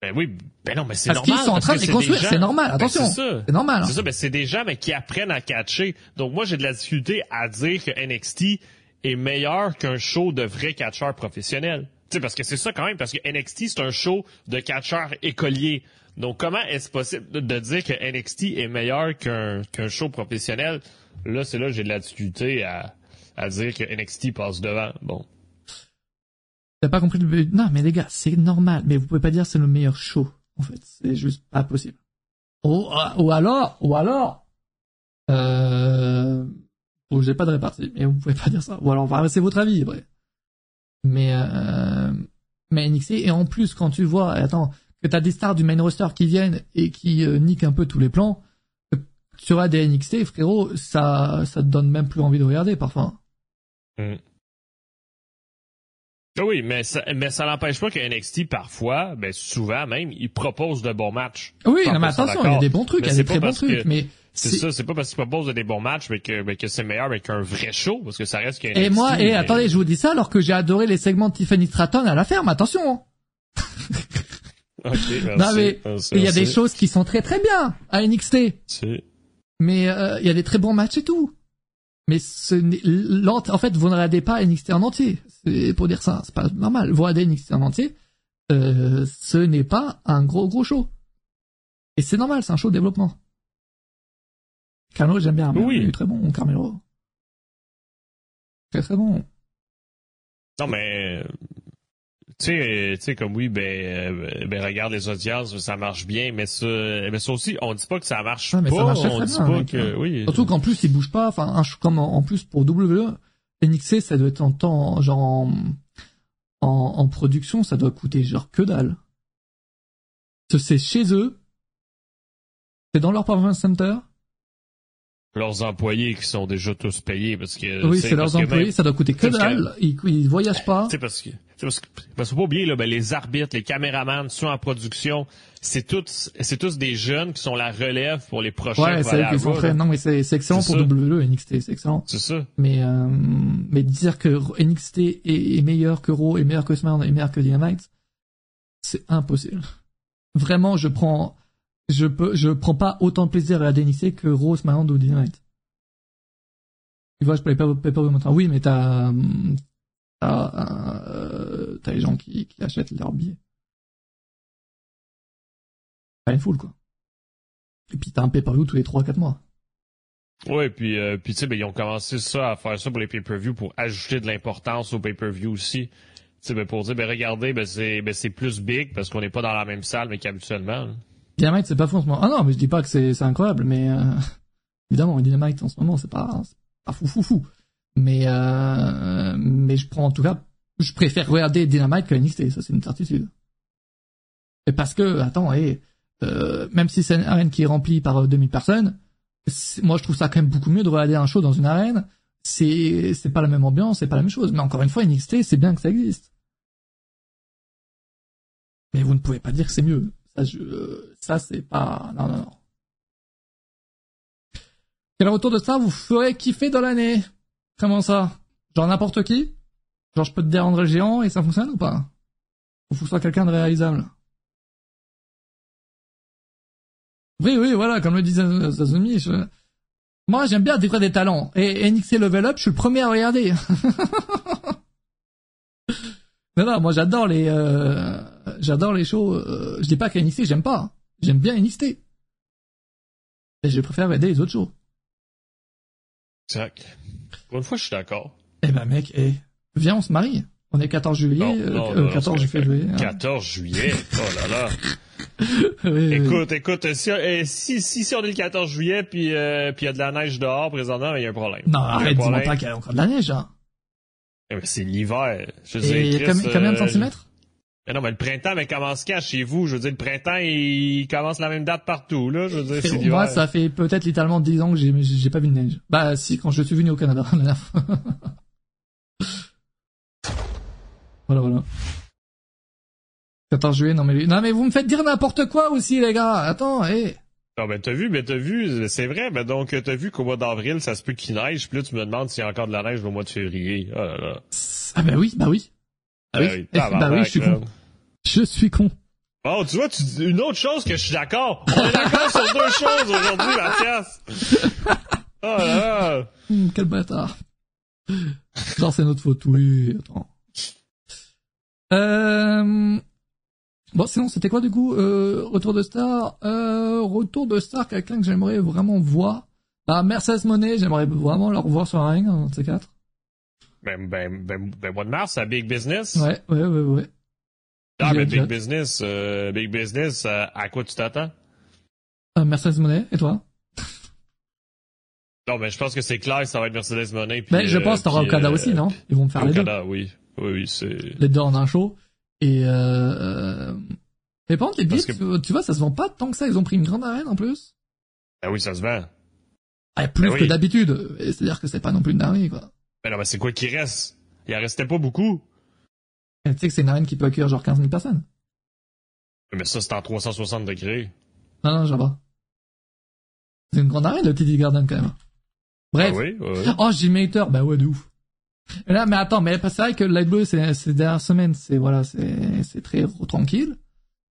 Ben oui, ben non, mais c'est Parce normal. qu'ils sont en train de les c'est construire, gens- c'est normal, Ben, attention. c'est normal. hein. C'est ça, ben c'est des gens mais qui apprennent à catcher. Donc moi j'ai de la difficulté à dire que NXT est meilleur qu'un show de vrais catcheurs professionnels. Tu sais parce que c'est ça quand même parce que NXT c'est un show de catcheurs écoliers. Donc comment est-ce possible de, dire que NXT est meilleur qu'un qu'un show professionnel? Là c'est là que j'ai de la difficulté à à dire que NXT passe devant. Bon. T'as pas compris le but? Non, mais les gars, c'est normal. Mais vous pouvez pas dire c'est le meilleur show. En fait, c'est juste pas possible. Ou, ou alors, ou alors, euh, bon, j'ai pas de répartie, mais vous pouvez pas dire ça. Ou alors, enfin, c'est votre avis, vrai. Mais, euh, mais NXT, et en plus, quand tu vois, attends, que t'as des stars du main roster qui viennent et qui euh, niquent un peu tous les plans, euh, des NXT, frérot, ça, ça te donne même plus envie de regarder, parfois. Ah Oui, mais ça, mais ça n'empêche pas que NXT, parfois, ben souvent même, il propose de bons matchs. Oui, Cent non, mais attention, il y a des bons trucs, il y a des très bons trucs, mais C'est ça, c'est pas parce qu'il propose des bons matchs, mais que, mais que c'est meilleur, mais qu'un vrai show, parce que ça reste qu'un Et moi, et attendez, je vous dis ça alors que j'ai adoré les segments de Tiffany Stratton à la ferme, attention. hein. non mais il y a des choses qui sont très très bien à NXT, mais euh, il y a des très bons matchs et tout. Mais ce en fait, vous ne regardez pas NXT en entier. C'est pour dire ça, c'est pas normal. Vous regardez NXT en entier, euh, ce n'est pas un gros gros show. Et c'est normal, c'est un show de développement. Carmelo, j'aime bien. Oui. Il est très bon, Carmelo. Très très bon. Non, mais, Tu sais, tu sais, comme oui, ben, euh, ben, regarde les audiences, ça marche bien, mais ça, mais ça aussi, on dit pas que ça marche Ouais, mais pas, ça marche on dit bien, pas que, oui. Surtout qu'en plus, il bouge pas. Enfin, comme en, plus pour WWE, NXT, ça doit être en temps, genre en, en, en production, ça doit coûter genre que dalle. C'est chez eux, c'est dans leur performance center. Leurs employés qui sont déjà tous payés parce que. oui, c'est leurs employés, même- ça doit coûter que dalle. Ils, ils voyagent pas. Sais, parce que, parce que, parce qu'il faut pas oublier, là, ben, les arbitres, les caméramans, ceux en production, c'est tous, c'est tous des jeunes qui sont la relève pour les prochains. Ouais, c'est eux qui sont. Non, mais excellent pour ça. WWE, NXT, c'est excellent. C'est ça. Mais euh, mais dire que NXT est, est meilleur que Raw, est meilleur que SmackDown, est meilleur que Dynamite, c'est impossible. Vraiment, je prends, je peux, je prends pas autant de plaisir à NXT que Raw, SmackDown ou Dynamite. Tu vois, je paye pas paye pas vraiment. Oui, mais t'as, t'as, euh, t'as les gens qui, qui achètent leurs billets. Pas une foule, quoi. Et puis t'as un pay-per-view tous les 3-4 mois. Ouais, puis, euh, puis tu sais, ben, ils ont commencé ça à faire ça pour les pay-per-view pour ajouter de l'importance aux pay-per-view aussi. Tu sais, ben, pour dire, ben, regardez, ben, c'est, ben, c'est plus big parce qu'on n'est pas dans la même salle, mais qu'habituellement. là. Dynamite, c'est pas fou en ce moment. Ah non, mais je dis pas que c'est c'est incroyable, mais euh, évidemment, Dynamite en ce moment, c'est pas, c'est pas fou fou fou. Mais euh, mais je prends en tout cas, je préfère regarder Dynamite que NXT, ça c'est une certitude. Et parce que, attends, euh, même si c'est une arène qui est remplie par euh, 2000 personnes, c'est- moi je trouve ça quand même beaucoup mieux de regarder un show dans une arène. C'est c'est pas la même ambiance, c'est pas la même chose. Mais encore une fois, NXT, c'est bien que ça existe. Mais vous ne pouvez pas dire que c'est mieux. Ça, je, euh, ça c'est pas. Non, non, non. Quel retour de ça vous ferez kiffer dans l'année? Comment ça? Genre n'importe qui? Genre je peux te André le Géant et ça fonctionne ou pas? Faut que ce soit quelqu'un de réalisable Oui, oui, voilà, comme le disait Zazumi, je... Moi, j'aime bien découvrir des talents. Et NXT Level Up, je suis le premier à regarder. non, non, moi j'adore les... Euh... J'adore les shows... Euh... Je dis pas que NXT, j'aime pas. J'aime bien NXT. Et je préfère regarder les autres shows. Exact. Pour une fois, je suis d'accord. Eh ben mec, eh, viens, on se marie. On est 14 juillet, Non, euh, non, euh, non, non, 14 c'est février. hein. 14 juillet. Oh là là. Oui, oui. Écoute, écoute, si, eh, si, si, si on est le 14 juillet puis euh, puis il y a de la neige dehors présentement, il y a un problème. Non, arrête, dis-moi pas qu'il y a encore de la neige, hein. Eh ben, c'est l'hiver. Je Et Chris, combien, combien de euh, centimètres? Mais non, mais le printemps, mais commence quand chez vous? Je veux dire, le printemps, il commence la même date partout, là. Je veux dire, c'est Moi, ça fait peut-être littéralement 10 ans que j'ai, j'ai pas vu de neige. Bah, si, quand je suis venu au Canada, la voilà, voilà. 14 juillet, non mais, non mais vous me faites dire n'importe quoi aussi, les gars. Attends, hé. Non, ben t'as vu, mais t'as vu, c'est vrai, mais donc t'as vu qu'au mois d'avril, ça se peut qu'il neige, puis là tu me demandes s'il y a encore de la neige au mois de février. Oh là là. Ah bah oui, bah oui. Ah oui, Ben Eh, bah oui, je suis con. Je suis con. Bon, tu vois, tu dis une autre chose que je suis d'accord. On est d'accord sur deux choses aujourd'hui, Mathias. Oh là là. Hum, quel bâtard. Genre, c'est notre faute, oui, attends. Euh... Bon, sinon, c'était quoi, du coup euh, Retour de Star? Euh, Retour de Star, quelqu'un que j'aimerais vraiment voir. Bah, Mercedes Monet, j'aimerais vraiment le revoir sur un ring, un de ces quatre. Ben, ben, ben, ben, mois de mars, à Big Business. Ouais, ouais, ouais, ouais. Ah, ben, j'ai Big. Business, euh, Big Business, euh, à quoi tu t'attends? Euh, Mercedes Monet, et toi? Non, ben, je pense que c'est clair ça va être Mercedes Monet. Ben, je pense que t'auras Okada aussi, non? Ils vont me faire les deux. Okada, oui. Oui, oui, c'est... Les deux en un show. Et euh... Mais par contre, les billets, tu- tu vois, ça se vend pas tant que ça. Ils ont pris une grande arène, en plus. Ah oui, ça se vend. Ah, plus Ben que oui. d'habitude. C'est-à-dire que c'est pas non plus une dinguerie, quoi. Mais non, mais c'est quoi qui reste? Il en restait pas beaucoup. Tu sais que c'est une arène qui peut accueillir genre 15 000 personnes. Mais ça, c'est en 360 degrés. Non, non, j'en pas. C'est une grande arène, le TD Garden, quand même. Bref. Ah oui? oui. Oh, Jimmy Hater, bah ouais, de ouf. Et là, mais attends, mais c'est vrai que Light Blue, ces dernières semaines, c'est, voilà, c'est, c'est très tranquille.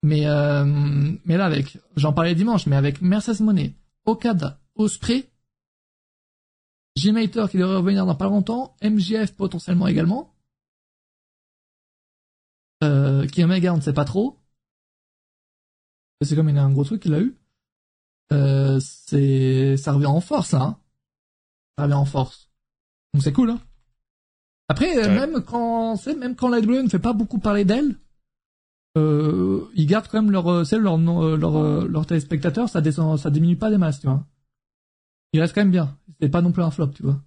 Mais, euh, mais là, avec, j'en parlais dimanche, mais avec Mercedes Monet, Okada, Osprey, Jimmy Hater qui devrait revenir dans pas longtemps, MJF potentiellement également, qui Omega, on ne sait pas trop. C'est comme il a un gros truc qu'il a eu. Euh, c'est, ça revient en force, hein. Ça revient en force. Donc c'est cool, hein. Après, euh, Ouais. même quand, c'est même quand la WWE ne fait pas beaucoup parler d'elle, euh, ils gardent quand même leur, c'est leur, nom- leur, euh, leurs téléspectateurs, ça descend, ça diminue pas des masses, tu vois. Ils restent quand même bien. C'est pas non plus un flop, tu vois.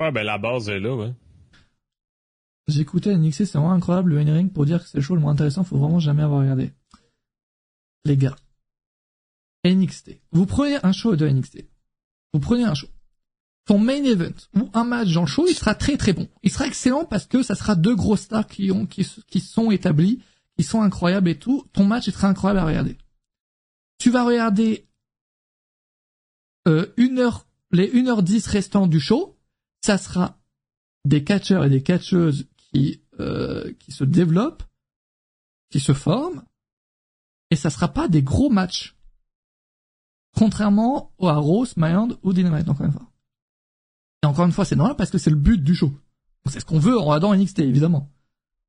Ouais, ben la base est là, ouais. Écouté NXT, c'est vraiment incroyable le in-ring pour dire que c'est le show le moins intéressant, faut vraiment jamais avoir regardé. Les gars. NXT. Vous prenez un show de NXT. Vous prenez un show. Ton main event ou un match dans le show, il sera très très bon. Il sera excellent parce que ça sera deux gros stars qui ont, qui, qui sont établis, qui sont incroyables et tout. Ton match, il sera incroyable à regarder. Tu vas regarder, euh, une heure, les 1h10 restants du show. Ça sera des catcheurs et des catcheuses qui, euh, qui se développent, qui se forment, et ça sera pas des gros matchs. Contrairement à Raw, SmackDown ou Dynamite, encore une fois. Et encore une fois, c'est normal parce que c'est le but du show. C'est ce qu'on veut en regardant NXT, évidemment.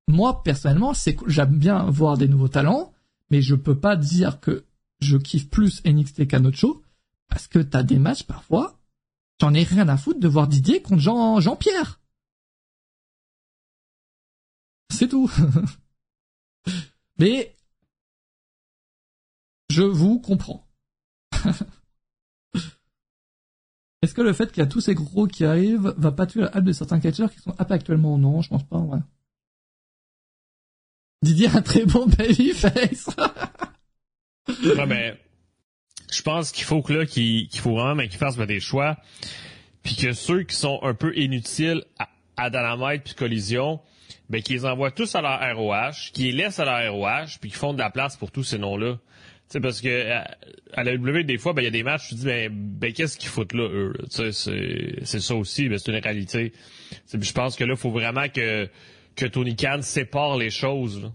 Moi, personnellement, c'est j'aime bien voir des nouveaux talents, mais je peux pas dire que je kiffe plus NXT qu'un autre show, parce que t'as des matchs, parfois, j'en ai rien à foutre de voir Didier contre Jean, Jean-Pierre. C'est tout. Mais je vous comprends. Est-ce que le fait qu'il y a tous ces gros qui arrivent va pas tuer la hype de certains catcheurs qui sont up actuellement Non, je pense pas, ouais. Didier un très bon babyface. Ouais, mais je pense qu'il faut que là, qu'il qu'il faut vraiment ben, qu'il fasse ben, des choix, puis que ceux qui sont un peu inutiles à, à Dynamite puis Collision, ben qu'ils envoient tous à leur ROH, qu'ils laissent à leur ROH, puis qu'ils font de la place pour tous ces noms-là. Sais, parce que à, la W, des fois, ben il y a des matchs, tu te dis ben, ben qu'est-ce qu'ils foutent là, eux? c'est ça aussi, ben c'est une réalité. Je pense que là, il faut vraiment que que Tony Khan sépare les choses.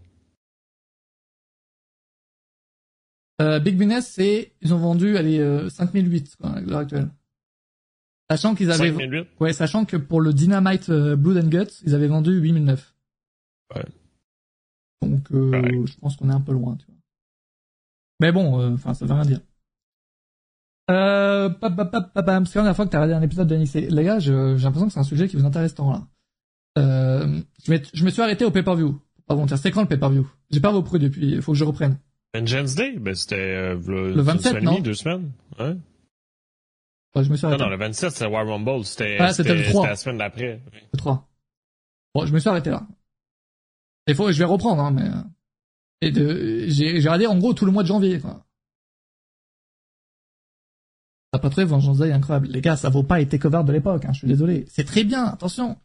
Euh, Big Business, c'est, ils ont vendu, allez, euh, 5008, quoi, à l'heure actuelle. Sachant qu'ils avaient, 5008? ouais, sachant que pour le Dynamite euh, Blood and Guts, ils avaient vendu 8009. Ouais. Donc, euh, Ouais. je pense qu'on est un peu loin, tu vois. Mais bon, euh, enfin, ça veut rien dire. Euh, pap, pap, pam. c'est la dernière fois que t'as regardé un épisode de NXT. Les gars, j'ai l'impression que c'est un sujet qui vous intéresse tant, là. Euh, je, me suis arrêté au pay-per-view. Pas bon, tiens, c'était quand le pay-per-view? J'ai pas repris depuis, il faut que je reprenne. Vengeance Day? Ben, c'était euh, Le 27, une semaine non? deux semaines. Ouais. Ouais, je me suis Non, arrêté. non, le 27, c'était War Rumble. C'était Ah, c'était le 3. la semaine d'après. Le 3. Bon, je me suis arrêté là. Il faut, je vais reprendre, hein, mais, euh, et de, j'ai, j'ai regardé en gros tout le mois de janvier, quoi. T'as pas trouvé Vengeance Day incroyable. Les gars, ça vaut pas été cover de l'époque, hein, je suis désolé. C'est très bien, attention.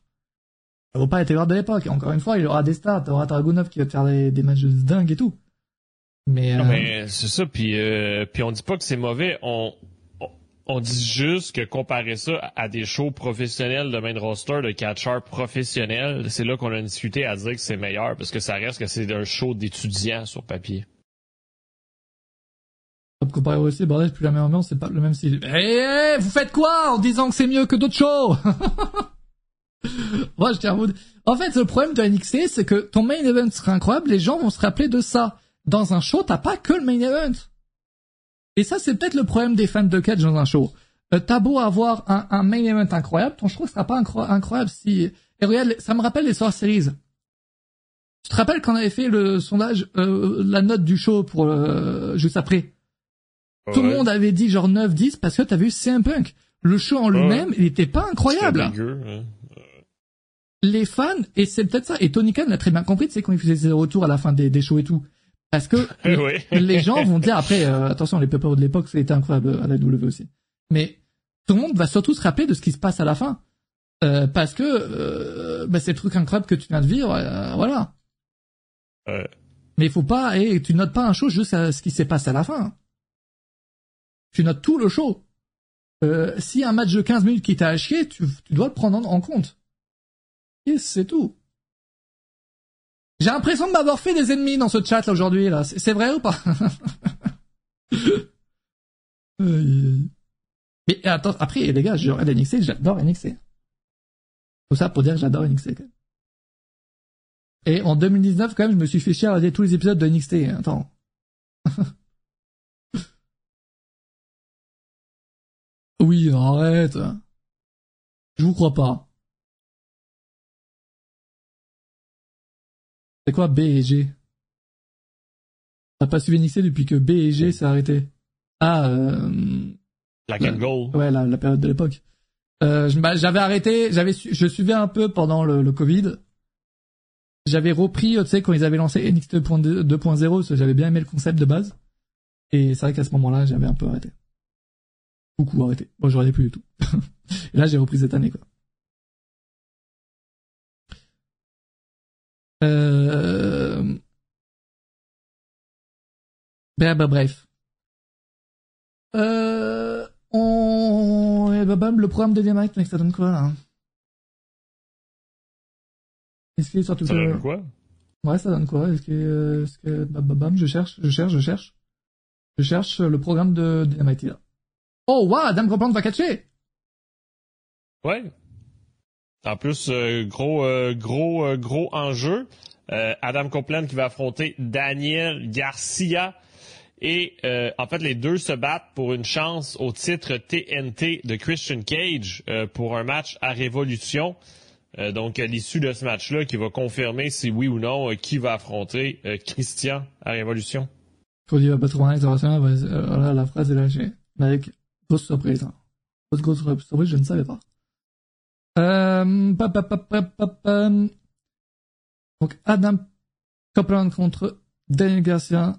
Ça vaut pas été cover de l'époque. Encore une fois, il y aura des stars, t'auras Dragunov qui va te faire des, des matchs de dingue et tout. Mais, euh, Non, mais c'est ça, puis euh, puis on dit pas que c'est mauvais, on, on dit juste que comparer ça à des shows professionnels de main roster, de catcheurs professionnels, c'est là qu'on a discuté à dire que c'est meilleur, parce que ça reste que c'est un show d'étudiants sur papier. Comparé aussi, bordel, plus la même ambiance, c'est pas le même style. Eh, eh, vous faites quoi en disant que c'est mieux que d'autres shows? Moi, à vous... En fait, le problème de NXT, c'est que ton main event sera incroyable, les gens vont se rappeler de ça. Dans un show, t'as pas que le main event. Et ça, c'est peut-être le problème des fans de catch dans un show. Euh, t'as beau avoir un, un main event incroyable, ton show sera pas incro- incroyable si... Et regarde, ça me rappelle les Soir Series. Tu te rappelles quand on avait fait le sondage, euh, la note du show pour euh, juste après? Tout le Ouais. monde avait dit genre 9-10 parce que t'as vu CM Punk. Le show en lui-même, il était pas incroyable. Dégueu. Les fans, et c'est peut-être ça, et Tony Khan l'a très bien compris, tu sais, quand il faisait ses retours à la fin des, des shows et tout. Parce que Oui. les gens vont dire, après, euh, attention, les pop de l'époque, c'était incroyable à la W aussi. Mais tout le monde va surtout se rappeler de ce qui se passe à la fin. Euh, parce que euh, bah, c'est le truc incroyable que tu viens de vivre, euh, voilà. Ouais. Mais il faut pas, et tu notes pas un show juste à ce qui s'est passé à la fin. Tu notes tout le show. Si un match de 15 minutes qui t'a à chier, tu, tu dois le prendre en, en compte. Et c'est tout. J'ai l'impression de m'avoir fait des ennemis dans ce chat là aujourd'hui là. C'est vrai ou pas? Mais attends, après les gars, je regarde NXT, j'adore NXT. Tout ça pour dire que j'adore NXT. quand même. Et en 2019, quand même, je me suis fait chier à regarder tous les épisodes de NXT. hein, Attends. oui, arrête. Je vous crois pas. C'est quoi B et G? T'as pas suivi NXT depuis que B et G s'est arrêté. Ah, euh... La Ken Gold. Ouais, la, la période de l'époque. Euh, j'avais arrêté, j'avais, su- je suivais un peu pendant le, le Covid. J'avais repris, euh, tu sais, quand ils avaient lancé NXT 2.0, 2.0, parce que j'avais bien aimé le concept de base. Et c'est vrai qu'à ce moment-là, j'avais un peu arrêté. Beaucoup arrêté. Bon, je regardais plus du tout. Et là, j'ai repris cette année, quoi. Euh... Ben, bah, bref. Euh... On... Bah, bam, le programme de Dynamite, mec, ça donne quoi, là Est-ce qu'il est sur tout Ça donne quoi? Ouais, ça donne quoi? Est-ce que, euh, est-ce que, bam, bam, bam, je cherche, je cherche, je cherche. Je cherche le programme de Dynamite là. Oh, waouh, Adam Copeland va catcher Ouais. En plus, euh, gros, euh, gros, euh, gros enjeu. Adam Copeland qui va affronter Daniel Garcia. Et en fait, les deux se battent pour une chance au titre TNT de Christian Cage pour un match à Révolution. Donc, à l'issue de ce match-là, qui va confirmer si oui ou non qui va affronter Christian à Révolution. Faut dire, pas trop va, va, là, la phrase est lâchée. Mais avec grosse surprise, hein. Grosse, grosse surprise, je ne savais pas. Euh. Donc, Adam Copeland contre Daniel Garcia.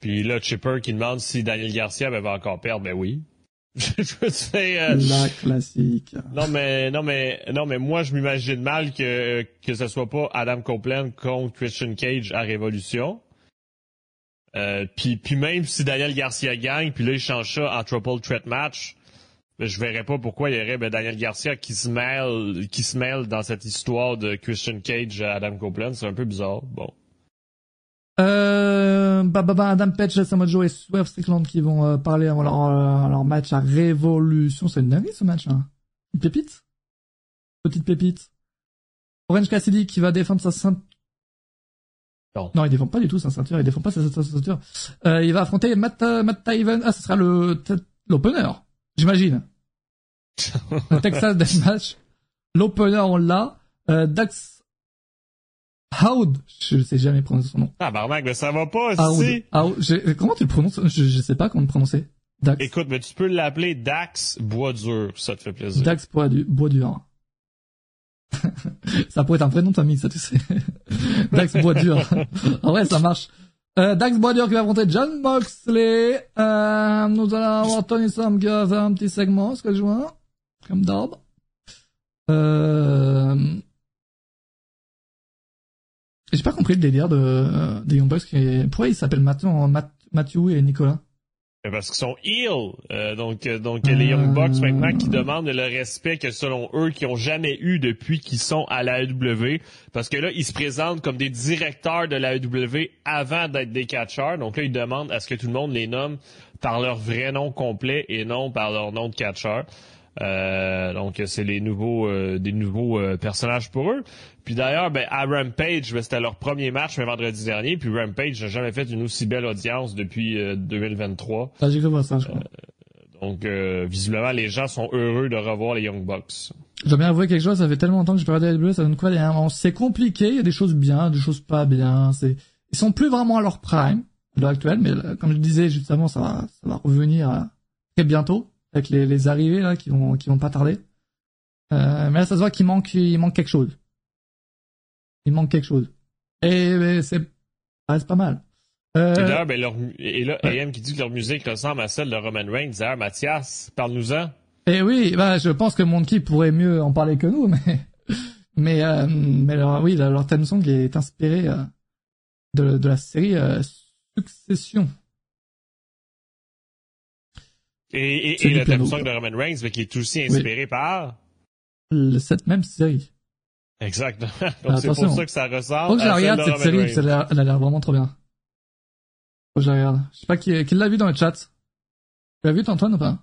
Puis là, Chipper qui demande si Daniel Garcia ben, va encore perdre. Ben oui. je veux dire, euh, La classique. Non mais non mais non mais moi je m'imagine mal que que ce soit pas Adam Copeland contre Christian Cage à Révolution. Euh, puis puis même si Daniel Garcia gagne, puis là il change ça en triple threat match, je verrais pas pourquoi il y aurait ben, Daniel Garcia qui se mêle qui se mêle dans cette histoire de Christian Cage à Adam Copeland, c'est un peu bizarre. Bon. Euh, bah, bah, bah, Adam Page, Samoa Joe et Swerve Strickland qui vont euh, parler avant leur, euh, leur match à Révolution. C'est une dinguerie ce match. Hein. Une pépite. Petite pépite. Orange Cassidy qui va défendre sa ceinture. Non. Non, il défend pas du tout sa ceinture. Il défend pas sa, sa ceinture. Euh, il va affronter Matt, Matt Taven. Ah, ce sera le l'opener, j'imagine. le Texas Deathmatch. L'opener, on l'a. Euh, Dax Howd, je sais jamais prononcer son nom. Ah barnac, mais ça va pas si. Comment tu le prononces? Je, je sais pas comment le prononcer. Dax. Écoute, mais tu peux l'appeler Dax Bois dur, ça te fait plaisir. Dax Bois du, Bois dur. ça pourrait être un vrai nom de famille, ça tu sais. Dax Bois dur. en vrai, ça marche. Euh, Dax dur qui va affronter John Moxley. Euh, nous allons avoir Tony Storm qui va faire un petit segment, ce que je vois. Comme d'hab. Euh... J'ai pas compris le délire de, euh, des Young Bucks qui, pourquoi ils s'appellent maintenant Matthew et Nicolas? Mais Parce qu'ils sont heel. Euh, donc, euh, donc les Young Bucks maintenant qui demandent le respect que selon eux, qui ont jamais eu depuis qu'ils sont à la AEW. Parce que là, ils se présentent comme des directeurs de la AEW avant d'être des catcheurs. Donc là, ils demandent à ce que tout le monde les nomme par leur vrai nom complet et non par leur nom de catcheur. Euh, donc c'est les nouveaux euh, des nouveaux euh, personnages pour eux. Puis d'ailleurs, ben à Rampage, ben, c'était leur premier match mais vendredi dernier. Puis Rampage n'a jamais fait une aussi belle audience depuis euh, 2023. Ah, j'ai cru voir ça, je crois. Donc euh, visiblement, les gens sont heureux de revoir les Young Bucks. Dois bien avouer quelque chose, ça fait tellement longtemps que j'ai pas regardé la WWE, ça donne quoi C'est compliqué, il y a des choses bien, des choses pas bien, c'est, ils sont plus vraiment à leur prime, à l'heure actuelle, mais euh, comme je disais juste avant, ça va, ça va revenir euh, très bientôt, avec les, les arrivées, là, qui vont, qui vont pas tarder. Euh, mais là, ça se voit qu'il manque, il manque quelque chose. Il manque quelque chose. Et, c'est, reste pas mal. Euh, Et d'ailleurs, ben, leur, et là, ouais. AM qui dit que leur musique ressemble à celle de Roman Reigns. D'ailleurs, Mathias, parle-nous-en. Et oui, bah, je pense que Monkey pourrait mieux en parler que nous, mais, mais, euh, mais leur, oui, leur theme song est inspiré euh, de, de la série euh, Succession. Et, et, C'est et le piano, song de. Roman Reigns, ben, qui est aussi inspiré par... Le- Cette même série. Exactement. Donc c'est Attention. pour ça que ça ressemble Faut que je la regarde de cette série, qu'elle a elle a l'air vraiment trop bien. Faut que je la regarde. Je sais pas qui, qui l'a vu dans le chat. Tu l'as vu, Antoine, ou pas?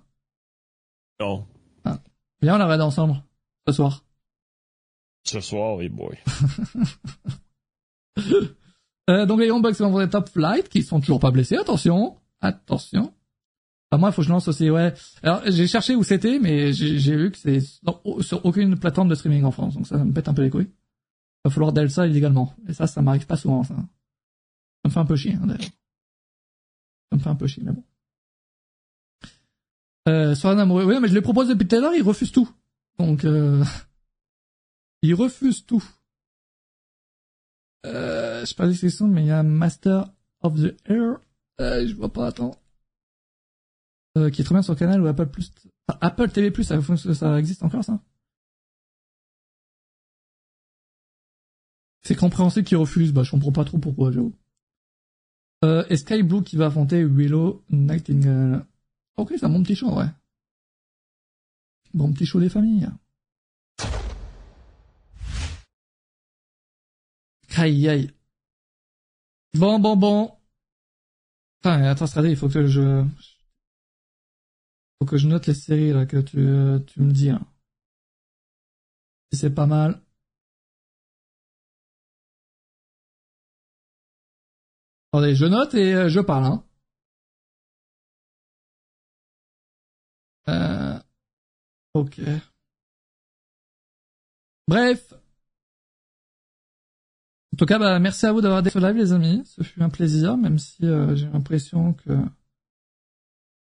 Non. Viens, on la regarde ensemble, ce soir. Ce soir, les boys. Euh, donc les Young Bucks vont voir les Top Flight, qui sont toujours pas blessés, attention. Attention. Bah, moi, il faut que je lance aussi, ouais. Alors, j'ai cherché où c'était, mais j'ai vu que c'est sur- aucune plateforme de streaming en France, donc ça, me pète un peu les couilles. Il va falloir d'elle ça illégalement. Et ça, ça m'arrive pas souvent, ça. Ça me fait un peu chier, hein, d'ailleurs. Ça me fait un peu chier, mais bon. Euh, sur un amoureux, oui, mais je le propose depuis tout à l'heure, il refuse tout. Donc, euh... il refuse tout. Euh, je sais pas les questions, mais il y a Master of the Air. Euh, je vois pas, attends. Euh, qui est trop bien sur Canal ou Apple Plus. Enfin, Apple TV Plus, ça, ça existe encore, ça? C'est compréhensible qu'il refuse, bah, je comprends pas trop pourquoi, j'avoue. Euh, et Sky Blue qui va affronter Willow Nightingale. Ok, c'est un bon petit show, ouais. Bon petit show des familles. Aïe, aïe. Bon, bon, bon. Enfin, attends, regardez, il faut que je... Faut que je note les séries, là, que tu, euh, tu me dis, hein. Si c'est pas mal. Attendez, je note et euh, je parle, hein. Euh... Ok. Bref. En tout cas, bah, merci à vous d'avoir été live, les amis. Ce fut un plaisir, même si euh, j'ai l'impression que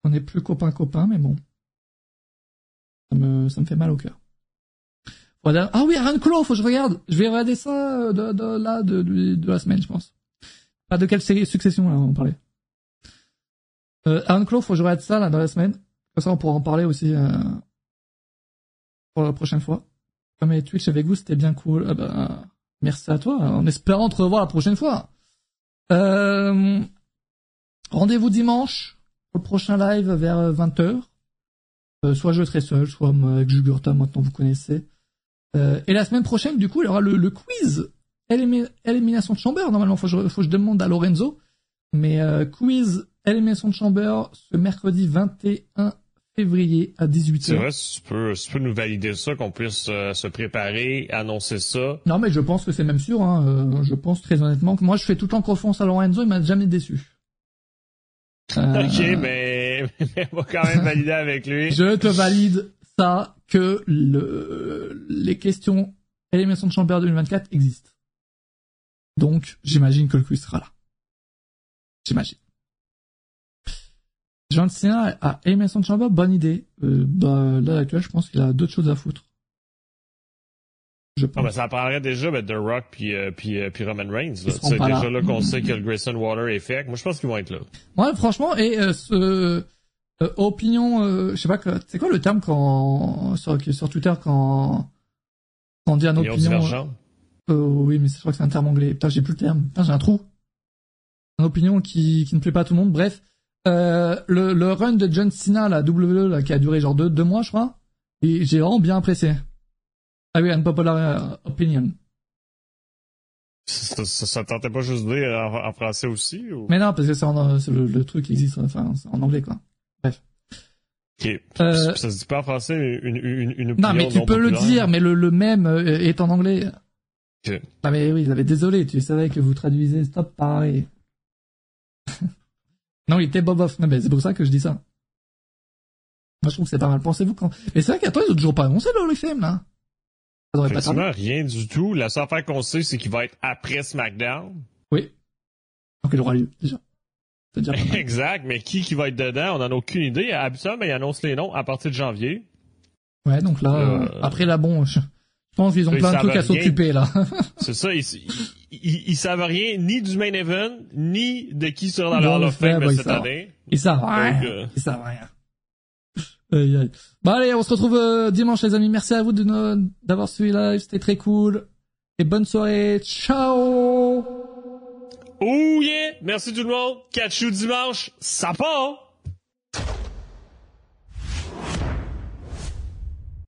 on n'est plus copains, mais bon. Ça me, ça me fait mal au cœur. Voilà. Ah oui, Aaron Claw, faut que je regarde. Je vais regarder ça euh, de, là, de, de, de la semaine, je pense. Pas de quelle série succession, là, on parlait. Euh, Aaron Claw, faut que je regarde ça, là, dans la semaine. Comme ça, on pourra en parler aussi, euh, pour la prochaine fois. Comme les Twitch avec vous, c'était bien cool. Ah bah, merci à toi, en espérant te revoir la prochaine fois. Euh, rendez-vous dimanche pour le prochain live vers 20h. Euh, soit je serai seul, soit avec Jugurta, maintenant vous connaissez. Euh, et la semaine prochaine, du coup, il y aura le, le quiz Élimi- élimination de chamber. Normalement, faut que je, faut que je demande à Lorenzo. Mais euh, quiz élimination de chamber ce mercredi 21 février à 18h. C'est vrai, si tu peux, si tu peux nous valider ça, qu'on puisse euh, se préparer, annoncer ça. Non, mais je pense que c'est même sûr. Hein. euh, je pense très honnêtement que moi, je fais tout le temps confiance à Lorenzo. Il m'a jamais déçu. Euh, Ok, mais, mais on va quand même valider avec lui. Je te valide ça que le, les questions élimination de chamber 2024 existent. Donc, j'imagine que le quiz sera là. J'imagine. John Cena à élimination de chamber, bonne idée. Euh, bah, là, actuellement, je pense qu'il a d'autres choses à foutre. Je Ah, pense. ben, ça prendrait déjà ben, The Rock puis, euh, puis, euh, puis Roman Reigns. C'est déjà là. là, qu'on sait que le Grayson Water est fait. Moi, je pense qu'ils vont être là. Ouais, franchement, et euh, ce euh, opinion, euh, je sais pas c'est quoi le terme quand sur, sur Twitter quand quand on dit un opinion. divergent. Oui, mais je crois que c'est un terme anglais. Putain, j'ai plus le terme. Putain, j'ai un trou. Une opinion qui, qui ne plaît pas à tout le monde. Bref, le, le run de John Cena, la WWE, là, qui a duré genre deux, deux mois, je crois, et j'ai vraiment bien apprécié. Ah oui, unpopular euh, opinion? Ça, ça, ça tentait pas juste de dire en, en français aussi? Ou... Mais non, parce que c'est en- c'est le, le truc qui existe, enfin, c'est en anglais, quoi. Ok. Euh, Ça se dit pas en français, une, une, une opinion Non, mais tu peux le dire, mais le, le même euh, est en anglais. Ok. Ah mais oui, mais désolé, tu savais que vous traduisez stop pareil. non, il était Bob Off. Non, mais c'est pour ça que je dis ça. Moi, je trouve que c'est pas mal. Pensez-vous quand... Mais c'est vrai qu'attends, ils ont toujours pas annoncé le film, là. Ça devrait pas tarder. Effectivement, rien du tout. La seule affaire qu'on sait, c'est qu'il va être après SmackDown. Oui. Donc, il aura lieu, déjà. Exact, mais qui qui va être dedans, on en a aucune idée. Habituellement, ben, ils annoncent les noms à partir de janvier. Ouais, donc là, Euh, euh, après là, bon, je, pense qu'ils ont plein de trucs à s'occuper, là. C'est ça, ils, ils, ils- savent rien ni du main event, ni de qui sera dans Bon, le Hall of Fame cette année. Ils savent rien. Euh, Ils savent rien. Aïe. Bon allez, on se retrouve euh, dimanche les amis. Merci à vous de d'avoir suivi live, c'était très cool. Et bonne soirée. Ciao Oh yeah! Merci tout le monde! Catch you dimanche! Ça part!